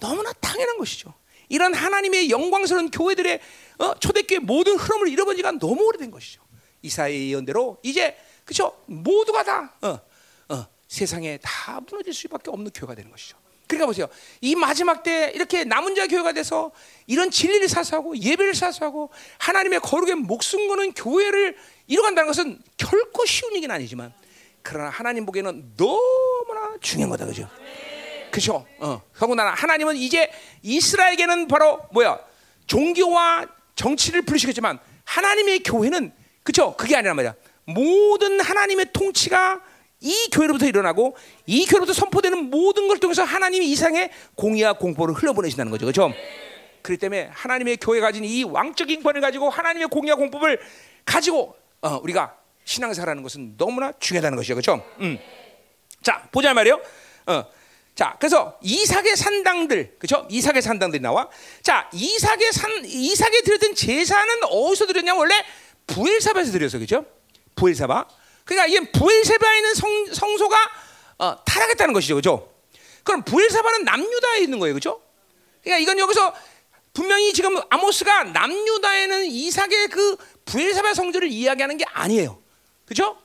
너무나 당연한 것이죠. 이런 하나님의 영광스러운 교회들의 어? 초대교회 모든 흐름을 잃어본 지가 너무 오래된 것이죠. 이사의 예언대로 이제 그죠 모두가 다 어, 어, 세상에 다 무너질 수밖에 없는 교회가 되는 것이죠. 그러니까 보세요. 이 마지막 때 이렇게 남은 자 교회가 돼서 이런 진리를 사수하고 예배를 사수하고 하나님의 거룩에 목숨 거는 교회를 이뤄간다는 것은 결코 쉬운 일은 아니지만 그러나 하나님 보기에는 너무나 중요한 거다, 그죠? 그죠? 어. 더군다나 하나님은 이제 이스라엘에게는 바로 뭐야? 종교와 정치를 부르시겠지만 하나님의 교회는 그죠? 그게 아니란 말이야. 모든 하나님의 통치가 이 교회로부터 일어나고 이 교회로부터 선포되는 모든 걸 통해서 하나님이 이상의 공의와 공포를 흘려보내신다는 거죠. 그죠? 그렇기 때문에 하나님의 교회가 가진 이 왕적인 권을 가지고 하나님의 공의와 공법을 가지고 어, 우리가 신앙생활하는 것은 너무나 중요하다는 것이죠, 그렇죠? 음. 자 보자 말이요. 어. 자, 그래서 이삭의 산당들, 그렇죠? 이삭의 산당들이 나와. 자, 이삭의 산, 이삭에 드렸던 제사는 어디서 드렸냐? 원래 부엘사바에서 드렸어, 그렇죠? 부엘사바. 그러니까 이게 부엘사바에 있는 성, 성소가 어, 타락했다는 것이죠, 그렇죠? 그럼 부엘사바는 남유다에 있는 거예요, 그렇죠? 그러니까 이건 여기서 분명히 지금 아모스가 남유다에는 이삭의 그 부엘사바 성전을 이야기하는 게 아니에요. 그죠?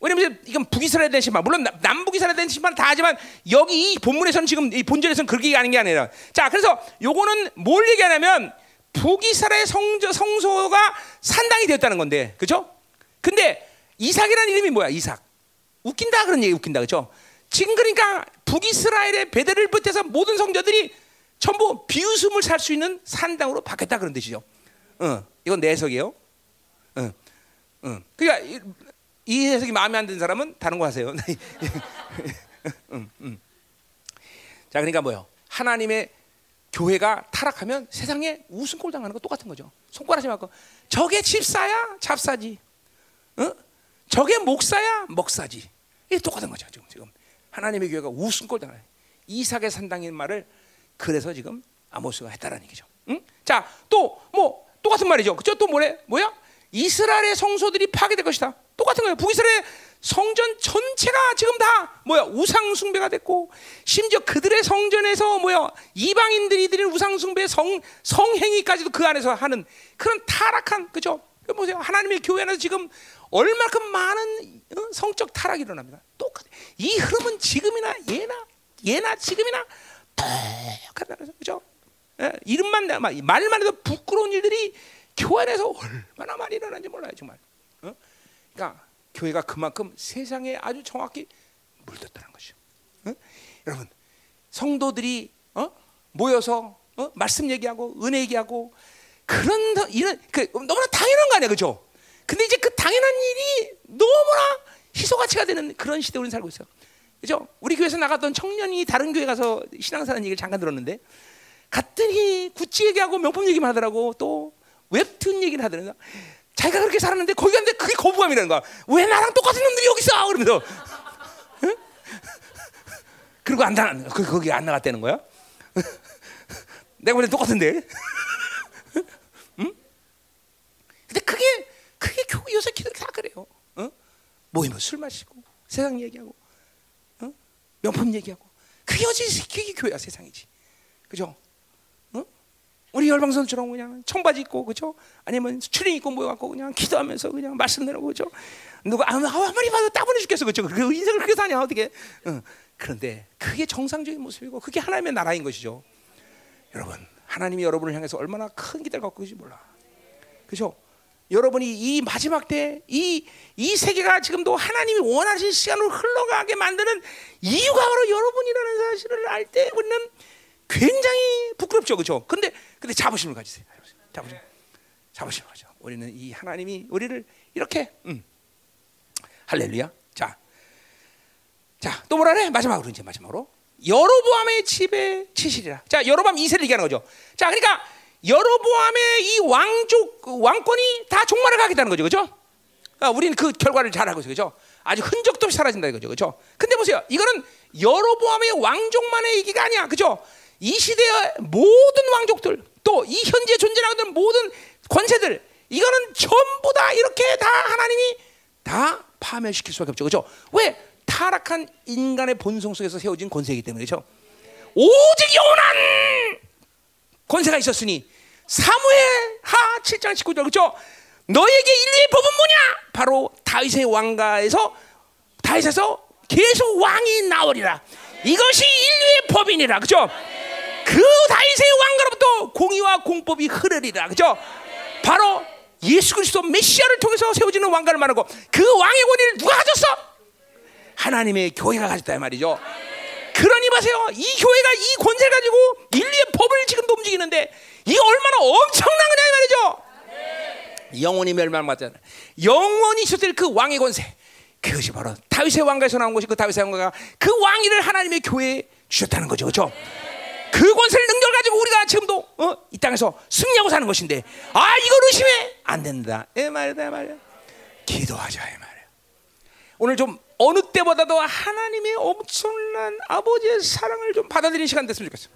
왜냐면 이건 북이스라엘 된 신발, 물론 남북이스라엘 된 신발 다 하지만 여기 이 본문에서는 지금 이 본절에서는 그렇게 하는 게 아니라. 자, 그래서 요거는 뭘 얘기하냐면 북이스라엘 성저, 성소가 산당이 되었다는 건데, 그죠? 근데 이삭이라는 이름이 뭐야? 이삭. 웃긴다 그런 얘기 웃긴다, 그죠? 지금 그러니까 북이스라엘의 베델을 비롯해서 모든 성자들이 전부 비웃음을 살 수 있는 산당으로 바뀌었다 그런 뜻이죠. 어, 이건 내 해석이에요. 어, 어. 그러니까 이 해석이 마음에 안 드는 사람은 다른 거 하세요. <laughs> 음, 음. 자, 그러니까 뭐요? 하나님의 교회가 타락하면 세상에 웃음꼴 당하는 거 똑같은 거죠. 손가락지 말고 저게 집사야 잡사지, 어? 저게 목사야 먹사지. 이게 똑같은 거죠. 지금 지금 하나님의 교회가 당하는 이삭의 산당인 말을 그래서 지금 아모스가 했다라는 얘기죠. 응? 자, 또 뭐 똑같은 말이죠. 그죠? 또 뭐래? 뭐야? 이스라엘의 성소들이 파괴될 것이다. 똑같은 거예요. 북이스라엘 성전 전체가 지금 다 뭐야 우상 숭배가 됐고 심지어 그들의 성전에서 뭐야 이방인들이 드린 우상 숭배 성 성행위까지도 그 안에서 하는 그런 타락한 그죠? 보세요 하나님의 교회 안에서 지금 얼마큼 많은 어? 성적 타락이 일어납니다. 똑같아. 이 흐름은 지금이나 예나 예나 지금이나 똑같다는 거죠. 예, 이름만 말만 해도 부끄러운 일들이 교회 안에서 얼마나 많이 일어나는지 몰라요 정말. 어? 그러니까 교회가 그만큼 세상에 아주 정확히 물들었다는 것이죠. 어? 여러분 성도들이 어? 모여서 어? 말씀 얘기하고 은혜 얘기하고 그런 이런 그 너무나 당연한 거 아니야, 그죠? 근데 이제 그 당연한 일이 너무나 희소 가치가 되는 그런 시대 우리 살고 있어요. 그죠? 우리 교회에서 나갔던 청년이 다른 교회 가서 신앙사는 얘기를 잠깐 들었는데 갔더니 구찌 얘기하고 명품 얘기만 하더라고 또 웹툰 얘기를 하더라고 자기가 그렇게 살았는데 거기 갔는데 그게 거부감이라는 거야. 왜 나랑 똑같은 놈들이 여기 있어? 그러면서. 응? 그리고 안 나, 그, 거기 안 나갔다는 거야? <laughs> 내가 보기엔 똑같은데. 응? 근데 그게, 그게 교회 요새 기들 다 그래요. 어? 모이면 술 마시고, 세상 얘기하고, 어? 명품 얘기하고. 그게 어찌, 그게 교회야, 세상이지. 그죠? 우리 열방선처럼 그냥 청바지 입고 그죠? 아니면 추링 입고 모여갖고 그냥 기도하면서 그냥 말씀 내라고 그죠? 누가 아무 아무리 봐도 따분해 죽겠어 그죠? 그 인생을 그렇게 사냐 어떻게? 응. 그런데 그게 정상적인 모습이고 그게 하나님의 나라인 것이죠. 여러분, 하나님이 여러분을 향해서 얼마나 큰 기대를 갖고 계신지 몰라. 그죠? 여러분이 이 마지막 때 이 이 세계가 지금도 하나님이 원하신 시간으로 흘러가게 만드는 이유가 바로 여러분이라는 사실을 알 때 우리는 굉장히 부끄럽죠, 그렇죠? 근데 근데 자부심을 가지세요. 자부심, 자부심을 가져. 우리는 이 하나님이 우리를 이렇게, 음. 할렐루야. 자, 자, 또 뭐라 그래? 마지막으로 이제 마지막으로 여로보암의 집에 치시리라. 자, 여로보암 2세를 얘기하는 거죠. 자, 그러니까 여로보암의 이 왕족 그 왕권이 다 종말을 가겠다는 거죠, 그렇죠? 아, 우리는 그 결과를 잘 알고 있어요, 그렇죠? 아주 흔적도 없이 사라진다 이거죠, 그렇죠? 근데 보세요, 이거는 여로보암의 왕족만의 얘기가 아니야, 그렇죠? 이 시대의 모든 왕족들, 또 이 현재 존재하고 있는 모든 권세들, 이거는 전부 다 이렇게 다 하나님이 다 파멸시킬 수밖에 없죠, 그렇죠? 왜? 타락한 인간의 본성 속에서 세워진 권세이기 때문에 그렇죠? 오직 영원한 권세가 있었으니 사무엘 하 7장 19절 그렇죠? 너에게 인류의 법은 뭐냐? 바로 다윗의 왕가에서 다윗에서 계속 왕이 나오리라. 이것이 인류의 법이니라. 그렇죠? 그 다윗의 왕가로부터 공의와 공법이 흐르리라. 그렇죠? 바로 예수 그리스도 메시아를 통해서 세워지는 왕가를 말하고 그 왕의 권위를 누가 가졌어? 하나님의 교회가 가졌다 이 말이죠. 그러니 보세요. 이 교회가 이 권세를 가지고 인류의 법을 지금도 움직이는데 이게 얼마나 엄청난 거냐 이 말이죠. 영원히 멸망받잖아. 영원히 있었을 그 왕의 권세. 그것이 바로 다윗의 왕가에서 나온 것이 그 다윗의 왕가가 그 왕위를 하나님의 교회에 주셨다는 거죠. 그렇죠? 그 권세를 능력 가지고 우리가 지금도 어? 이 땅에서 승리하고 사는 것인데 아 이걸 의심해 안 된다. 이 말이다 이 말이야. 기도하자 이 말이야. 오늘 좀 어느 때보다도 하나님의 엄청난 아버지의 사랑을 좀 받아들이는 시간 됐으면 좋겠어.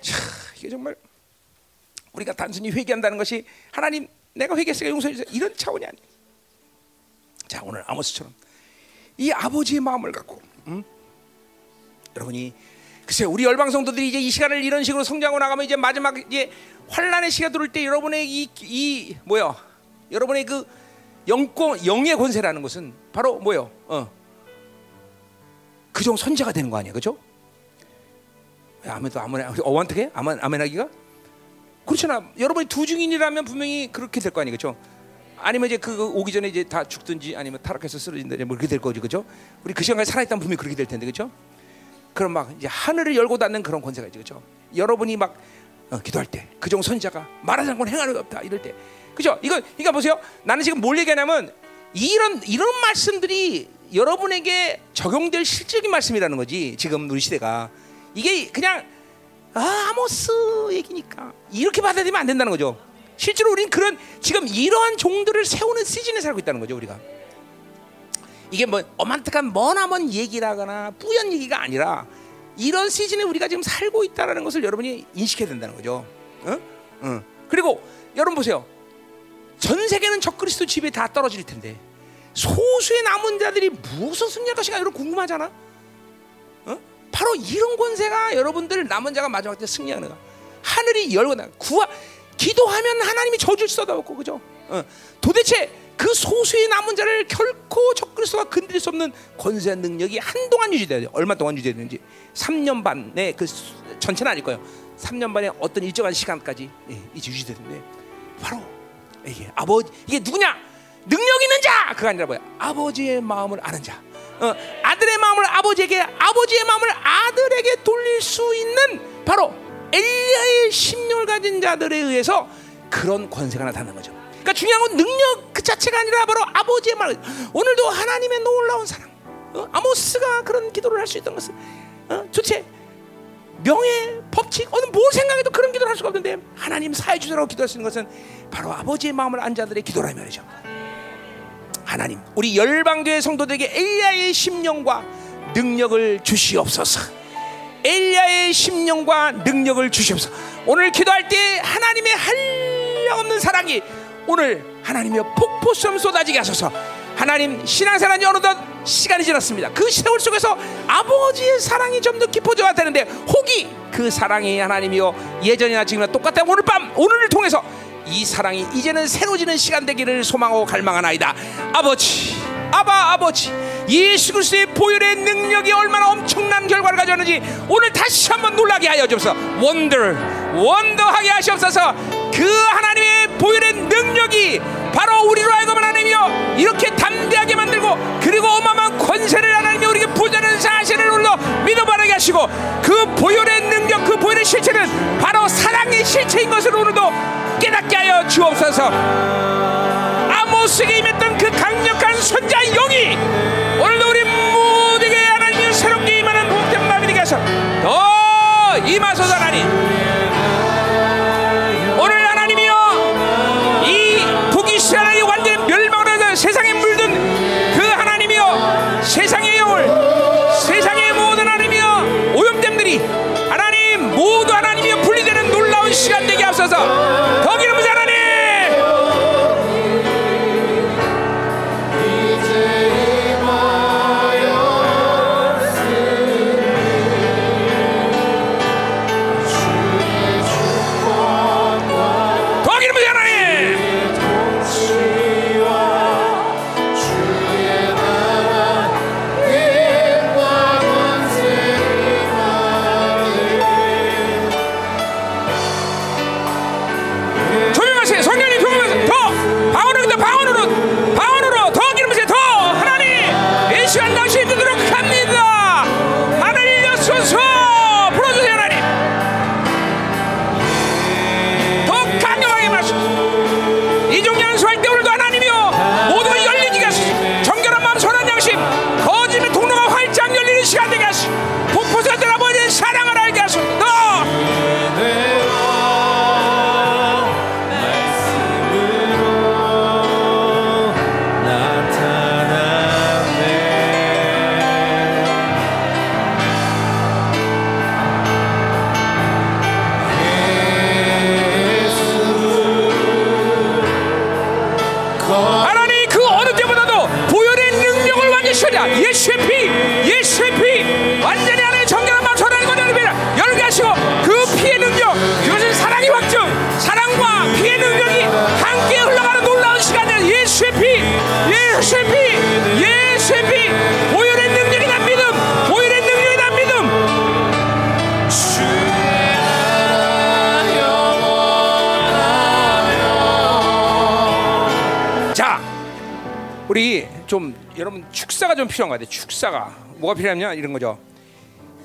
자, 이게 정말 우리가 단순히 회개한다는 것이 하나님 내가 회개했으니까 용서해 주세요 이런 차원이 아니에요. 자, 오늘 아모스처럼 이 아버지의 마음을 갖고 음? 여러분이 글쎄 우리 열방 성도들이 이제 이 시간을 이런 식으로 성장하고 나가면 이제 마지막 이제 환란의 시가 들어올 때 여러분의 이, 이 뭐야 여러분의 그 영권 영의 권세라는 것은 바로 뭐요? 어. 그종 선제가 되는 거 아니야, 그렇죠? 아멘도 아멘 어원떻게 아멘 아멘하기가 그렇잖아. 여러분이 두 증인이라면 분명히 그렇게 될 거 아니에요, 그렇죠? 아니면 이제 그 오기 전에 이제 다 죽든지 아니면 타락해서 쓰러진다 뭐 그렇게 될 거지, 그렇죠? 우리 그 시간까지 살아있다면 분명히 그렇게 될 텐데, 그렇죠? 그럼 막 이제 하늘을 열고 닫는 그런 권세가 있죠, 그렇죠? 여러분이 막 어, 기도할 때 그종 선자가 말하지 않고는 행하는 게 없다 이럴 때 그죠? 이거 이거 보세요. 나는 지금 뭘 얘기하냐면 이런 이런 말씀들이 여러분에게 적용될 실질적인 말씀이라는 거지. 지금 우리 시대가 이게 그냥 아, 아모스 얘기니까 이렇게 받아들이면 안 된다는 거죠. 실제로 우리는 그런 지금 이러한 종들을 세우는 시즌에 살고 있다는 거죠, 우리가. 이게 뭐 어만뜩한 머나먼 얘기라거나 뿌연 얘기가 아니라 이런 시즌에 우리가 지금 살고 있다라는 것을 여러분이 인식해야 된다는 거죠. 응? 응. 그리고 여러분 보세요. 전 세계는 적그리스도 집에 다 떨어질 텐데 소수의 남은 자들이 무엇을 승리할 것인가 여러분 궁금하잖아. 어? 바로 이런 권세가 여러분들 남은 자가 마지막 때 승리하는 거. 하늘이 열고 나 구하 기도하면 하나님이 저줄 쏟아붓고 그죠? 어. 도대체 그 소수의 남은 자를 결코 적그리스도가 건드릴 수 없는 권세 능력이 한동안 유지돼야 돼요. 얼마 동안 유지되는지 3년 반의 그 전체는 아닐 거예요. 3년 반의 어떤 일정한 시간까지 예, 유지되는데 바로 이게 아버지 이게 누구냐? 능력 있는 자 그가 아니라 뭐야? 아버지의 마음을 아는 자. 어, 아들의 마음을 아버지에게 아버지의 마음을 아들에게 돌릴 수 있는 바로 엘리야의 심령을 가진 자들에 의해서 그런 권세가 나타나는 거죠. 그러니까 중요한 건 능력 그 자체가 아니라 바로 아버지의 말. 오늘도 하나님의 놀라운 사랑. 어? 아모스가 그런 기도를 할 수 있던 것은 어? 도대체 명예, 법칙, 어느 뭘 생각해도 그런 기도를 할 수가 없는데 하나님 사해 주라고 기도할 수 있는 것은 바로 아버지의 마음을 안 자들의 기도라 말이죠. 하나님, 우리 열방교회 성도들에게 엘리야의 심령과 능력을 주시옵소서. 엘리야의 심령과 능력을 주시옵소서. 오늘 기도할 때 하나님의 한량없는 사랑이 오늘 하나님의 폭포처럼 쏟아지게 하소서. 하나님 신앙생활이 어느덧 시간이 지났습니다. 그 세월 속에서 아버지의 사랑이 좀 더 깊어져야 되는데 혹이 그 사랑이 하나님이요 예전이나 지금이나 똑같아 오늘 밤 오늘을 통해서 이 사랑이 이제는 새로지는 시간 되기를 소망하고 갈망하나이다. 아버지 아바 아버지 예수 그리스도의 보혈의 능력이 얼마나 엄청난 결과를 가져왔는지 오늘 다시 한번 놀라게 하여 주옵소서 원더 원더하게 하시옵소서 그 하나님의 보혈의 능력이 바로 우리로 하여금 하나님이여 이렇게 담대하게 만들고 그리고 어마어마한 권세를 하나님이 부자는 사실을 우리도 믿어 바라게 하시고 그 보혈의 능력 그 보혈의 실체는 바로 사랑의 실체인 것을 오늘도 깨닫게 하여 주옵소서. 아모스에게 임했던 그 강력한 손자 영이 오늘도 우리 모두에게 하나님이 새롭게 임하는 복된 마음이 되게 하셔 더 임하소서 하나님 하소 여러분 축사가 좀 필요한 것 같아요. 축사가 뭐가 필요하냐 이런 거죠.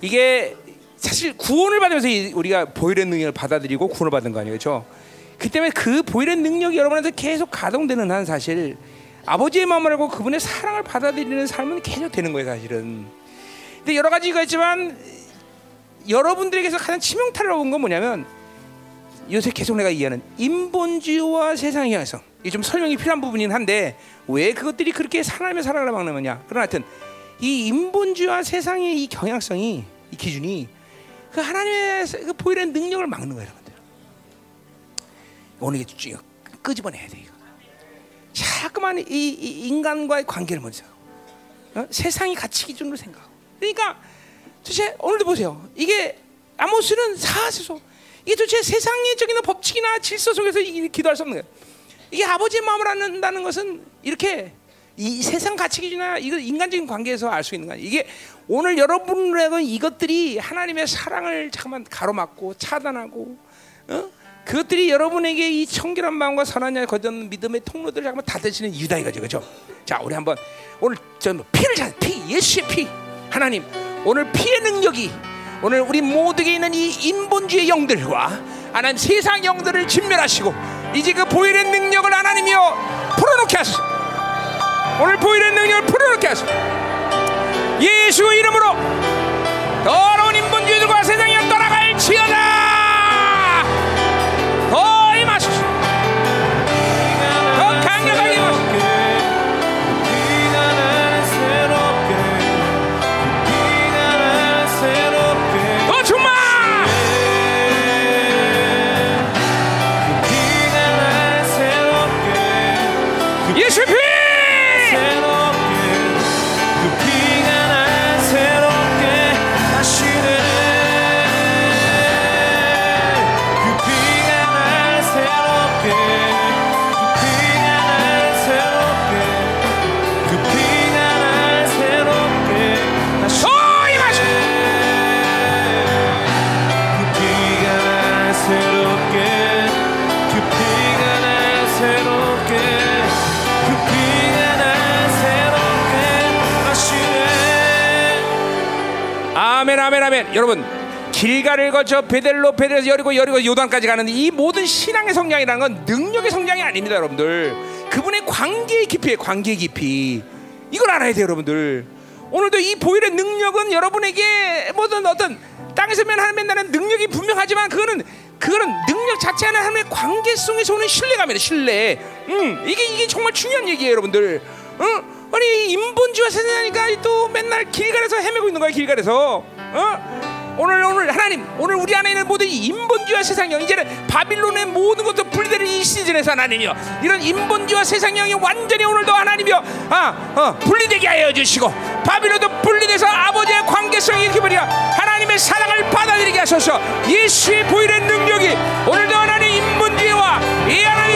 이게 사실 구원을 받으면서 이- 우리가 보혈의 능력을 받아들이고 구원을 받은 거 아니에요, 그렇죠? 그 때문에 그 보혈의 능력이 여러분한테 계속 가동되는 한 사실 아버지의 마음을 알고 그분의 사랑을 받아들이는 삶은 계속 되는 거예요, 사실은. 근데 여러 가지가 있지만 여러분들에게서 가장 치명타를 온건 뭐냐면 요새 계속 내가 이해하는 인본주의와 세상의 향성 이게 좀 설명이 필요한 부분이긴 한데 왜 그것들이 그렇게 하나님의 사랑을 막느냐. 그러나 하여튼 이 인본주의와 세상의 이 경향성이 이 기준이 그 하나님의 그 보일의 능력을 막는 거예요 여러분들. 오늘 이게 쭉 끄집어내야 돼 이거. 자꾸만 이, 이 인간과의 관계를 먼저. 어? 세상이 가치 기준으로 생각하고. 그러니까 도대체 오늘도 보세요. 이게 아모스는 사세소 이게 도대체 세상적인 법칙이나 질서 속에서 이- 기도할 수 없는 거예요 이게 아버지의 마음을 안는다는 것은 이렇게 이 세상 가치 기준이나 이거 인간적인 관계에서 알 수 있는 거야. 이게 오늘 여러분에게 이것들이 하나님의 사랑을 잠깐만 가로막고 차단하고 어? 그것들이 여러분에게 이 청결한 마음과 선한 양 거듭는 믿음의 통로들을 잠깐만 닫으시는 이유다 이거죠, 그렇죠? 자, 우리 한번 오늘 저 피를 찾, 피 예수의 피 하나님 오늘 피의 능력이 오늘 우리 모두에게 있는 이 인본주의 영들과 하나님 세상 영들을 진멸하시고 이제 그 보일의 능력을 하나님이여 풀어놓게 하소서. 오늘 보일의 능력을 풀어놓게 하소서. 예수 이름으로 더 아멘 아멘. 여러분 길가를 거쳐 베델로 베델에서 여리고 여리고 요단까지 가는 이 모든 신앙의 성장이라는 건 능력의 성장이 아닙니다 여러분들. 그분의 관계의 깊이에 관계의 깊이. 이걸 알아야 돼요 여러분들. 오늘도 이 보혈의 능력은 여러분에게 모든 어떤 땅에서 맨 하나님 맨날은 능력이 분명하지만 그거는 그거는 능력 자체 하나 하나님의 관계성에서 오는 신뢰감이에요 신뢰. 음 이게 이게 정말 중요한 얘기예요 여러분들. 응? 아니 인본주의와 세상이니까 또 맨날 길가에서 헤매고 있는 거야 길가에서 어? 오늘 오늘 하나님 오늘 우리 안에 있는 모든 이 인본주의와 세상형 이제는 바빌론의 모든 것도 분리되는 이 시즌에서 하나님이여 이런 인본주의와 세상형이 완전히 오늘도 하나님이여 아, 어, 분리되게 하여 주시고 바빌론도 분리돼서 아버지의 관계성이 이렇게 버리라 하나님의 사랑을 받아들이게 하소서 예수의 보일의 능력이 오늘도 하나님 인본주의와 이 하나님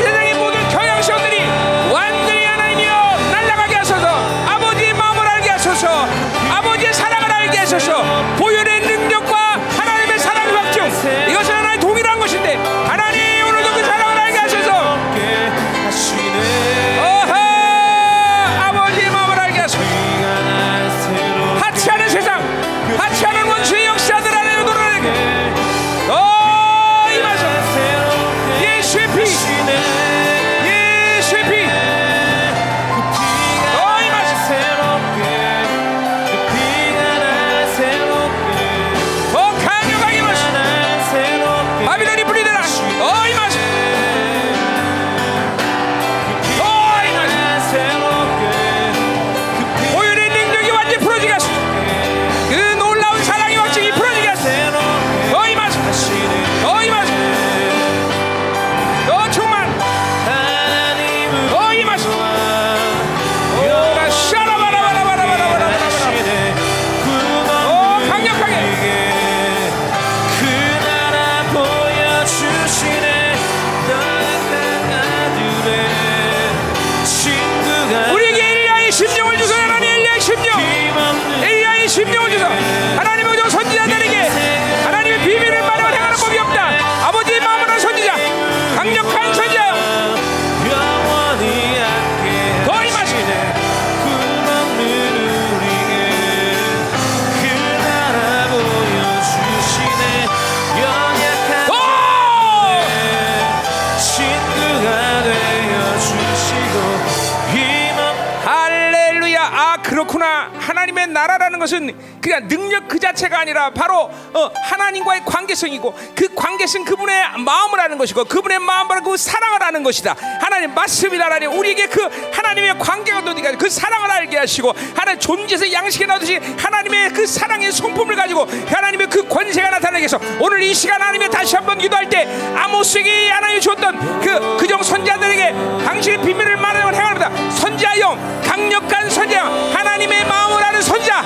것은 그냥 능력 그 자체가 아니라 바로 어, 하나님과의 관계성이고 그 관계성 그분의 마음을 아는 것이고 그분의 마음을 그 사랑을 아는 것이다. 하나님 맞습니다 하나님 우리에게 그 하나님의 관계가 되니까 그 사랑을 알게 하시고 하나님 존재에서 양식에 나듯이 하나님의 그 사랑의 성품을 가지고 하나님의 그 권세가 나타나게 해서 오늘 이 시간 하나님의 다시 한번 기도할 때 아모스에게 하나님이 줬던 그 그정 선자들에게 당신의 비밀을 말하는 행합니다. 선자형 강력한 선자형 하나님의 마음을 아는 선자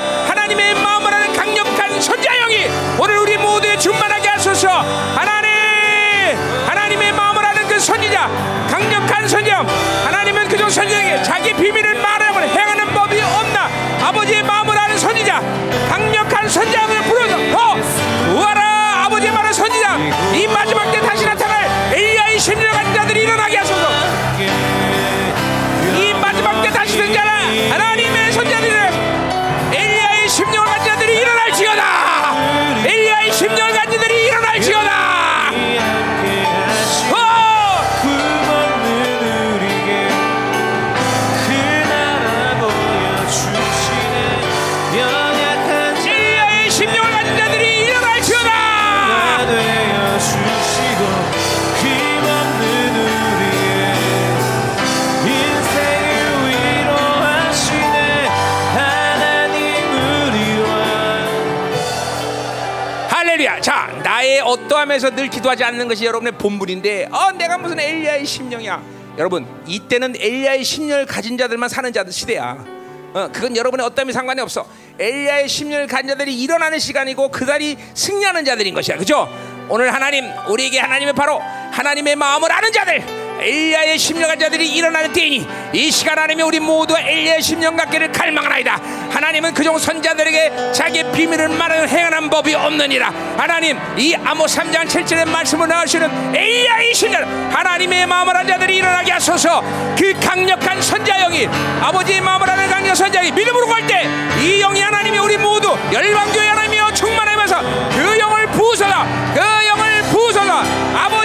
어떠함에서 늘 기도하지 않는 것이 여러분의 본분인데, 어, 내가 무슨 엘리야의 심령이야. 여러분, 이때는 엘리야의 심령을 가진 자들만 사는 자들 시대야. 어, 그건 여러분의 어떠함이 상관이 없어. 엘리야의 심령을 가진 자들이 일어나는 시간이고 그달이 승리하는 자들인 것이야. 그죠? 오늘 하나님, 우리에게 하나님의 바로 하나님의 마음을 아는 자들, 엘리야의 심령한 자들이 일어나는 때이니 이 시간 하나님이 우리 모두 엘리야의 심령 갖기를 갈망하나이다. 하나님은 그종 선자들에게 자기의 비밀을 말하는 행하는 법이 없느니라. 하나님 이 아모스 3장 7절의 말씀을 나오시는 엘리야의 심령 하나님의 마음을 한 자들이 일어나게 하소서. 그 강력한 선자영이 아버지의 마음을 하는 강력한 선자영이 믿음으로 갈 때 이 영이 하나님이 우리 모두 열방교회 하나님이여 충만하면서 그 영을 부숴라. 그 영을 부숴라. 아버지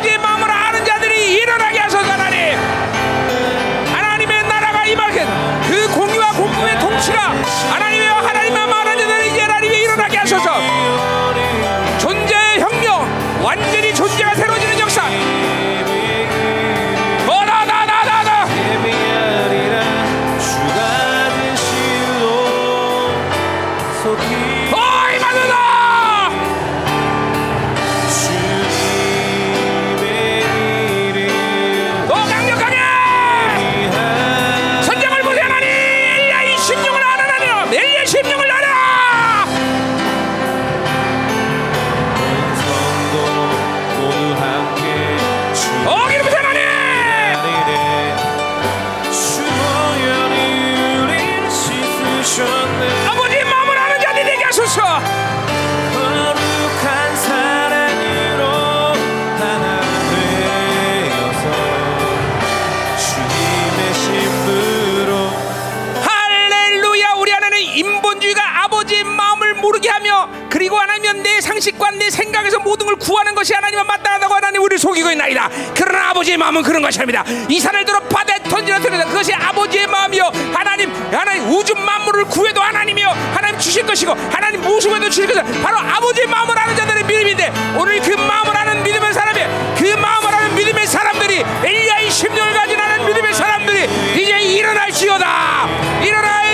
상식과 내 생각에서 모든 걸 구하는 것이 하나님과 마땅하다고 하나님 우리를 속이고 있나이다. 그러나 아버지의 마음은 그런 것이 아닙니다. 이 산을 들어 바다에 던지라 들으다. 그것이 아버지의 마음이요. 하나님 하나님 우주 만물을 구해도 하나님이요. 하나님 주실 것이고 하나님 무수해도 주실 것은 바로 아버지의 마음을 아는 자들의 믿음인데 오늘 그 마음을 아는 믿음의 사람이 그 마음을 아는 믿음의 사람들이 엘리야의 심령을 가진 하는 믿음의 사람들이 이제 일어날지어다. 일어날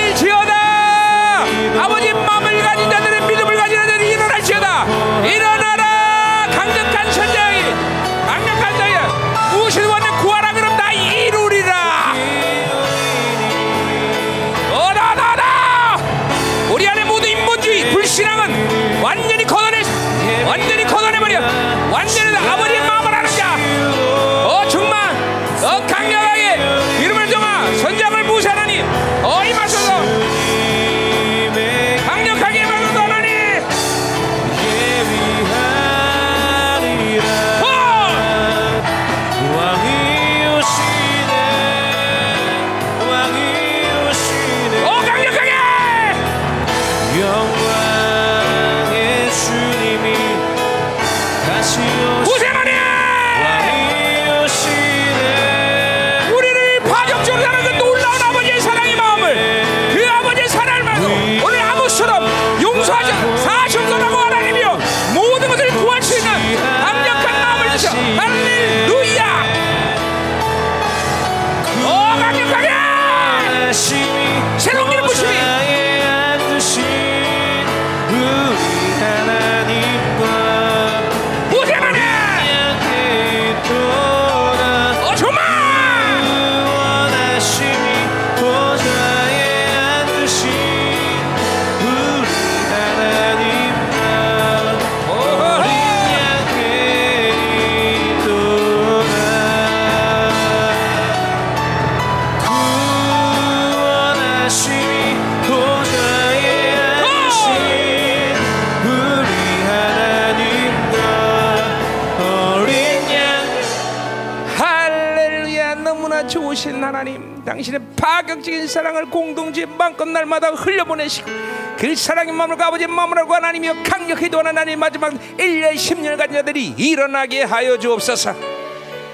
사랑을 공동체 마음껏 날마다 흘려보내시고 그 사랑의 마음을 아버지의 마음을 알고 하나님이여 강력히 도하는 하나님 마지막 1년 10년을 가진 자들이 일어나게 하여 주옵소서.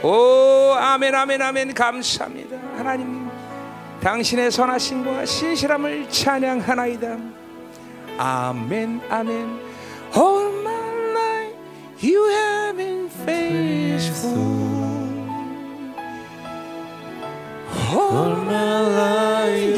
오 아멘 아멘 아멘. 감사합니다. 하나님 당신의 선하심과 신실함을 찬양하나이다. 아멘 아멘. All my life you have been faithful. All my life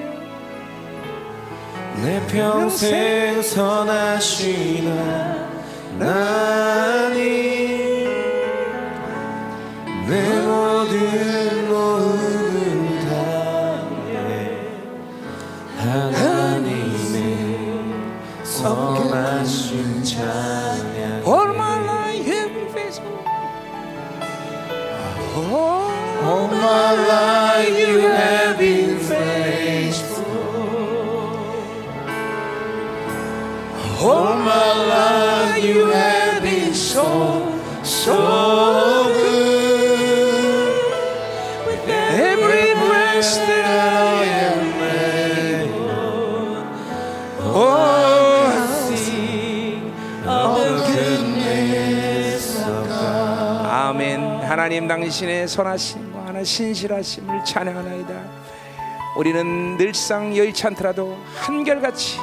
내 평생 선하시나 나니 내 모든 모든 다해 하나님의 선하신 찬양 All my life been faithful. Oh, All my life you have All my life you have been so, so good With every breath that I am able Oh, I sing of the goodness of God 아멘. 하나님 당신의 선하심과 하나 신실하심을 찬양하나이다. 우리는 늘상 여의치 않더라도 한결같이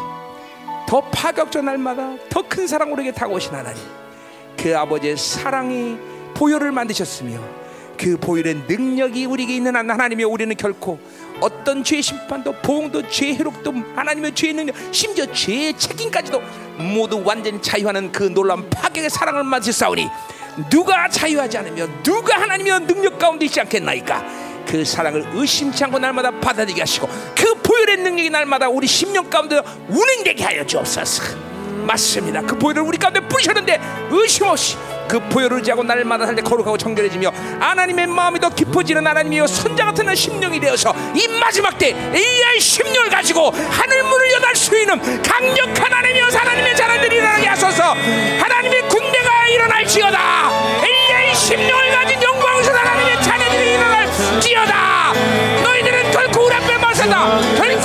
더 파격적 날마다 더 큰 사랑 우리에게 다가오신 하나님. 그 아버지의 사랑이 보혈을 만드셨으며 그 보혈의 능력이 우리에게 있는 한 하나님이 우리는 결코 어떤 죄의 심판도 보응도 죄의 회록도 하나님의 죄의 능력 심지어 죄의 책임까지도 모두 완전히 자유하는 그 놀라운 파격의 사랑을 만드셨사오니 누가 자유하지 않으며 누가 하나님의 능력 가운데 있지 않겠나이까 그 사랑을 의심치 않고 날마다 받아들이게 하시고 그 보혈의 능력이 날마다 우리 심령 가운데 운행되게 하여 주옵소서. 맞습니다. 그 보혈을 우리 가운데 뿌리셨는데 의심 없이 그 보혈을 지하고 날마다 살때 거룩하고 정결해지며 하나님의 마음이 더 깊어지는 하나님이여 선자 같은 심령이 되어서 이 마지막 때 엘리야의 심령을 가지고 하늘 문을 여달 수 있는 강력한 하나님이여 하나님의 자녀들이 일어나게 하소서. 하나님의 군대가 일어날지어다. 엘리야의 심령을 가진 영광스러운 하나님의 자녀들이 일어날 지어다! 너희들은 결코 우리 앞에 맞선다! 결코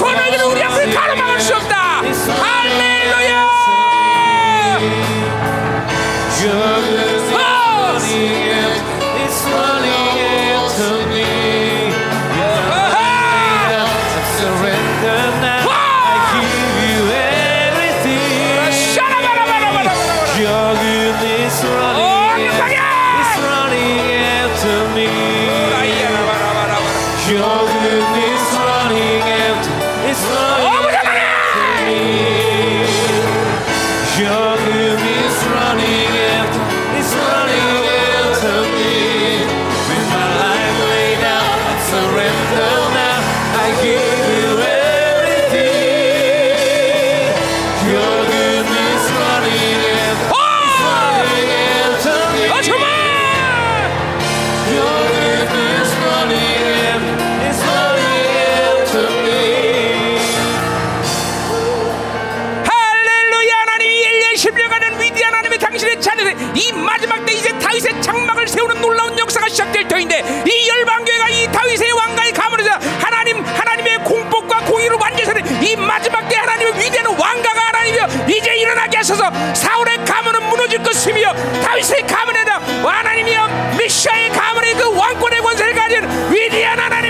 자녀들 이 마지막 때 이제 다윗의 장막을 세우는 놀라운 역사가 시작될 터인데 이 열방교회가 이 다윗의 왕가의 가문에서 하나님 하나님의 공복과 공의로 완전히 이 마지막 때 하나님의 위대한 왕가가 하나님이여 이제 일어나게 하소서. 사울의 가문은 무너질 것이며 다윗의 가문에다 하나님이여 미샤의 가문의 그 왕권의 권세를 가진 위대한 하나님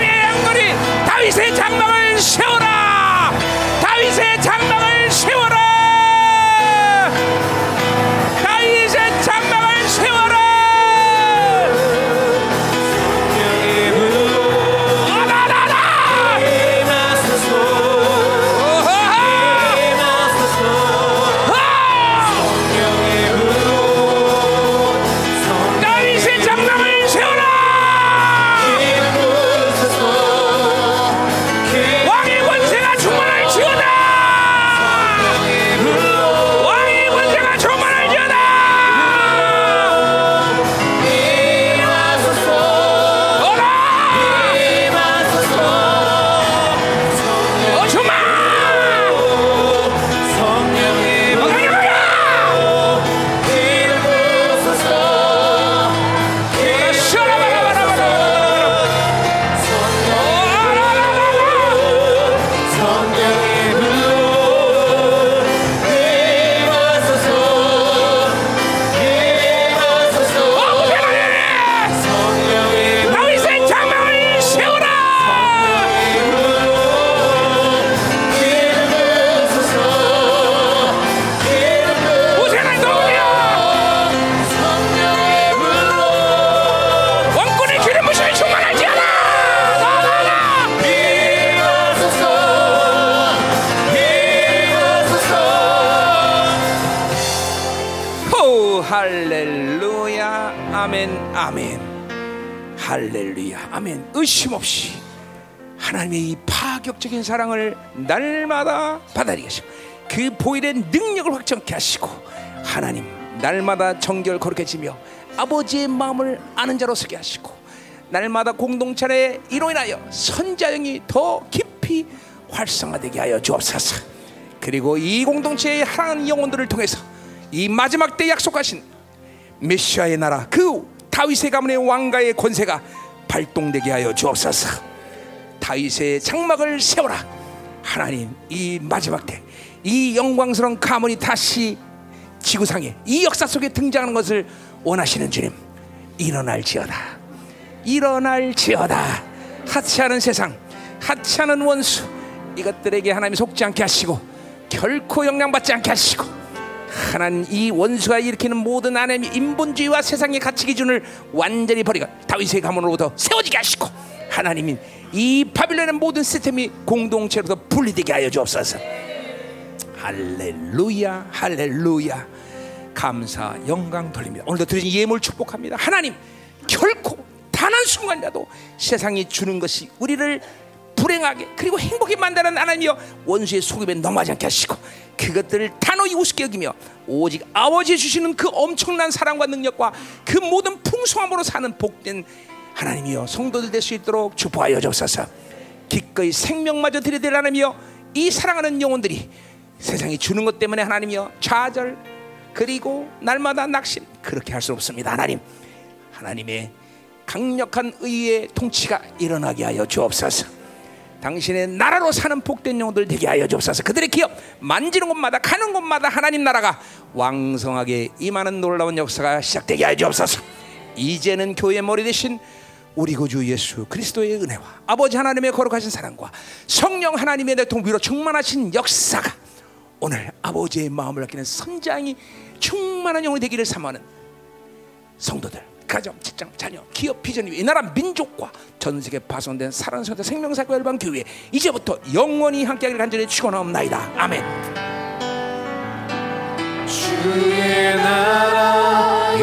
의심 없이 하나님의 이 파격적인 사랑을 날마다 받아들이시고 그 보일의 능력을 확정케 하시고 하나님 날마다 정결 거룩해지며 아버지의 마음을 아는 자로 서게 하시고 날마다 공동체의 이로 인하여 선자형이 더 깊이 활성화되게 하여 주옵소서. 그리고 이 공동체의 하나님 영혼들을 통해서 이 마지막 때 약속하신 메시아의 나라 그 다윗의 가문의 왕가의 권세가 발동되게 하여 주옵소서. 다윗의 장막을 세워라. 하나님 이 마지막 때 이 영광스러운 가문이 다시 지구상에 이 역사 속에 등장하는 것을 원하시는 주님 일어날지어다. 일어날지어다. 하찮은 세상 하찮은 원수 이것들에게 하나님이 속지 않게 하시고 결코 영향받지 않게 하시고 하나님 이 원수가 일으키는 모든 하나님의 인본주의와 세상의 가치 기준을 완전히 버리고 다윗의 가문으로부터 세워지게 하시고 하나님이 이 바빌론의 모든 시스템이 공동체로서 분리되게 하여 주옵소서. 할렐루야 할렐루야. 감사 영광 돌리며 오늘도 드린 예물 축복합니다. 하나님 결코 단 한 순간이라도 세상이 주는 것이 우리를 불행하게 그리고 행복하게 만드는 하나님이여 원수의 속임에 넘어가지 않게 하시고 그것들을 단호히 우습게 여기며 오직 아버지 주시는 그 엄청난 사랑과 능력과 그 모든 풍성함으로 사는 복된 하나님이여 성도들 될 수 있도록 축복하여 주옵소서. 기꺼이 생명마저 드려야 하나님이여 이 사랑하는 영혼들이 세상이 주는 것 때문에 하나님이여 좌절 그리고 날마다 낙심 그렇게 할 수 없습니다. 하나님 하나님의 강력한 의의 통치가 일어나게 하여 주옵소서 당신의 나라로 사는 복된 영혼들 되게 하여 주옵소서. 그들의 기업 만지는 곳마다 가는 곳마다 하나님 나라가 왕성하게 임하는 놀라운 역사가 시작되게 하여 주옵소서. 이제는 교회의 머리 대신 우리 구주 예수 그리스도의 은혜와 아버지 하나님의 거룩하신 사랑과 성령 하나님의 대통 위로 충만하신 역사가 오늘 아버지의 마음을 아끼는 선장이 충만한 영혼이 되기를 사모하는 성도들, 가정, 직장, 자녀, 기업, 비전 이 나라 민족과 전 세계 파손된 사랑스러운 생명사과 열방 교회 이제부터 영원히 함께하기를 간절히 축원하옵나이다. 아멘. 주의 나라